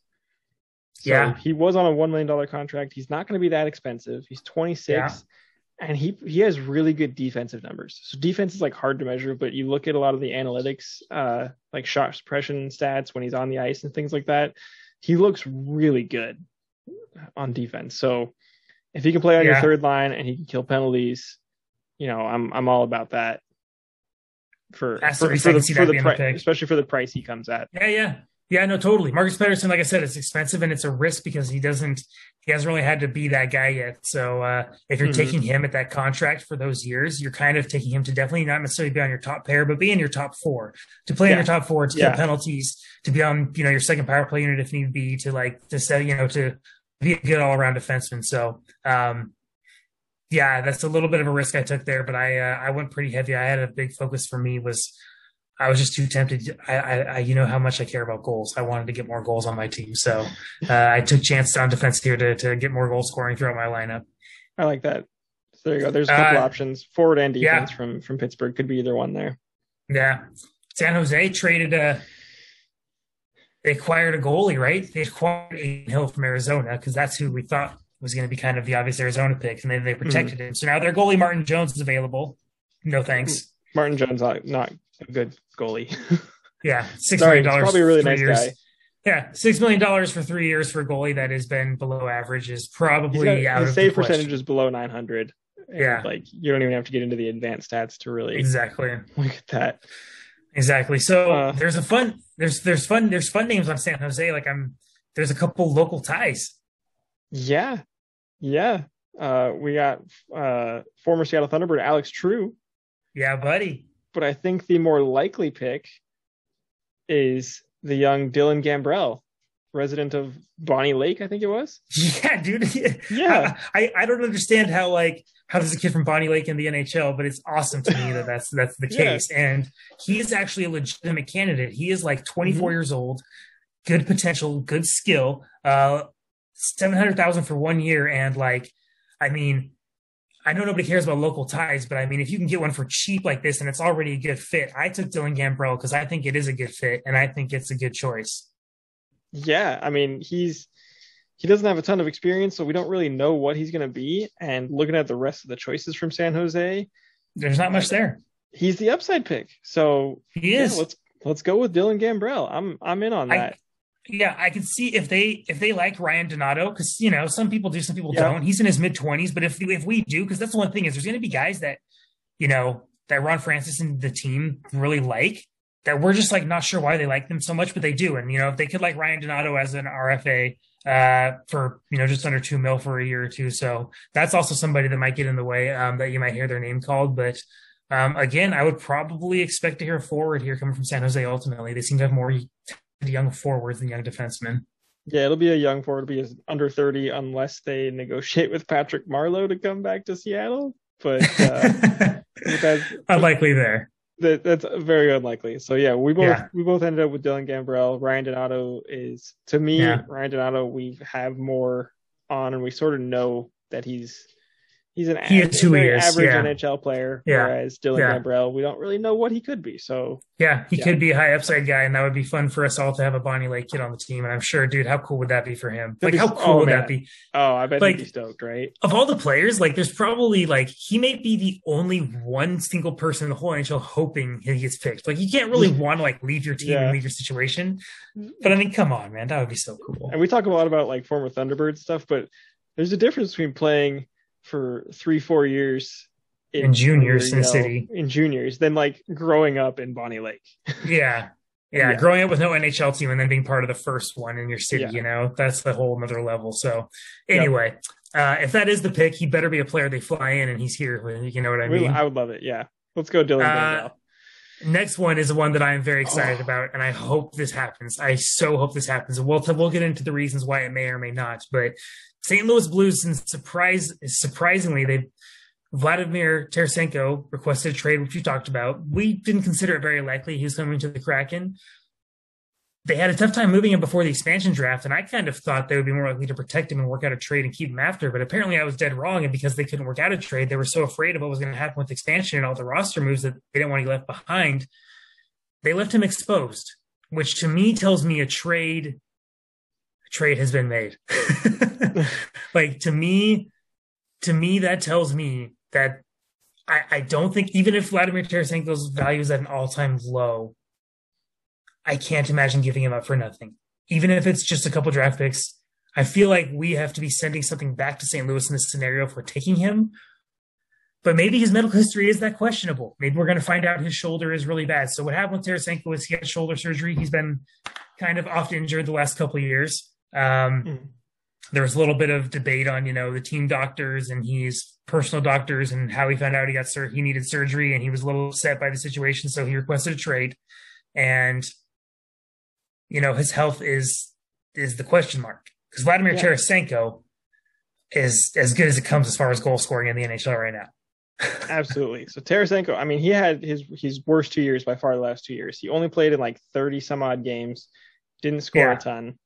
[SPEAKER 5] So
[SPEAKER 6] Yeah.
[SPEAKER 5] he was on a one million dollar contract. He's not going to be that expensive. He's 26,
[SPEAKER 6] Yeah.
[SPEAKER 5] and he he has really good defensive numbers. So defense is like hard to measure, but you look at a lot of the analytics, uh, like shot suppression stats when he's on the ice and things like that. He looks really good on defense. So if he can play on your third line and he can kill penalties, you know, I'm I'm all about that. For for, for the, for the
[SPEAKER 6] the
[SPEAKER 5] pri-
[SPEAKER 6] pick.
[SPEAKER 5] especially for the price he comes at.
[SPEAKER 6] Yeah, yeah. Yeah, no, totally. Marcus Pettersson, like I said, it's expensive and it's a risk because he doesn't he hasn't really had to be that guy yet. So uh if you're
[SPEAKER 5] Mhm.
[SPEAKER 6] taking him at that contract for those years, you're kind of taking him to definitely not necessarily be on your top pair, but be in your top four. To play in your top four, to
[SPEAKER 5] Yeah.
[SPEAKER 6] penalties, to be on, you know, your second power play unit if need be, to like to set, you know, to be a good all around defenseman. So um yeah, that's a little bit of a risk I took there, but I uh, I went pretty heavy. I had a big focus for me was I was just too tempted. I, I, I you know how much I care about goals. I wanted to get more goals on my team, so uh, I took chance on defense here to to get more goal scoring throughout my lineup.
[SPEAKER 5] I like that. So there you go. There's a couple
[SPEAKER 6] Uh,
[SPEAKER 5] options. Forward and
[SPEAKER 6] yeah.
[SPEAKER 5] defense from from Pittsburgh could be either one there.
[SPEAKER 6] Yeah, San Jose traded a. They acquired a goalie, right? They acquired Adin Hill from Arizona because that's who we thought was going to be kind of the obvious Arizona pick, and then they protected him. So now their goalie Martin Jones is available. No thanks.
[SPEAKER 5] Martin Jones not, not a good goalie.
[SPEAKER 6] Yeah, six
[SPEAKER 5] Sorry,
[SPEAKER 6] million dollars.
[SPEAKER 5] probably a really
[SPEAKER 6] for
[SPEAKER 5] nice
[SPEAKER 6] three years.
[SPEAKER 5] guy.
[SPEAKER 6] Yeah, six million dollars for three years for a goalie that has been below average is probably
[SPEAKER 5] got,
[SPEAKER 6] out
[SPEAKER 5] his
[SPEAKER 6] of
[SPEAKER 5] save
[SPEAKER 6] the question.
[SPEAKER 5] percentage is below 900.
[SPEAKER 6] Yeah.
[SPEAKER 5] like you don't even have to get into the advanced stats to really
[SPEAKER 6] Exactly,
[SPEAKER 5] look at that.
[SPEAKER 6] exactly. So
[SPEAKER 5] Uh,
[SPEAKER 6] there's a fun, there's there's fun, there's fun names on San Jose. Like I'm, there's a couple local ties.
[SPEAKER 5] Yeah, yeah. Uh, we got uh, former Seattle Thunderbird Alex True,
[SPEAKER 6] Yeah, buddy.
[SPEAKER 5] But I think the more likely pick is the young Dylan Gambrell, resident of Bonney Lake, I think it was.
[SPEAKER 6] Yeah, dude.
[SPEAKER 5] Yeah.
[SPEAKER 6] I, I don't understand how like how does a kid from Bonney Lake in the NHL, but it's awesome to me that that's that's the
[SPEAKER 5] Yeah.
[SPEAKER 6] case. And he is actually a legitimate candidate. He is like 24
[SPEAKER 5] Mhm.
[SPEAKER 6] years old, good potential, good skill. Uh, seven hundred thousand for one year, and like, I mean. I know nobody cares about local ties, but I mean, if you can get one for cheap like this and it's already a good fit, I took Dylan Gambrell because I think it is a good fit and I think it's a good choice.
[SPEAKER 5] Yeah, I mean, he's he doesn't have a ton of experience, so we don't really know what he's going to be. And looking at the rest of the choices from San Jose,
[SPEAKER 6] There's not much there.
[SPEAKER 5] he's the upside pick. So
[SPEAKER 6] He
[SPEAKER 5] yeah,
[SPEAKER 6] is.
[SPEAKER 5] let's let's go with Dylan Gambrell. I'm I'm in on that.
[SPEAKER 6] Yeah, I can see if they if they like Ryan Donato because you know some people do, some people
[SPEAKER 5] Yeah.
[SPEAKER 6] don't. He's in his mid twenties, but if if we do, because that's the one thing is there's going to be guys that you know that Ron Francis and the team really like that we're just like not sure why they like them so much, but they do. And you know if they could like Ryan Donato as an RFA uh for you know just under two mil for a year or two, so that's also somebody that might get in the way um that you might hear their name called, but. Um, again, I would probably expect to hear a forward here coming from San Jose. Ultimately, they seem to have more young forwards and young defensemen.
[SPEAKER 5] Yeah, it'll be a young forward, it'll be under 30 unless they negotiate with Patrick Marleau to come back to Seattle. But uh, that's
[SPEAKER 6] Unlikely there.
[SPEAKER 5] that, that's very unlikely. So yeah, we both
[SPEAKER 6] Yeah.
[SPEAKER 5] we both ended up with Dylan Gambrell. Ryan Donato is to me
[SPEAKER 6] Yeah.
[SPEAKER 5] Ryan Donato we have more on, and we sort of know that he's he's an
[SPEAKER 6] He
[SPEAKER 5] a-
[SPEAKER 6] is who he is,
[SPEAKER 5] average
[SPEAKER 6] yeah.
[SPEAKER 5] NHL player.
[SPEAKER 6] Yeah.
[SPEAKER 5] Whereas Dylan
[SPEAKER 6] Yeah.
[SPEAKER 5] We don't really know what he could be. So
[SPEAKER 6] Yeah, he
[SPEAKER 5] Yeah.
[SPEAKER 6] could be a high upside guy, and that would be fun for us all to have a Bonney Lake kid on the team. And I'm sure, dude, how cool would that be for him?
[SPEAKER 5] That'd
[SPEAKER 6] Like,
[SPEAKER 5] be-
[SPEAKER 6] how cool
[SPEAKER 5] oh,
[SPEAKER 6] would
[SPEAKER 5] man.
[SPEAKER 6] that be?
[SPEAKER 5] oh, I bet
[SPEAKER 6] Like-
[SPEAKER 5] he'd be stoked, right?
[SPEAKER 6] Of all the players, like, there's probably like he may be the only one single person in the whole NHL hoping he gets picked. Like, you can't really want to like leave your team and leave your situation. Mm-hmm. But I mean, come on, man, that would be so cool.
[SPEAKER 5] And we talk a lot about like former Thunderbird stuff, but there's a difference between playing for three, four years
[SPEAKER 6] In juniors
[SPEAKER 5] you
[SPEAKER 6] in the city.
[SPEAKER 5] in juniors, than like growing up in Bonney Lake.
[SPEAKER 6] Yeah. Yeah,
[SPEAKER 5] Yeah.
[SPEAKER 6] growing up with no NHL team and then being part of the first one in your city,
[SPEAKER 5] Yeah.
[SPEAKER 6] you know, that's the whole another level. So, anyway, uh, if that is the pick, he better be a player they fly in and he's here. You know what I mean?
[SPEAKER 5] I would love it. Yeah, let's go, Dylan
[SPEAKER 6] Uh, Next one is one that I am very excited
[SPEAKER 5] Oh.
[SPEAKER 6] about, and I hope this happens. I so hope this happens. And we'll we'll get into the reasons why it may or may not. But St. Louis Blues, and surprise surprisingly, they Vladimir Tarasenko requested a trade, which you talked about. We didn't consider it very likely he was coming to the Kraken. They had a tough time moving him before the expansion draft, and I kind of thought they would be more likely to protect him and work out a trade and keep him after. But apparently, I was dead wrong, and because they couldn't work out a trade, they were so afraid of what was going to happen with expansion and all the roster moves that they didn't want to be left behind. they left him exposed, which to me tells me a trade trade has been made. like to me, to me, that tells me that I, I don't think even if Vladimir Tarasenko's value is at an all time low, I can't imagine giving him up for nothing. Even if it's just a couple draft picks, I feel like we have to be sending something back to St. Louis in this scenario if we're taking him. But maybe his medical history is that questionable. Maybe we're going to find out his shoulder is really bad. So what happened with Tarasenko is he had shoulder surgery. He's been kind of often injured the last couple of years. Um, mm. There was a little bit of debate on, you know, the team doctors and his personal doctors and how he found out he got sur- he needed surgery and he was a little upset by the situation, so he requested a trade. And you know, his health is is the question mark because Vladimir yeah. Tarasenko is as good as it comes as far as goal scoring in the NHL right now.
[SPEAKER 5] Absolutely. So Tarasenko, I mean, he had his his worst two years by far the last two years. He only played in like 30 some odd games, didn't score yeah. a ton.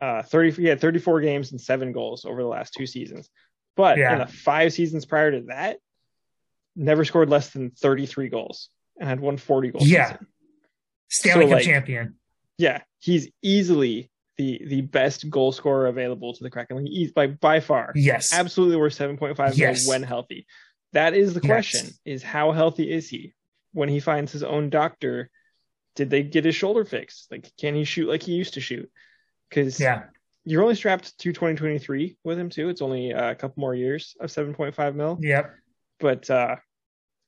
[SPEAKER 5] Uh 30 he had 34 games and seven goals over the last two seasons. But yeah. in the five seasons prior to that, never scored less than 33 goals and had won 40 goals.
[SPEAKER 6] Yeah. Season. Stanley so, Cup like, champion.
[SPEAKER 5] Yeah, he's easily the the best goal scorer available to the Kraken. He's by by far.
[SPEAKER 6] Yes.
[SPEAKER 5] Absolutely worth 7.5 yes. when healthy. That is the question: yes. is how healthy is he when he finds his own doctor? Did they get his shoulder fixed? Like, can he shoot like he used to shoot? Because
[SPEAKER 6] yeah,
[SPEAKER 5] you're only strapped to 2023 with him too. It's only a couple more years of 7.5 mil.
[SPEAKER 6] Yep.
[SPEAKER 5] But uh,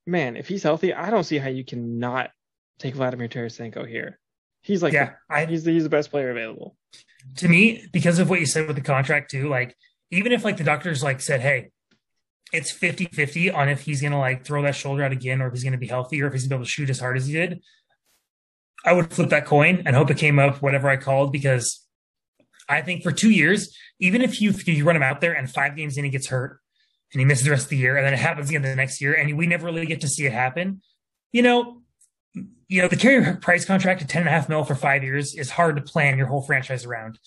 [SPEAKER 5] man, if he's healthy, I don't see how you cannot take Vladimir Tarasenko here. He's like,
[SPEAKER 6] yeah,
[SPEAKER 5] the, I, he's the, he's the best player available.
[SPEAKER 6] To me, because of what you said with the contract too, like even if like the doctors like said, hey, it's 50 50 on if he's going to like throw that shoulder out again or if he's going to be healthy or if he's to be able to shoot as hard as he did. I would flip that coin and hope it came up whatever I called because I think for two years, even if you if you run him out there and five games in he gets hurt and he misses the rest of the year and then it happens again the next year and we never really get to see it happen, you know, you know the Carey Price contract at ten and a half mil for five years is hard to plan your whole franchise around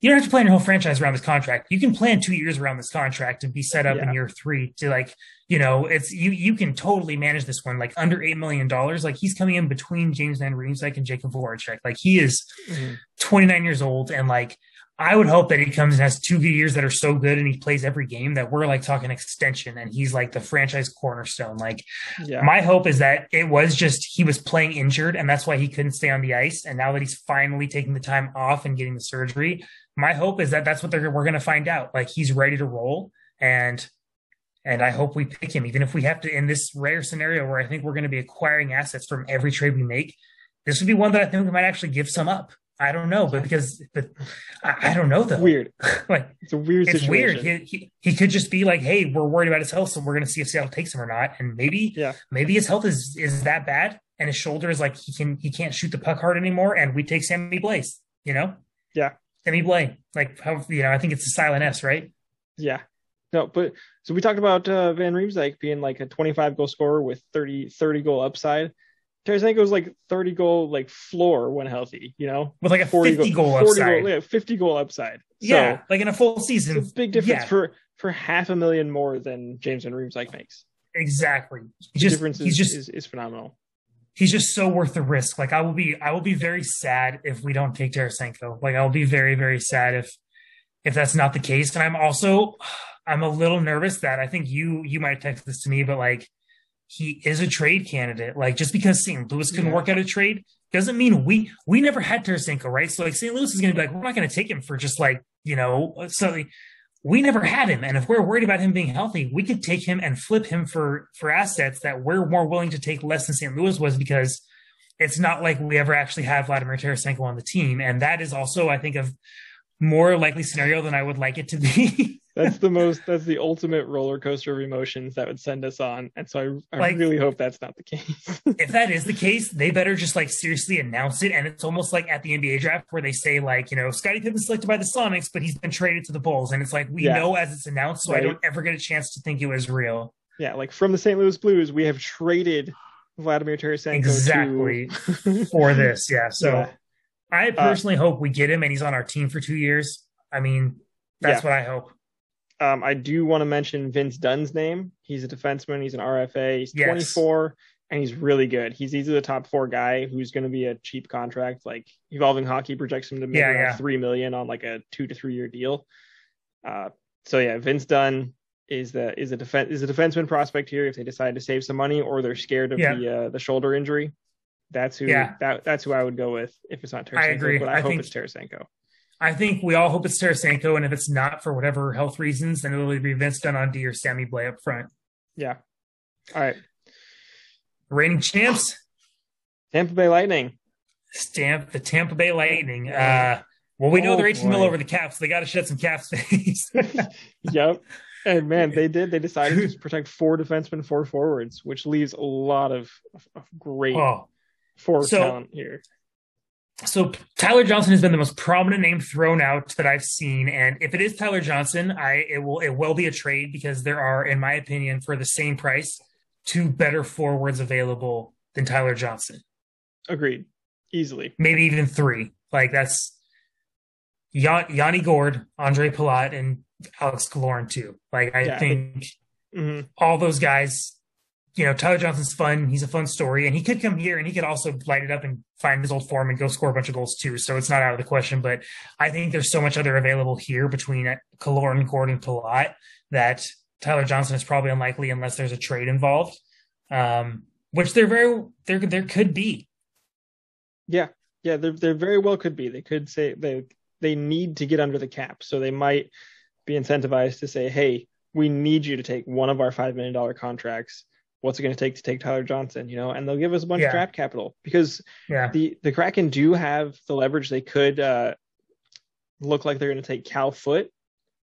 [SPEAKER 6] you don't have to plan your whole franchise around this contract. You can plan two years around this contract and be set up yeah. in year three to like, you know, it's you you can totally manage this one like under eight million dollars. Like he's coming in between James Van Riemsdyk and Jakub Voracek. Like he is mm-hmm. 29 years old and like I would hope that he comes and has two years that are so good and he plays every game that we're like talking extension and he's like the franchise cornerstone. Like yeah. my hope is that it was just he was playing injured and that's why he couldn't stay on the ice. And now that he's finally taking the time off and getting the surgery, my hope is that that's what we're going to find out. Like he's ready to roll and and I hope we pick him, even if we have to in this rare scenario where I think we're going to be acquiring assets from every trade we make. This would be one that I think we might actually give some up I don't know, but because but I, I don't know though.
[SPEAKER 5] Weird.
[SPEAKER 6] like
[SPEAKER 5] it's a weird.
[SPEAKER 6] It's
[SPEAKER 5] situation.
[SPEAKER 6] weird. He, he, he could just be like, "Hey, we're worried about his health, so we're going to see if Seattle takes him or not." And maybe,
[SPEAKER 5] yeah,
[SPEAKER 6] maybe his health is is that bad, and his shoulder is like he can he can't shoot the puck hard anymore, and we take Sammy Blais. You know?
[SPEAKER 5] Yeah.
[SPEAKER 6] Sammy Blais. Like how you know? I think it's a silent S, right?
[SPEAKER 5] Yeah. No, but so we talked about uh, Van Riemsdyk being like a 25 goal scorer with 30 30 goal upside. Tarasenko's like 30 goal like floor when healthy, you know,
[SPEAKER 6] with like a 40 50 goal, goal upside.
[SPEAKER 5] Goal, yeah, 50 goal upside.
[SPEAKER 6] Yeah, so, like in a full season.
[SPEAKER 5] It's a big difference yeah. for for half a million more than James Van Riemsdyk makes.
[SPEAKER 6] Exactly.
[SPEAKER 5] The just, difference is, he's just, is, is phenomenal.
[SPEAKER 6] He's just so worth the risk. Like I will be, I will be very sad if we don't take Tarasenko. Like I will be very, very sad if if that's not the case. And I'm also, I'm a little nervous that I think you you might text this to me, but like he is a trade candidate. Like just because St. Louis couldn't yeah. work out a trade doesn't mean we we never had Tarasenko, right? So like St. Louis is going to be like, we're not going to take him for just like you know, so we never had him, and if we're worried about him being healthy, we could take him and flip him for for assets that we're more willing to take less than St. Louis was because it's not like we ever actually have Vladimir Tarasenko on the team, and that is also I think a more likely scenario than I would like it to be.
[SPEAKER 5] that's the most that's the ultimate roller coaster of emotions that would send us on. And so i, I like, really hope that's not the case.
[SPEAKER 6] if that is the case they better just like seriously announce it. And it's almost like at the nba draft where they say like you know scotty pippen selected by the sonics but he's been traded to the bulls. And it's like we yeah. know as it's announced so right. i don't ever get a chance to think it was real.
[SPEAKER 5] Yeah like from the st louis blues we have traded vladimir tarasenko
[SPEAKER 6] exactly. To... for this yeah. So yeah. i personally uh, hope we get him and he's on our team for two years. I mean that's yeah. what i hope
[SPEAKER 5] um, I do want to mention Vince Dunn's name. He's a defenseman. He's an RFA. He's yes. 24. and he's really good. He's easily the top four guy who's going to be a cheap contract. Like evolving hockey projects him to make
[SPEAKER 6] Yeah,
[SPEAKER 5] around
[SPEAKER 6] yeah.
[SPEAKER 5] three million on like a two to three year deal. Uh, so yeah, Vince Dunn is the is a defense is a defenseman prospect here if they decide to save some money or they're scared of
[SPEAKER 6] Yeah.
[SPEAKER 5] the uh, the shoulder injury. That's who
[SPEAKER 6] Yeah.
[SPEAKER 5] that that's who I would go with if it's not Tarasenko.
[SPEAKER 6] I agree.
[SPEAKER 5] but I,
[SPEAKER 6] I
[SPEAKER 5] hope
[SPEAKER 6] think-
[SPEAKER 5] it's Tarasenko.
[SPEAKER 6] I think we all hope it's Tarasenko, and if it's not for whatever health reasons, then it'll be Vince Dunn on D or Sammy Blais up front.
[SPEAKER 5] Yeah. All right.
[SPEAKER 6] Reigning champs,
[SPEAKER 5] Tampa Bay Lightning.
[SPEAKER 6] stamp the Tampa Bay Lightning. Uh, well, we know
[SPEAKER 5] Oh,
[SPEAKER 6] they're 18 mil over the cap, so they got to shed some cap space.
[SPEAKER 5] Yep. And man, they did. They decided to protect four defensemen, four forwards, which leaves a lot of, of great
[SPEAKER 6] oh,
[SPEAKER 5] forward
[SPEAKER 6] So-
[SPEAKER 5] talent here.
[SPEAKER 6] So Tyler Johnson has been the most prominent name thrown out that I've seen, and if it is Tyler Johnson, I it will it will be a trade because there are, in my opinion, for the same price, two better forwards available than Tyler Johnson.
[SPEAKER 5] Agreed. Easily.
[SPEAKER 6] maybe even three. Like that's Yan- Yanni Gourde, Ondrej Palat, and Alex Killorn too. Like I
[SPEAKER 5] Yeah,
[SPEAKER 6] think
[SPEAKER 5] hmm
[SPEAKER 6] all those guys. You know, Tyler Johnson's fun. He's a fun story, and he could come here and he could also light it up and find his old form and go score a bunch of goals too. So it's not out of the question. But I think there's so much other available here between Killorn, Gourde, and Palat that Tyler Johnson is probably unlikely unless there's a trade involved. Um, which there very there there could be.
[SPEAKER 5] Yeah. Yeah. There, there very well could be. They could say they they need to get under the cap, so they might be incentivized to say, "Hey, we need you to take one of our five million dollar contracts. What's it going to take to take Tyler Johnson?" You know, and they'll give us a bunch
[SPEAKER 6] Yeah.
[SPEAKER 5] of draft capital because
[SPEAKER 6] Yeah.
[SPEAKER 5] the the Kraken do have the leverage. They could uh, look like they're going to take Cal Foote,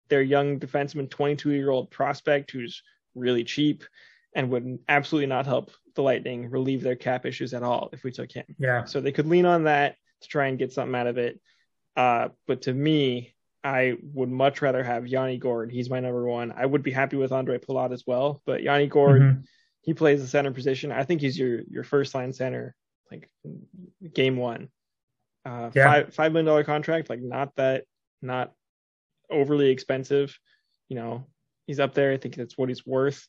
[SPEAKER 5] their young defenseman, 22 year old prospect who's really cheap and would absolutely not help the Lightning relieve their cap issues at all if we took him.
[SPEAKER 6] Yeah.
[SPEAKER 5] So they could lean on that to try and get something out of it. Uh, but to me, I would much rather have Yanni Gourde. He's my number one. I would be happy with Ondrej Palat as well, but Yanni Gourde,
[SPEAKER 6] Mhm.
[SPEAKER 5] He plays the center position. I think he's your your first line center, like game one. Uh,
[SPEAKER 6] Yeah.
[SPEAKER 5] five five million dollar contract, like not that not overly expensive. You know, he's up there. I think that's what he's worth.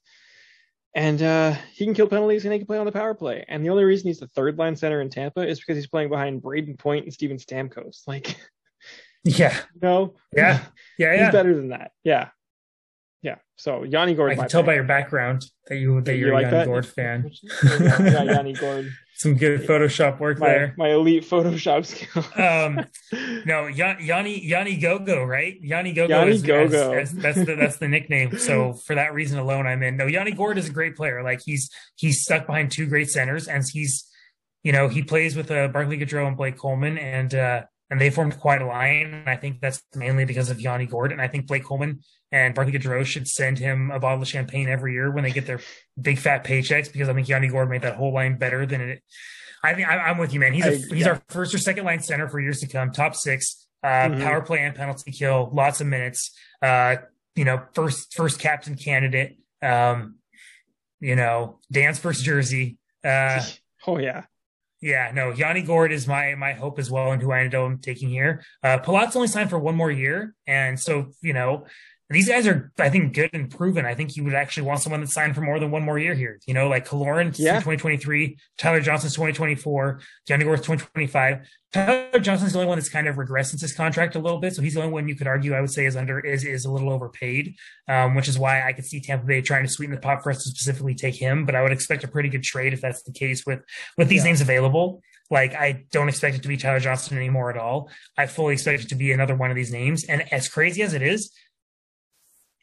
[SPEAKER 5] And uh, he can kill penalties and he can play on the power play. And the only reason he's the third line center in Tampa is because he's playing behind Brayden Point and Steven Stamkos. Like,
[SPEAKER 6] Yeah.
[SPEAKER 5] no,
[SPEAKER 6] Yeah. Yeah.
[SPEAKER 5] he's
[SPEAKER 6] Yeah.
[SPEAKER 5] better than that. Yeah, yeah. So Yanni Gourde,
[SPEAKER 6] I can tell by your background that you that
[SPEAKER 5] You
[SPEAKER 6] you're
[SPEAKER 5] like
[SPEAKER 6] a
[SPEAKER 5] that?
[SPEAKER 6] Yanni Gourde fan.
[SPEAKER 5] yeah, Yanni Gourde,
[SPEAKER 6] Some good Photoshop work
[SPEAKER 5] my
[SPEAKER 6] there.
[SPEAKER 5] my elite Photoshop skill.
[SPEAKER 6] Um, no, Yan- Yanni Yanni Gogo, right? Yanni Gogo
[SPEAKER 5] Yanni
[SPEAKER 6] is
[SPEAKER 5] Gogo.
[SPEAKER 6] as- as- that's the that's the nickname. So for that reason alone, I'm in. No, Yanni Gourde is a great player. Like he's he's stuck behind two great centers, and he's you know he plays with uh, Barclay Goodrow and Blake Coleman, and uh, and they formed quite a line. And I think that's mainly because of Yanni Gourde. And I think Blake Coleman and Barclay Goodrow should send him a bottle of champagne every year when they get their big fat paychecks because I think Yanni Gourde made that whole line better than it. I think I, I'm with you, man. He's a,
[SPEAKER 5] I-
[SPEAKER 6] he's our first or second line center for years to come. Top six, uh,
[SPEAKER 5] Mhm.
[SPEAKER 6] power play and penalty kill, lots of minutes. Uh, you know, first first captain candidate. Um, you know, Dan's first jersey. Uh,
[SPEAKER 5] oh yeah,
[SPEAKER 6] yeah, no, Yanni Gourde is my my hope as well, and who I ended up taking here. Uh, Palat's only signed for one more year, and so you know these guys are, I think, good and proven. I think you would actually want someone that signed for more than one more year here. You know, like Killorn,
[SPEAKER 5] Yeah.
[SPEAKER 6] 2023, Tyler Johnson's 2024, Yanni Gourde's 2025. Tyler Johnson's the only one that's kind of regressed since his contract a little bit, so he's the only one you could argue I would say is under is is a little overpaid, um, which is why I could see Tampa Bay trying to sweeten the pot for us to specifically take him. But I would expect a pretty good trade if that's the case with with these
[SPEAKER 5] Yeah.
[SPEAKER 6] names available. Like I don't expect it to be Tyler Johnson anymore at all. I fully expect it to be another one of these names. And as crazy as it is,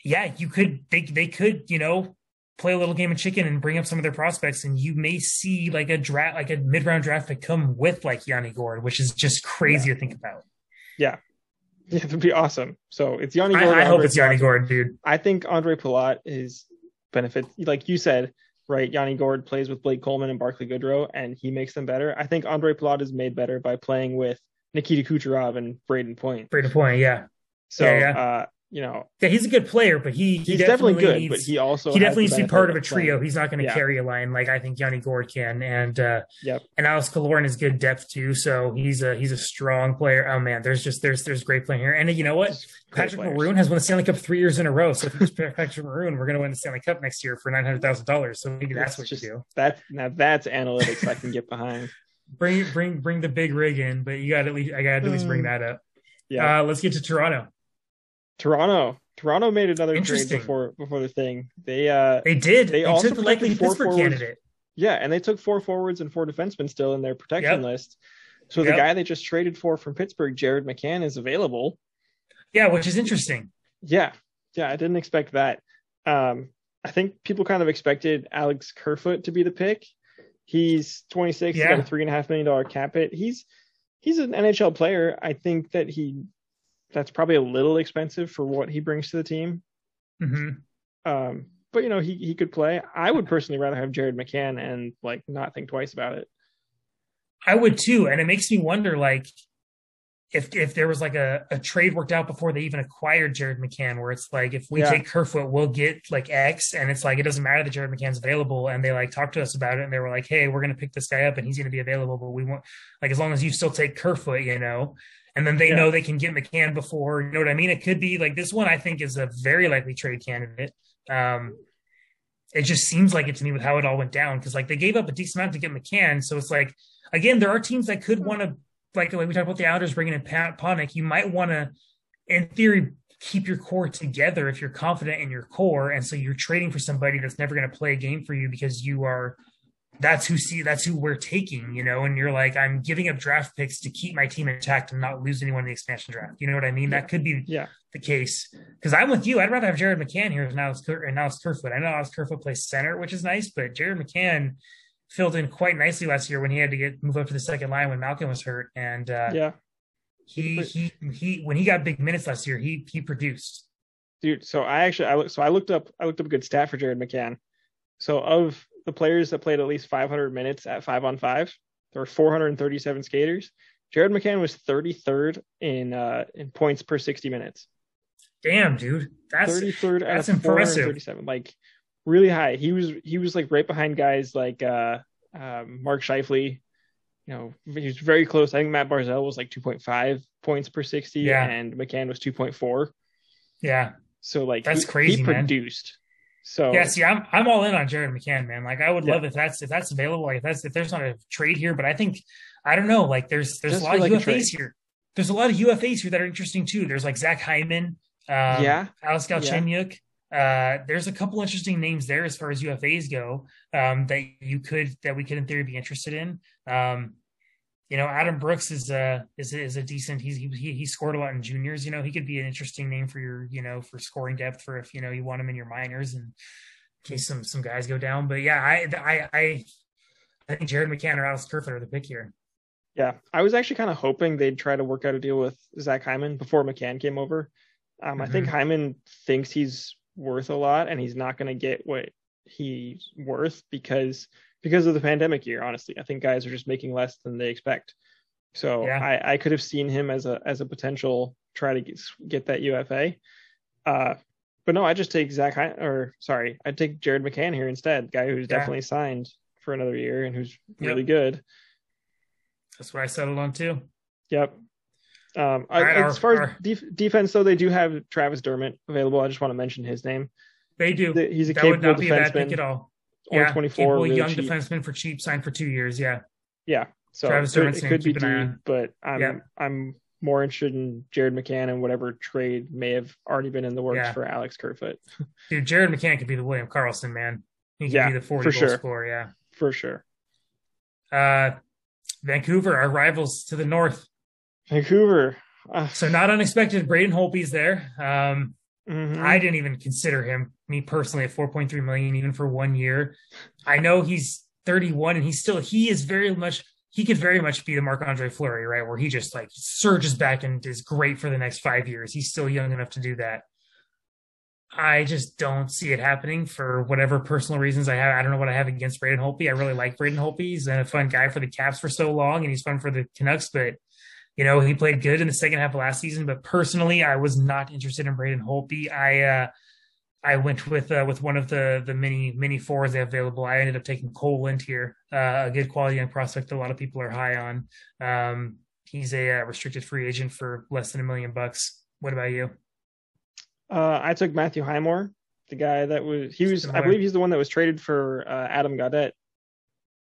[SPEAKER 6] yeah, you could they they could, you know, play a little game of chicken and bring up some of their prospects, and you may see like a draft like a mid round draft pick come with like Yanni Gourde, which is just crazy to think about.
[SPEAKER 5] yeah, Yeah, it'd be awesome. So it's Yanni
[SPEAKER 6] I,
[SPEAKER 5] Gourde.
[SPEAKER 6] I
[SPEAKER 5] or
[SPEAKER 6] hope it's Yanni. Gourde, dude.
[SPEAKER 5] I think Ondrej Palat is benefit, like you said, right? Yanni Gourde plays with Blake Coleman and Barclay Goodrow, and he makes them better. I think Ondrej Palat is made better by playing with Nikita Kucherov and Brayden Point.
[SPEAKER 6] Brayden point, yeah.
[SPEAKER 5] So
[SPEAKER 6] Yeah, yeah.
[SPEAKER 5] Uh, you know,
[SPEAKER 6] Yeah, he's a good player, but he, he
[SPEAKER 5] he's definitely, good,
[SPEAKER 6] needs,
[SPEAKER 5] but he also
[SPEAKER 6] he definitely
[SPEAKER 5] the
[SPEAKER 6] needs to be part of a
[SPEAKER 5] playing.
[SPEAKER 6] trio. He's not going to
[SPEAKER 5] Yeah.
[SPEAKER 6] carry a line like I think Yanni Gourde can, and uh,
[SPEAKER 5] Yep.
[SPEAKER 6] and Alex Killorn is good depth too. So he's a he's a strong player. Oh man, there's just there's there's great playing here. And you know what? Patrick
[SPEAKER 5] players.
[SPEAKER 6] Maroon has won the Stanley Cup three years in a row. So if it's Patrick Maroon, we're going to win the Stanley Cup next year for nine hundred thousand dollars. So maybe that's
[SPEAKER 5] It's
[SPEAKER 6] what
[SPEAKER 5] just-
[SPEAKER 6] you do.
[SPEAKER 5] That's now that's analytics I can get behind.
[SPEAKER 6] Bring bring bring the big rig in, but you got to at least I got to at least bring
[SPEAKER 5] Mm.
[SPEAKER 6] that up.
[SPEAKER 5] Yeah.
[SPEAKER 6] Uh, let's get to Toronto.
[SPEAKER 5] Toronto. Toronto made another trade before before the thing. They uh
[SPEAKER 6] They did.
[SPEAKER 5] They
[SPEAKER 6] They,
[SPEAKER 5] also
[SPEAKER 6] took the likely
[SPEAKER 5] four
[SPEAKER 6] Pittsburgh
[SPEAKER 5] forwards.
[SPEAKER 6] candidate.
[SPEAKER 5] yeah, and they took four forwards and four defensemen still in their protection
[SPEAKER 6] Yep.
[SPEAKER 5] list. So the guy they just traded for from Pittsburgh, Jared McCann, is available.
[SPEAKER 6] Yeah, which is interesting.
[SPEAKER 5] Yeah. Yeah, I didn't expect that. Um I think people kind of expected Alex Kerfoot to be the pick. He's 26, he's
[SPEAKER 6] Yeah.
[SPEAKER 5] got a three and a half million dollar cap hit. He's he's an NHL player. I think that he that's probably a little expensive for what he brings to the team.
[SPEAKER 6] hmm
[SPEAKER 5] Um, but you know, he he could play. I would personally rather have Jared McCann and like not think twice about it.
[SPEAKER 6] I would too, and it makes me wonder, like, if if there was like a, a trade worked out before they even acquired Jared McCann, where it's like if we
[SPEAKER 5] Yeah.
[SPEAKER 6] take Kerfoot, we'll get like X, and it's like it doesn't matter that Jared McCann's available, and they like talked to us about it, and they were like, hey, we're gonna pick this guy up, and he's gonna be available, but we want like as long as you still take Kerfoot, you know. And then they
[SPEAKER 5] Yeah.
[SPEAKER 6] know they can get McCann before, you know what I mean? It could be like this one. I think is a very likely trade candidate. Um, it just seems like it to me with how it all went down because like they gave up a decent amount to get McCann, so it's like again there are teams that could want to like like we talked about the Islanders bringing in Pat Panik. You might want to, in theory, keep your core together if you're confident in your core, and so you're trading for somebody that's never going to play a game for you because you are. That's who see. That's who we're taking, you know. And you're like, I'm giving up draft picks to keep my team intact and not lose anyone in the expansion draft. You know what I mean? That could be
[SPEAKER 5] Yeah.
[SPEAKER 6] the case. Because I'm with you. I'd rather have Jared McCann here than Alex, Ker- and Alex Kerfoot. I know Alex Kerfoot plays center, which is nice, but Jared McCann filled in quite nicely last year when he had to get move up to the second line when Malkin was hurt, and uh,
[SPEAKER 5] Yeah.
[SPEAKER 6] he he he when he got big minutes last year, he he produced.
[SPEAKER 5] Dude, so I actually I look so I looked up I looked up a good stat for Jared McCann. So of the players that played at least 500 minutes at 5 on 5, there were 437 skaters. Jared McCann was 33rd in uh in points per 60 minutes.
[SPEAKER 6] Damn, dude, that's
[SPEAKER 5] 33rd out
[SPEAKER 6] that's
[SPEAKER 5] of
[SPEAKER 6] impressive.
[SPEAKER 5] 437. Like really high. He was he was like right behind guys like uh um, Mark Scheifele. You know, he was very close. I think Matt Barzal was like 2.5 points per 60
[SPEAKER 6] Yeah.
[SPEAKER 5] and McCann was 2.4.
[SPEAKER 6] yeah.
[SPEAKER 5] So like
[SPEAKER 6] That's
[SPEAKER 5] he,
[SPEAKER 6] crazy,
[SPEAKER 5] he
[SPEAKER 6] man.
[SPEAKER 5] produced. So
[SPEAKER 6] Yeah, see, I'm I'm all in on Jared McCann, man. Like, I would
[SPEAKER 5] Yeah.
[SPEAKER 6] love if that's if that's available. Like, if that's if there's not a trade here, but I think I don't know. Like, there's there's
[SPEAKER 5] Just
[SPEAKER 6] a lot of
[SPEAKER 5] like a
[SPEAKER 6] UFAs here. There's a lot of UFAs here that are interesting too. There's like Zach Hyman, um,
[SPEAKER 5] Yeah.
[SPEAKER 6] Alex Galchenyuk. Uh, there's a couple interesting names there as far as UFAs go um, that you could that we could in theory be interested in. Um, you know, Adam Brooks is a is a, is a decent. He's he he scored a lot in juniors. You know, he could be an interesting name for your you know for scoring depth for if you know you want him in your minors and in case some some guys go down. But yeah, I I I, I think Jared McCann or Alex Kerfoot are the pick here.
[SPEAKER 5] Yeah, I was actually kind of hoping they'd try to work out a deal with Zach Hyman before McCann came over. Um, I think
[SPEAKER 6] Mhm.
[SPEAKER 5] Hyman thinks he's worth a lot, and he's not going to get what he's worth because because of the pandemic year. Honestly, I think guys are just making less than they expect. So
[SPEAKER 6] Yeah.
[SPEAKER 5] I, I could have seen him as a as a potential try to get, get that UFA. Uh, but no, I just take Zach or sorry, I take Jared McCann here instead, guy who's
[SPEAKER 6] Yeah.
[SPEAKER 5] definitely signed for another year and who's
[SPEAKER 6] Yep.
[SPEAKER 5] really good.
[SPEAKER 6] That's what I settled on too.
[SPEAKER 5] Yep. Um, I,
[SPEAKER 6] right,
[SPEAKER 5] as
[SPEAKER 6] our-
[SPEAKER 5] far as def- defense, though, they do have Travis Dermott available. I just want to mention his name.
[SPEAKER 6] They do.
[SPEAKER 5] He's a
[SPEAKER 6] that would
[SPEAKER 5] capable
[SPEAKER 6] not be a bad pick
[SPEAKER 5] defenseman,
[SPEAKER 6] at all. Yeah,
[SPEAKER 5] 24, really
[SPEAKER 6] young
[SPEAKER 5] cheap.
[SPEAKER 6] defenseman for cheap, signed for two years. Yeah,
[SPEAKER 5] Yeah, so
[SPEAKER 6] Travis
[SPEAKER 5] it could, it could be D,
[SPEAKER 6] an eye on.
[SPEAKER 5] but I'm
[SPEAKER 6] Yeah.
[SPEAKER 5] I'm more interested in Jared McCann and whatever trade may have already been in the works
[SPEAKER 6] Yeah.
[SPEAKER 5] for Alex Kerfoot
[SPEAKER 6] dude, Jared McCann could be the William Karlsson man. He could
[SPEAKER 5] Yeah,
[SPEAKER 6] be the forty
[SPEAKER 5] for
[SPEAKER 6] goal
[SPEAKER 5] sure.
[SPEAKER 6] scorer. Yeah.
[SPEAKER 5] for sure.
[SPEAKER 6] Uh, Vancouver, our rivals to the north.
[SPEAKER 5] Vancouver. Uh,
[SPEAKER 6] So not unexpected. Braden Holtby's there. Um,
[SPEAKER 5] mhm.
[SPEAKER 6] I didn't even consider him, me personally, at 4.3 million, even for one year. I know he's 31 and he's still, he is very much, he could very much be the Marc Andre Fleury, right? Where he just like surges back and is great for the next five years. He's still young enough to do that. I just don't see it happening for whatever personal reasons I have. I don't know what I have against Braden Holtby. I really like Braden Holtby. He's been a fun guy for the Caps for so long and he's fun for the Canucks, but you know, he played good in the second half of last season, but personally, I was not interested in Braden Holtby. I uh, I went with uh, with one of the the many many fours they have available. I ended up taking Cole Lind here, uh, a good quality young prospect that a lot of people are high on. Um, he's a uh, restricted free agent for less than a million bucks. What about you?
[SPEAKER 5] Uh, I took Matthew Highmore, the guy that was he was I believe he's the one that was traded for uh, Adam Gaudette.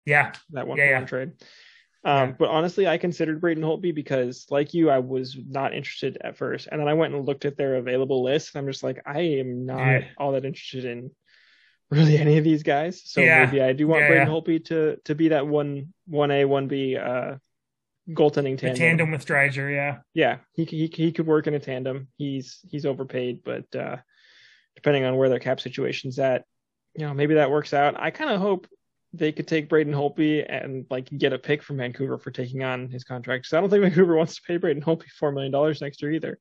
[SPEAKER 6] Yeah,
[SPEAKER 5] that one
[SPEAKER 6] yeah, yeah.
[SPEAKER 5] one trade. Um,
[SPEAKER 6] Yeah.
[SPEAKER 5] But honestly, I considered Braden Holtby because, like you, I was not interested at first, and then I went and looked at their available list, and I'm just like, I am not
[SPEAKER 6] Yeah.
[SPEAKER 5] all that interested in really any of these guys. So
[SPEAKER 6] Yeah.
[SPEAKER 5] maybe I do want
[SPEAKER 6] Yeah,
[SPEAKER 5] Braden. Holtby to to be that one one A one B uh, goaltending tandem.
[SPEAKER 6] tandem with Driedger, yeah.
[SPEAKER 5] Yeah, he he he could work in a tandem. He's he's overpaid, but uh, depending on where their cap situation's at, you know, maybe that works out. I kind of hope they could take Braden Holtby and like get a pick from Vancouver for taking on his contract. Because I don't think Vancouver wants to pay Braden Holtby four million dollars next year either.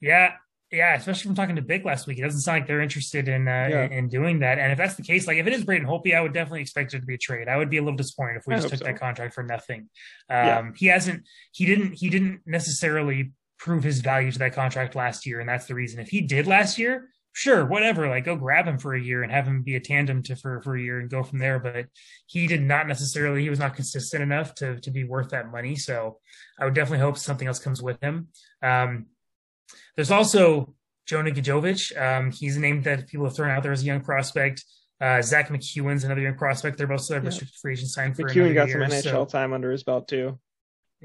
[SPEAKER 6] Yeah, yeah. Especially from talking to Big last week, it doesn't sound like they're interested in uh,
[SPEAKER 5] Yeah.
[SPEAKER 6] in, in doing that. And if that's the case, like if it is Braden Holtby, I would definitely expect it to be a trade. I would be a little disappointed if we
[SPEAKER 5] I
[SPEAKER 6] just took
[SPEAKER 5] so.
[SPEAKER 6] that contract for nothing. Um,
[SPEAKER 5] Yeah.
[SPEAKER 6] He hasn't. He didn't. He didn't necessarily prove his value to that contract last year, and that's the reason. If he did last year. Sure, whatever. Like, go grab him for a year and have him be a tandem to for for a year and go from there. But he did not necessarily. He was not consistent enough to to be worth that money. So, I would definitely hope something else comes with him. Um, there's also Jonah Gadjovich. Um, he's a name that people have thrown out there as a young prospect. Uh, Zack MacEwen's another young prospect. They're both still
[SPEAKER 5] Yeah.
[SPEAKER 6] restricted free agent signed for
[SPEAKER 5] McEwen got
[SPEAKER 6] year.
[SPEAKER 5] some NHL
[SPEAKER 6] so,
[SPEAKER 5] time under his belt too.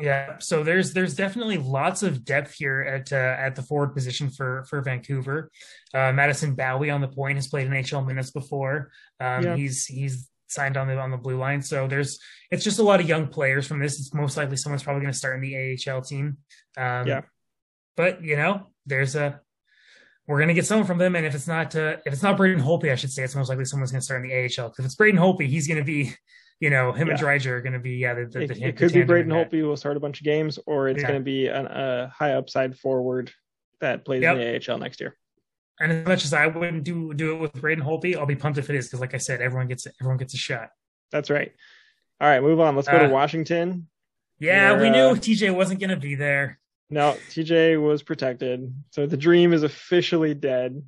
[SPEAKER 6] Yeah, so there's there's definitely lots of depth here at uh, at the forward position for for Vancouver. Uh, Madison Bowey on the point has played NHL minutes before. Um,
[SPEAKER 5] Yeah.
[SPEAKER 6] He's he's signed on the on the blue line. So there's it's just a lot of young players from this. It's most likely someone's probably going to start in the AHL team. Um,
[SPEAKER 5] Yeah.
[SPEAKER 6] but you know, there's a we're going to get someone from them, and if it's not uh, if it's not Braden Holtby, I should say it's most likely someone's going to start in the AHL. Because if it's Braden Holtby, he's going to be, you know, him and
[SPEAKER 5] Yeah.
[SPEAKER 6] Driedger are going to be yeah. The, the,
[SPEAKER 5] It,
[SPEAKER 6] the,
[SPEAKER 5] it could be Braden. Holtby will start a bunch of games, or it's
[SPEAKER 6] Yeah.
[SPEAKER 5] going to be an, a high upside forward that plays
[SPEAKER 6] Yep.
[SPEAKER 5] in the AHL next year.
[SPEAKER 6] And as much as I wouldn't do do it with Braden Holtby, I'll be pumped if it is because, like I said, everyone gets everyone gets a shot.
[SPEAKER 5] That's right. All right, move on. Let's go
[SPEAKER 6] Uh,
[SPEAKER 5] to Washington.
[SPEAKER 6] Yeah,
[SPEAKER 5] Where,
[SPEAKER 6] we knew
[SPEAKER 5] uh,
[SPEAKER 6] TJ wasn't going to be there.
[SPEAKER 5] No, TJ was protected, so the dream is officially dead.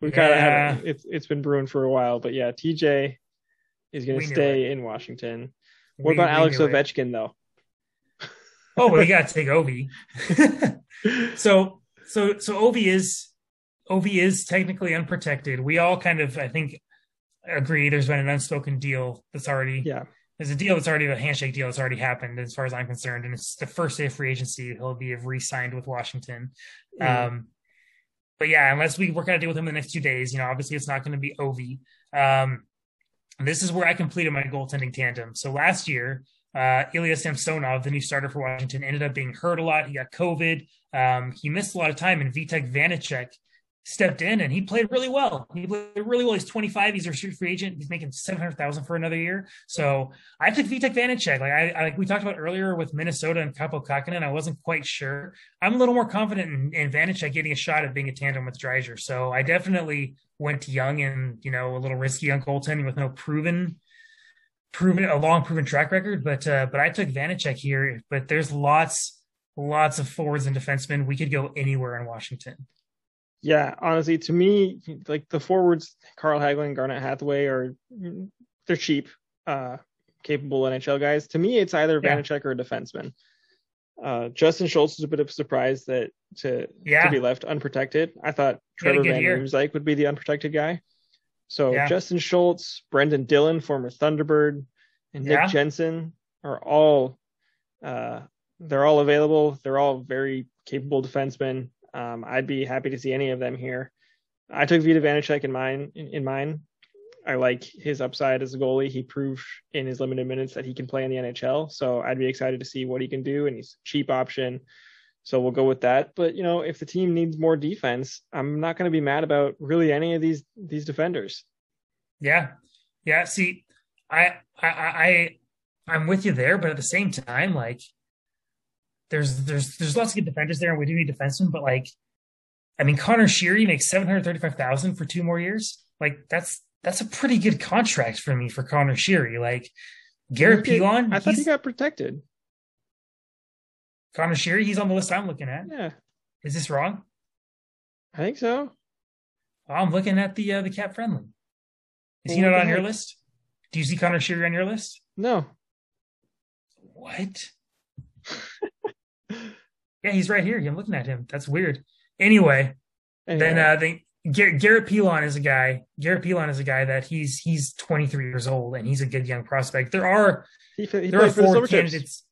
[SPEAKER 5] We kind of
[SPEAKER 6] Yeah.
[SPEAKER 5] it's it's been brewing for a while, but yeah, TJ is going to stay in Washington. What
[SPEAKER 6] We-
[SPEAKER 5] about
[SPEAKER 6] we
[SPEAKER 5] Alex
[SPEAKER 6] knew it.
[SPEAKER 5] Ovechkin though?
[SPEAKER 6] Oh, but we got to take Ovi. so so so Ovi is Ovi is technically unprotected. We all kind of I think agree. There's been an unspoken deal that's already
[SPEAKER 5] Yeah,
[SPEAKER 6] there's a deal that's already a handshake deal that's already happened as far as I'm concerned, and it's the first day of free agency. He'll be re-signed with Washington.
[SPEAKER 5] Mhm.
[SPEAKER 6] Um, but yeah, unless we work out a deal with him in the next two days, you know, obviously it's not going to be Ovi. Um, this is where I completed my goaltending tandem. So last year, uh, Ilya Samsonov, the new starter for Washington, ended up being hurt a lot. He got COVID. Um, he missed a lot of time, and Vitek Vanecek stepped in and he played really well. He played really well. He's 25. He's a restricted free agent. He's making 700,000 for another year. So I took Vitek Vanecek. Like I, I like we talked about earlier with Minnesota and Kaapo Kähkönen, I wasn't quite sure. I'm a little more confident in, in Vanecek getting a shot at being a tandem with Driedger. So I definitely went young and you know a little risky on goaltending with no proven proven a long proven track record. But uh, but I took Vanecek here. But there's lots lots of forwards and defensemen. We could go anywhere in Washington.
[SPEAKER 5] Yeah. Honestly, to me, like the forwards, Carl Hagelin, Garnet Hathaway are they're cheap, uh, capable NHL guys. To me, it's either
[SPEAKER 6] Yeah.
[SPEAKER 5] Vanecek or a defenseman. Uh, Justin Schultz is a bit of a surprise that to
[SPEAKER 6] Yeah.
[SPEAKER 5] to be left unprotected. I thought
[SPEAKER 6] He had a
[SPEAKER 5] Trevor Van. Riemsdyk would be the unprotected guy. So
[SPEAKER 6] Yeah.
[SPEAKER 5] Justin Schultz, Brendan Dillon, former Thunderbird, and Nick
[SPEAKER 6] Yeah.
[SPEAKER 5] Jensen are all uh, they're all available. They're all very capable defensemen. Um, I'd be happy to see any of them here. I took Vita Vanecek in mine. In, in mine, I like his upside as a goalie. He proved in his limited minutes that he can play in the NHL. So I'd be excited to see what he can do. And he's a cheap option. So we'll go with that. But you know, if the team needs more defense, I'm not going to be mad about really any of these these defenders.
[SPEAKER 6] Yeah, yeah. See, I, I, I, I'm with you there, but at the same time, like, there's, there's, there's lots of good defenders there, and we do need defensemen. But like, I mean, Connor Sheary makes seven hundred thirty-five thousand for two more years. Like, that's that's a pretty good contract for me for Connor Sheary. Like, Garrett
[SPEAKER 5] He-
[SPEAKER 6] Pilon,
[SPEAKER 5] I thought he got protected.
[SPEAKER 6] Connor Sheary, he's on the list I'm looking at.
[SPEAKER 5] Yeah,
[SPEAKER 6] Is this wrong?
[SPEAKER 5] I think so.
[SPEAKER 6] I'm looking at the uh, the CapFriendly. Is he not on your list? Do you see Connor Sheary on your list?
[SPEAKER 5] No.
[SPEAKER 6] What? Yeah, he's right here. I'm looking at him. That's weird. Anyway,
[SPEAKER 5] Anyway,
[SPEAKER 6] then uh, they, Garrett, Garrett Pilon is a guy. Garrett Pilon is a guy that he's he's 23 years old and he's a good young prospect. There are
[SPEAKER 5] he, he
[SPEAKER 6] there are
[SPEAKER 5] for the
[SPEAKER 6] four candidates.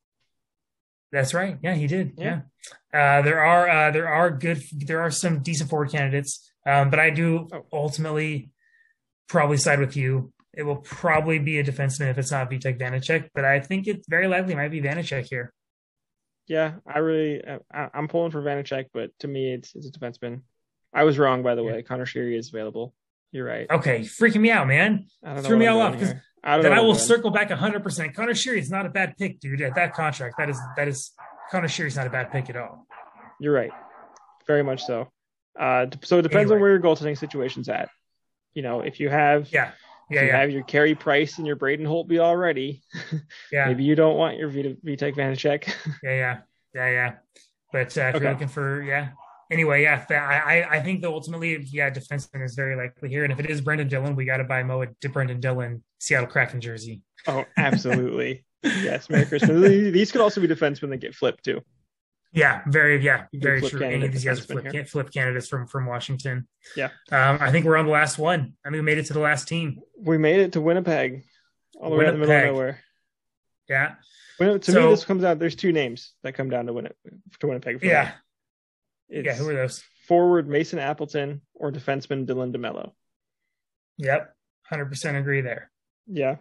[SPEAKER 6] That's right. Yeah, he did. Yeah.
[SPEAKER 5] Yeah.
[SPEAKER 6] Uh, there are uh, there are good there are some decent forward candidates, um, but I do
[SPEAKER 5] Oh.
[SPEAKER 6] ultimately probably side with you. It will probably be a defenseman if it's not Vitek Vanecek, but I think it very likely might be Vanecek here.
[SPEAKER 5] Yeah, I really, I, I'm pulling for Vanecek, but to me, it's it's a defenseman. I was wrong, by the way. Connor Sheary is available. You're right.
[SPEAKER 6] Okay, freaking me out, man. Threw me all off, 'cause
[SPEAKER 5] here. I
[SPEAKER 6] Then I will
[SPEAKER 5] doing.
[SPEAKER 6] circle back 100%. Connor Sheary is not a bad pick, dude. At that contract, that is that is Connor Sheary's not a bad pick at all.
[SPEAKER 5] You're right. Very much so. Uh, so it depends on where your goaltending situation's at. You know, if you have,
[SPEAKER 6] Yeah, yeah,
[SPEAKER 5] you
[SPEAKER 6] yeah,
[SPEAKER 5] have your Carey Price and your Braden Holtby already,
[SPEAKER 6] yeah,
[SPEAKER 5] maybe you don't want your Vita, Vitek Vanecek.
[SPEAKER 6] yeah, yeah, yeah, yeah. But uh, if
[SPEAKER 5] Okay.
[SPEAKER 6] you're looking for, yeah. Anyway, yeah, I I- I think that ultimately, yeah, defenseman is very likely here, and if it is Brendan Dillon, we got to buy Mo a Brendan Dillon Seattle Kraken jersey.
[SPEAKER 5] oh, absolutely. yes, Merry Christmas. These these could also be defensemen that get flipped too.
[SPEAKER 6] Yeah, very, yeah, very true. Any of these guys are flip,
[SPEAKER 5] here.
[SPEAKER 6] flip candidates from from Washington.
[SPEAKER 5] Yeah.
[SPEAKER 6] um, I think we're on the last one. I mean, we made it to the last team.
[SPEAKER 5] We made it to Winnipeg, all the way out in the middle of nowhere.
[SPEAKER 6] Yeah,
[SPEAKER 5] Win- to
[SPEAKER 6] So-
[SPEAKER 5] me, this comes out. There's two names that come down to win to Winnipeg.
[SPEAKER 6] Yeah, yeah. Who are those?
[SPEAKER 5] forward Mason Appleton or defenseman Dylan DeMello.
[SPEAKER 6] Yep, hundred percent agree there.
[SPEAKER 5] Yeah.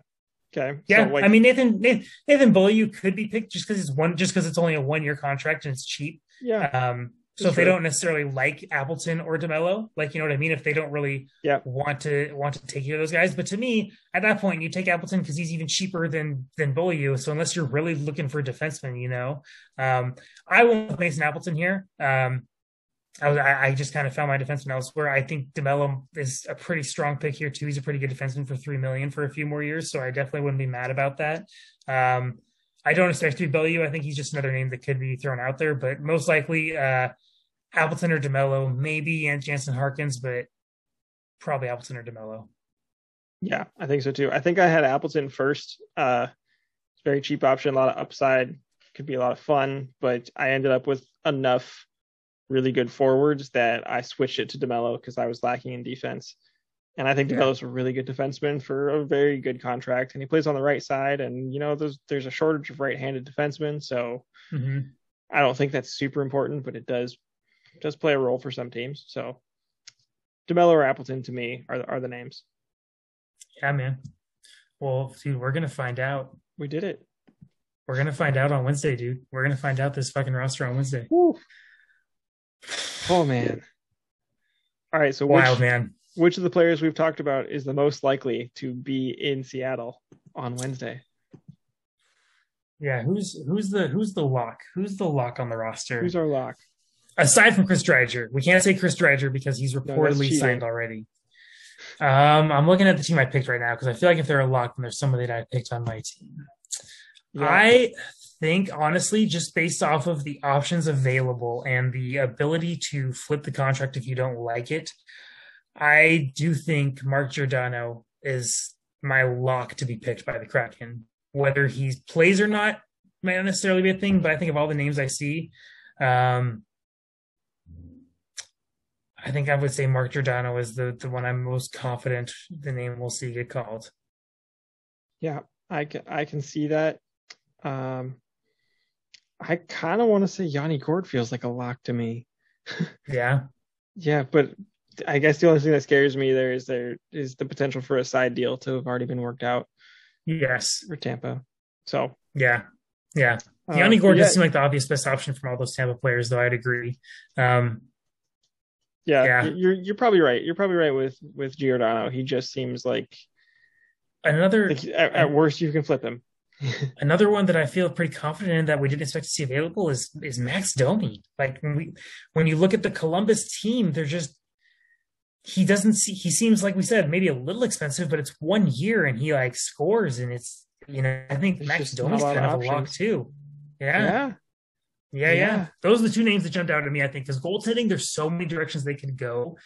[SPEAKER 5] Okay.
[SPEAKER 6] Yeah,
[SPEAKER 5] So, like,
[SPEAKER 6] I mean Nathan Nathan, Nathan Beaulieu could be picked just because it's one just because it's only a one year contract and it's cheap.
[SPEAKER 5] yeah,
[SPEAKER 6] Um, so if they don't necessarily like Appleton or DeMello, like you know what I mean, if they don't really
[SPEAKER 5] Yeah.
[SPEAKER 6] want to want to take either of those guys, but to me at that point you take Appleton because he's even cheaper than than Beaulieu. So unless you're really looking for a defenseman, you know, um, I with Mason Appleton here. Um, I was I, just kind of found my defenseman elsewhere. I think DeMello is a pretty strong pick here too. He's a pretty good defenseman for three million for a few more years, so I definitely wouldn't be mad about that. Um, I don't expect to be Beaulieu. I think he's just another name that could be thrown out there, but most likely uh, Appleton or DeMello, maybe and Jansen Harkins, but probably Appleton or DeMello.
[SPEAKER 5] yeah, I think so too. I think I had Appleton first. Uh, it's very cheap option, a lot of upside, could be a lot of fun, but I ended up with enough really good forwards that I switched it to DeMello because I was lacking in defense. And I think
[SPEAKER 6] Yeah.
[SPEAKER 5] DeMello's a really good defenseman for a very good contract, and he plays on the right side. And you know, there's there's a shortage of right-handed defensemen, so
[SPEAKER 6] hmm
[SPEAKER 5] I don't think that's super important, but it does does play a role for some teams. So DeMello or Appleton to me are the, are the names.
[SPEAKER 6] Yeah, man. Well, dude, we're gonna find out.
[SPEAKER 5] We did it.
[SPEAKER 6] We're gonna find out on Wednesday, dude. We're gonna find out this fucking roster on Wednesday.
[SPEAKER 5] Woo. Oh man. All right, so
[SPEAKER 6] Wild,
[SPEAKER 5] which
[SPEAKER 6] man.
[SPEAKER 5] which of the players we've talked about is the most likely to be in Seattle on Wednesday?
[SPEAKER 6] Yeah, who's who's the who's the lock? Who's the lock on the roster?
[SPEAKER 5] Who's our lock?
[SPEAKER 6] aside from Chris Driedger, we can't say Chris Driedger because he's reportedly
[SPEAKER 5] cheating.
[SPEAKER 6] signed already. Um, I'm looking at the team I picked right now because I feel like if they're a lock, then there's somebody that I picked on my team.
[SPEAKER 5] Yeah.
[SPEAKER 6] I think honestly, just based off of the options available and the ability to flip the contract if you don't like it, I do think Mark Giordano is my lock to be picked by the Kraken. Whether he plays or not might not necessarily be a thing, but I think of all the names I see, um, I think I would say Mark Giordano is the the one I'm most confident the name we'll see get called.
[SPEAKER 5] Yeah, I can I can see that. Um, I kind of want to say Yanni Gourde feels like a lock to me.
[SPEAKER 6] Yeah.
[SPEAKER 5] Yeah, but I guess the only thing that scares me there is there is the potential for a side deal to have already been worked out
[SPEAKER 6] Yes.
[SPEAKER 5] for Tampa. So
[SPEAKER 6] Yeah. Yeah.
[SPEAKER 5] uh,
[SPEAKER 6] Yanni Gourde
[SPEAKER 5] yeah,
[SPEAKER 6] does seem like the obvious best option from all those Tampa players, though I'd agree. Um,
[SPEAKER 5] yeah,
[SPEAKER 6] yeah.
[SPEAKER 5] you're you're probably right. You're probably right with with Giordano. He just seems like,
[SPEAKER 6] another
[SPEAKER 5] like at, at worst you can flip him.
[SPEAKER 6] another one that I feel pretty confident in that we didn't expect to see available is is Max Domi. Like when we when you look at the Columbus team, they're just he doesn't see he seems like we said maybe a little expensive, but it's one year and he like scores and it's you know I think
[SPEAKER 5] There's
[SPEAKER 6] Max Domi's
[SPEAKER 5] a
[SPEAKER 6] kind
[SPEAKER 5] of
[SPEAKER 6] of a lock too. Yeah.
[SPEAKER 5] yeah,
[SPEAKER 6] Yeah, yeah. Those are the two names that jumped out at me, I think, because goaltending, there's so many directions they could go.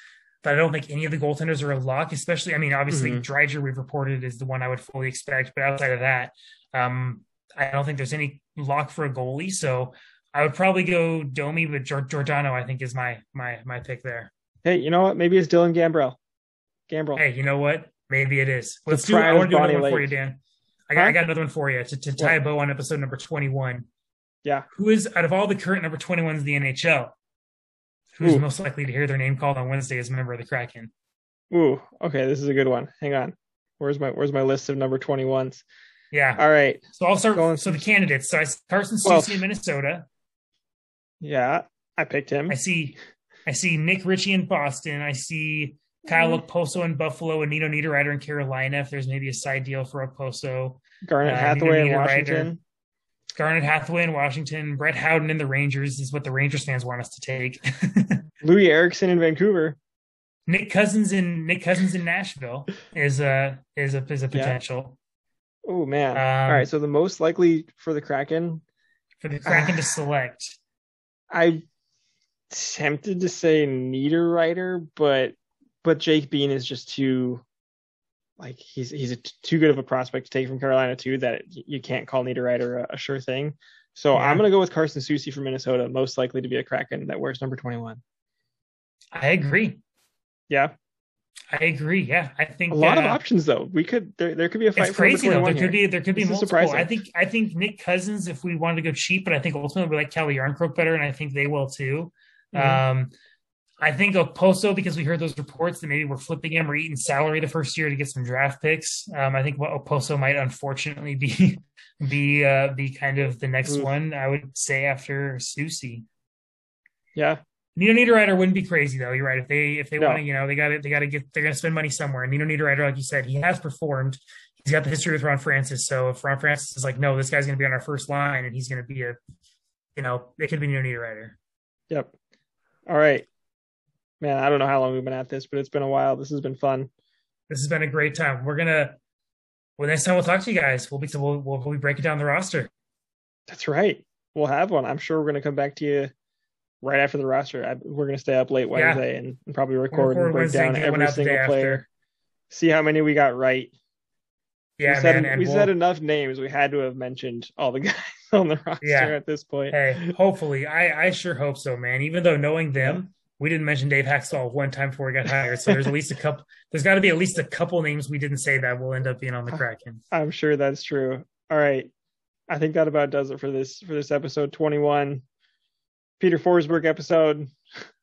[SPEAKER 6] But I don't think any of the goaltenders are a lock, especially, I mean, obviously,
[SPEAKER 5] Mhm.
[SPEAKER 6] Driedger, we've reported, is the one I would fully expect. But outside of that, um, I don't think there's any lock for a goalie. So I would probably go Domi, but Gior- Giordano, I think, is my my my pick there.
[SPEAKER 5] Hey, you know what? Maybe it's Dylan Gambrell. Gambrell.
[SPEAKER 6] Hey, you know what? Maybe it is. Let's do. I want to do another
[SPEAKER 5] Bonnie
[SPEAKER 6] one for you, Dan. I got, I got another one for you to, to tie a bow on episode number 21.
[SPEAKER 5] Yeah.
[SPEAKER 6] Who is out of all the current number 21s in the NHL? Who's
[SPEAKER 5] Ooh.
[SPEAKER 6] most likely to hear their name called on Wednesday as a member of the Kraken?
[SPEAKER 5] Ooh, okay, this is a good one. Hang on. Where's my Where's my list of number twenty ones?
[SPEAKER 6] Yeah.
[SPEAKER 5] All right.
[SPEAKER 6] So I'll start.
[SPEAKER 5] Going-
[SPEAKER 6] so the candidates. So I see Carson
[SPEAKER 5] Well-
[SPEAKER 6] Soucy in Minnesota.
[SPEAKER 5] Yeah, I picked him.
[SPEAKER 6] I see. I see Nick Ritchie in Boston. I see Kyle
[SPEAKER 5] Mm-hmm.
[SPEAKER 6] Okposo in Buffalo and Nino Niederreiter in Carolina. If there's maybe a side deal for Okposo,
[SPEAKER 5] Garnet
[SPEAKER 6] uh,
[SPEAKER 5] Hathaway in
[SPEAKER 6] Nino Niederreiter.
[SPEAKER 5] Washington.
[SPEAKER 6] Garnet Hathaway in Washington, Brett Howden in the Rangers is what the Rangers fans want us to take.
[SPEAKER 5] Loui Eriksson in Vancouver.
[SPEAKER 6] Nick Cousins in Nick Cousins in Nashville is a is a is a potential
[SPEAKER 5] Oh man.
[SPEAKER 6] Um,
[SPEAKER 5] All right. So the most likely for the Kraken,
[SPEAKER 6] for the Kraken to select.
[SPEAKER 5] I tempted to say Niederreiter, but but Jake Bean is just too like he's he's a, too good of a prospect to take from Carolina too that you can't call Niederreiter a, a sure thing. So
[SPEAKER 6] Yeah.
[SPEAKER 5] I'm gonna go with Carson Soucy from Minnesota, most likely to be a Kraken that wears number 21.
[SPEAKER 6] I agree.
[SPEAKER 5] Yeah,
[SPEAKER 6] I agree. Yeah, I think
[SPEAKER 5] a lot of
[SPEAKER 6] uh,
[SPEAKER 5] options though. We could there there could be a fight
[SPEAKER 6] It's crazy though.
[SPEAKER 5] 21
[SPEAKER 6] There could
[SPEAKER 5] here.
[SPEAKER 6] be there could be
[SPEAKER 5] This
[SPEAKER 6] multiple. I think I think Nick Cousins, if we wanted to go cheap, but I think ultimately we like Calle Järnkrok better, and I think they will too.
[SPEAKER 5] Mhm.
[SPEAKER 6] Um, I think Okposo because we heard those reports that maybe we're flipping him or eating salary the first year to get some draft picks. Um, I think what Okposo might unfortunately be be uh, be kind of the next
[SPEAKER 5] Oof.
[SPEAKER 6] one. I would say after Soucy.
[SPEAKER 5] Yeah,
[SPEAKER 6] Nino Niederreiter wouldn't be crazy though. You're right. If they if they
[SPEAKER 5] No.
[SPEAKER 6] want to, you know, they got to they got to get they're going to spend money somewhere. And Nino Niederreiter, like you said, he has performed. He's got the history with Ron Francis. So if Ron Francis is like, no, this guy's going to be on our first line, and he's going to be a, you know, it could be Nino Niederreiter.
[SPEAKER 5] Yep. All right. Man, I don't know how long we've been at this, but it's been a while. This has been fun.
[SPEAKER 6] This has been a great time. We're gonna. Well, next time we'll talk to you guys. We'll be we'll we'll, we'll be breaking down the roster.
[SPEAKER 5] That's right. We'll have one. I'm sure we're going to come back to you right after the roster. I, we're going to stay up late
[SPEAKER 6] Yeah.
[SPEAKER 5] Wednesday and, and probably record, and break
[SPEAKER 6] Wednesday
[SPEAKER 5] down
[SPEAKER 6] and get one
[SPEAKER 5] every
[SPEAKER 6] out the day
[SPEAKER 5] single
[SPEAKER 6] after.
[SPEAKER 5] player. See how many we got right.
[SPEAKER 6] Yeah,
[SPEAKER 5] we said,
[SPEAKER 6] man.
[SPEAKER 5] We
[SPEAKER 6] we'll,
[SPEAKER 5] said enough names. We had to have mentioned all the guys on the roster
[SPEAKER 6] Yeah.
[SPEAKER 5] at this point.
[SPEAKER 6] hey, hopefully, I I sure hope so, man. Even though knowing them, we didn't mention Dave Hakstol one time before he got hired. So there's at least a couple. There's got to be at least a couple names we didn't say that will end up being on the uh, Kraken.
[SPEAKER 5] I'm sure that's true. All right. I think that about does it for this for this episode 21. Peter Forsberg episode.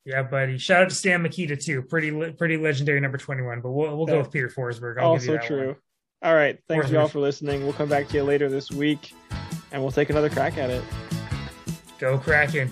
[SPEAKER 6] Yeah, buddy. Shout out to Stan Mikita too. Pretty pretty legendary number 21. But we'll we'll go with Peter Forsberg. I'll give you
[SPEAKER 5] also true.
[SPEAKER 6] one.
[SPEAKER 5] All right. Thanks you all for listening. We'll come back to you later this week and we'll take another crack at it.
[SPEAKER 6] Go Kraken.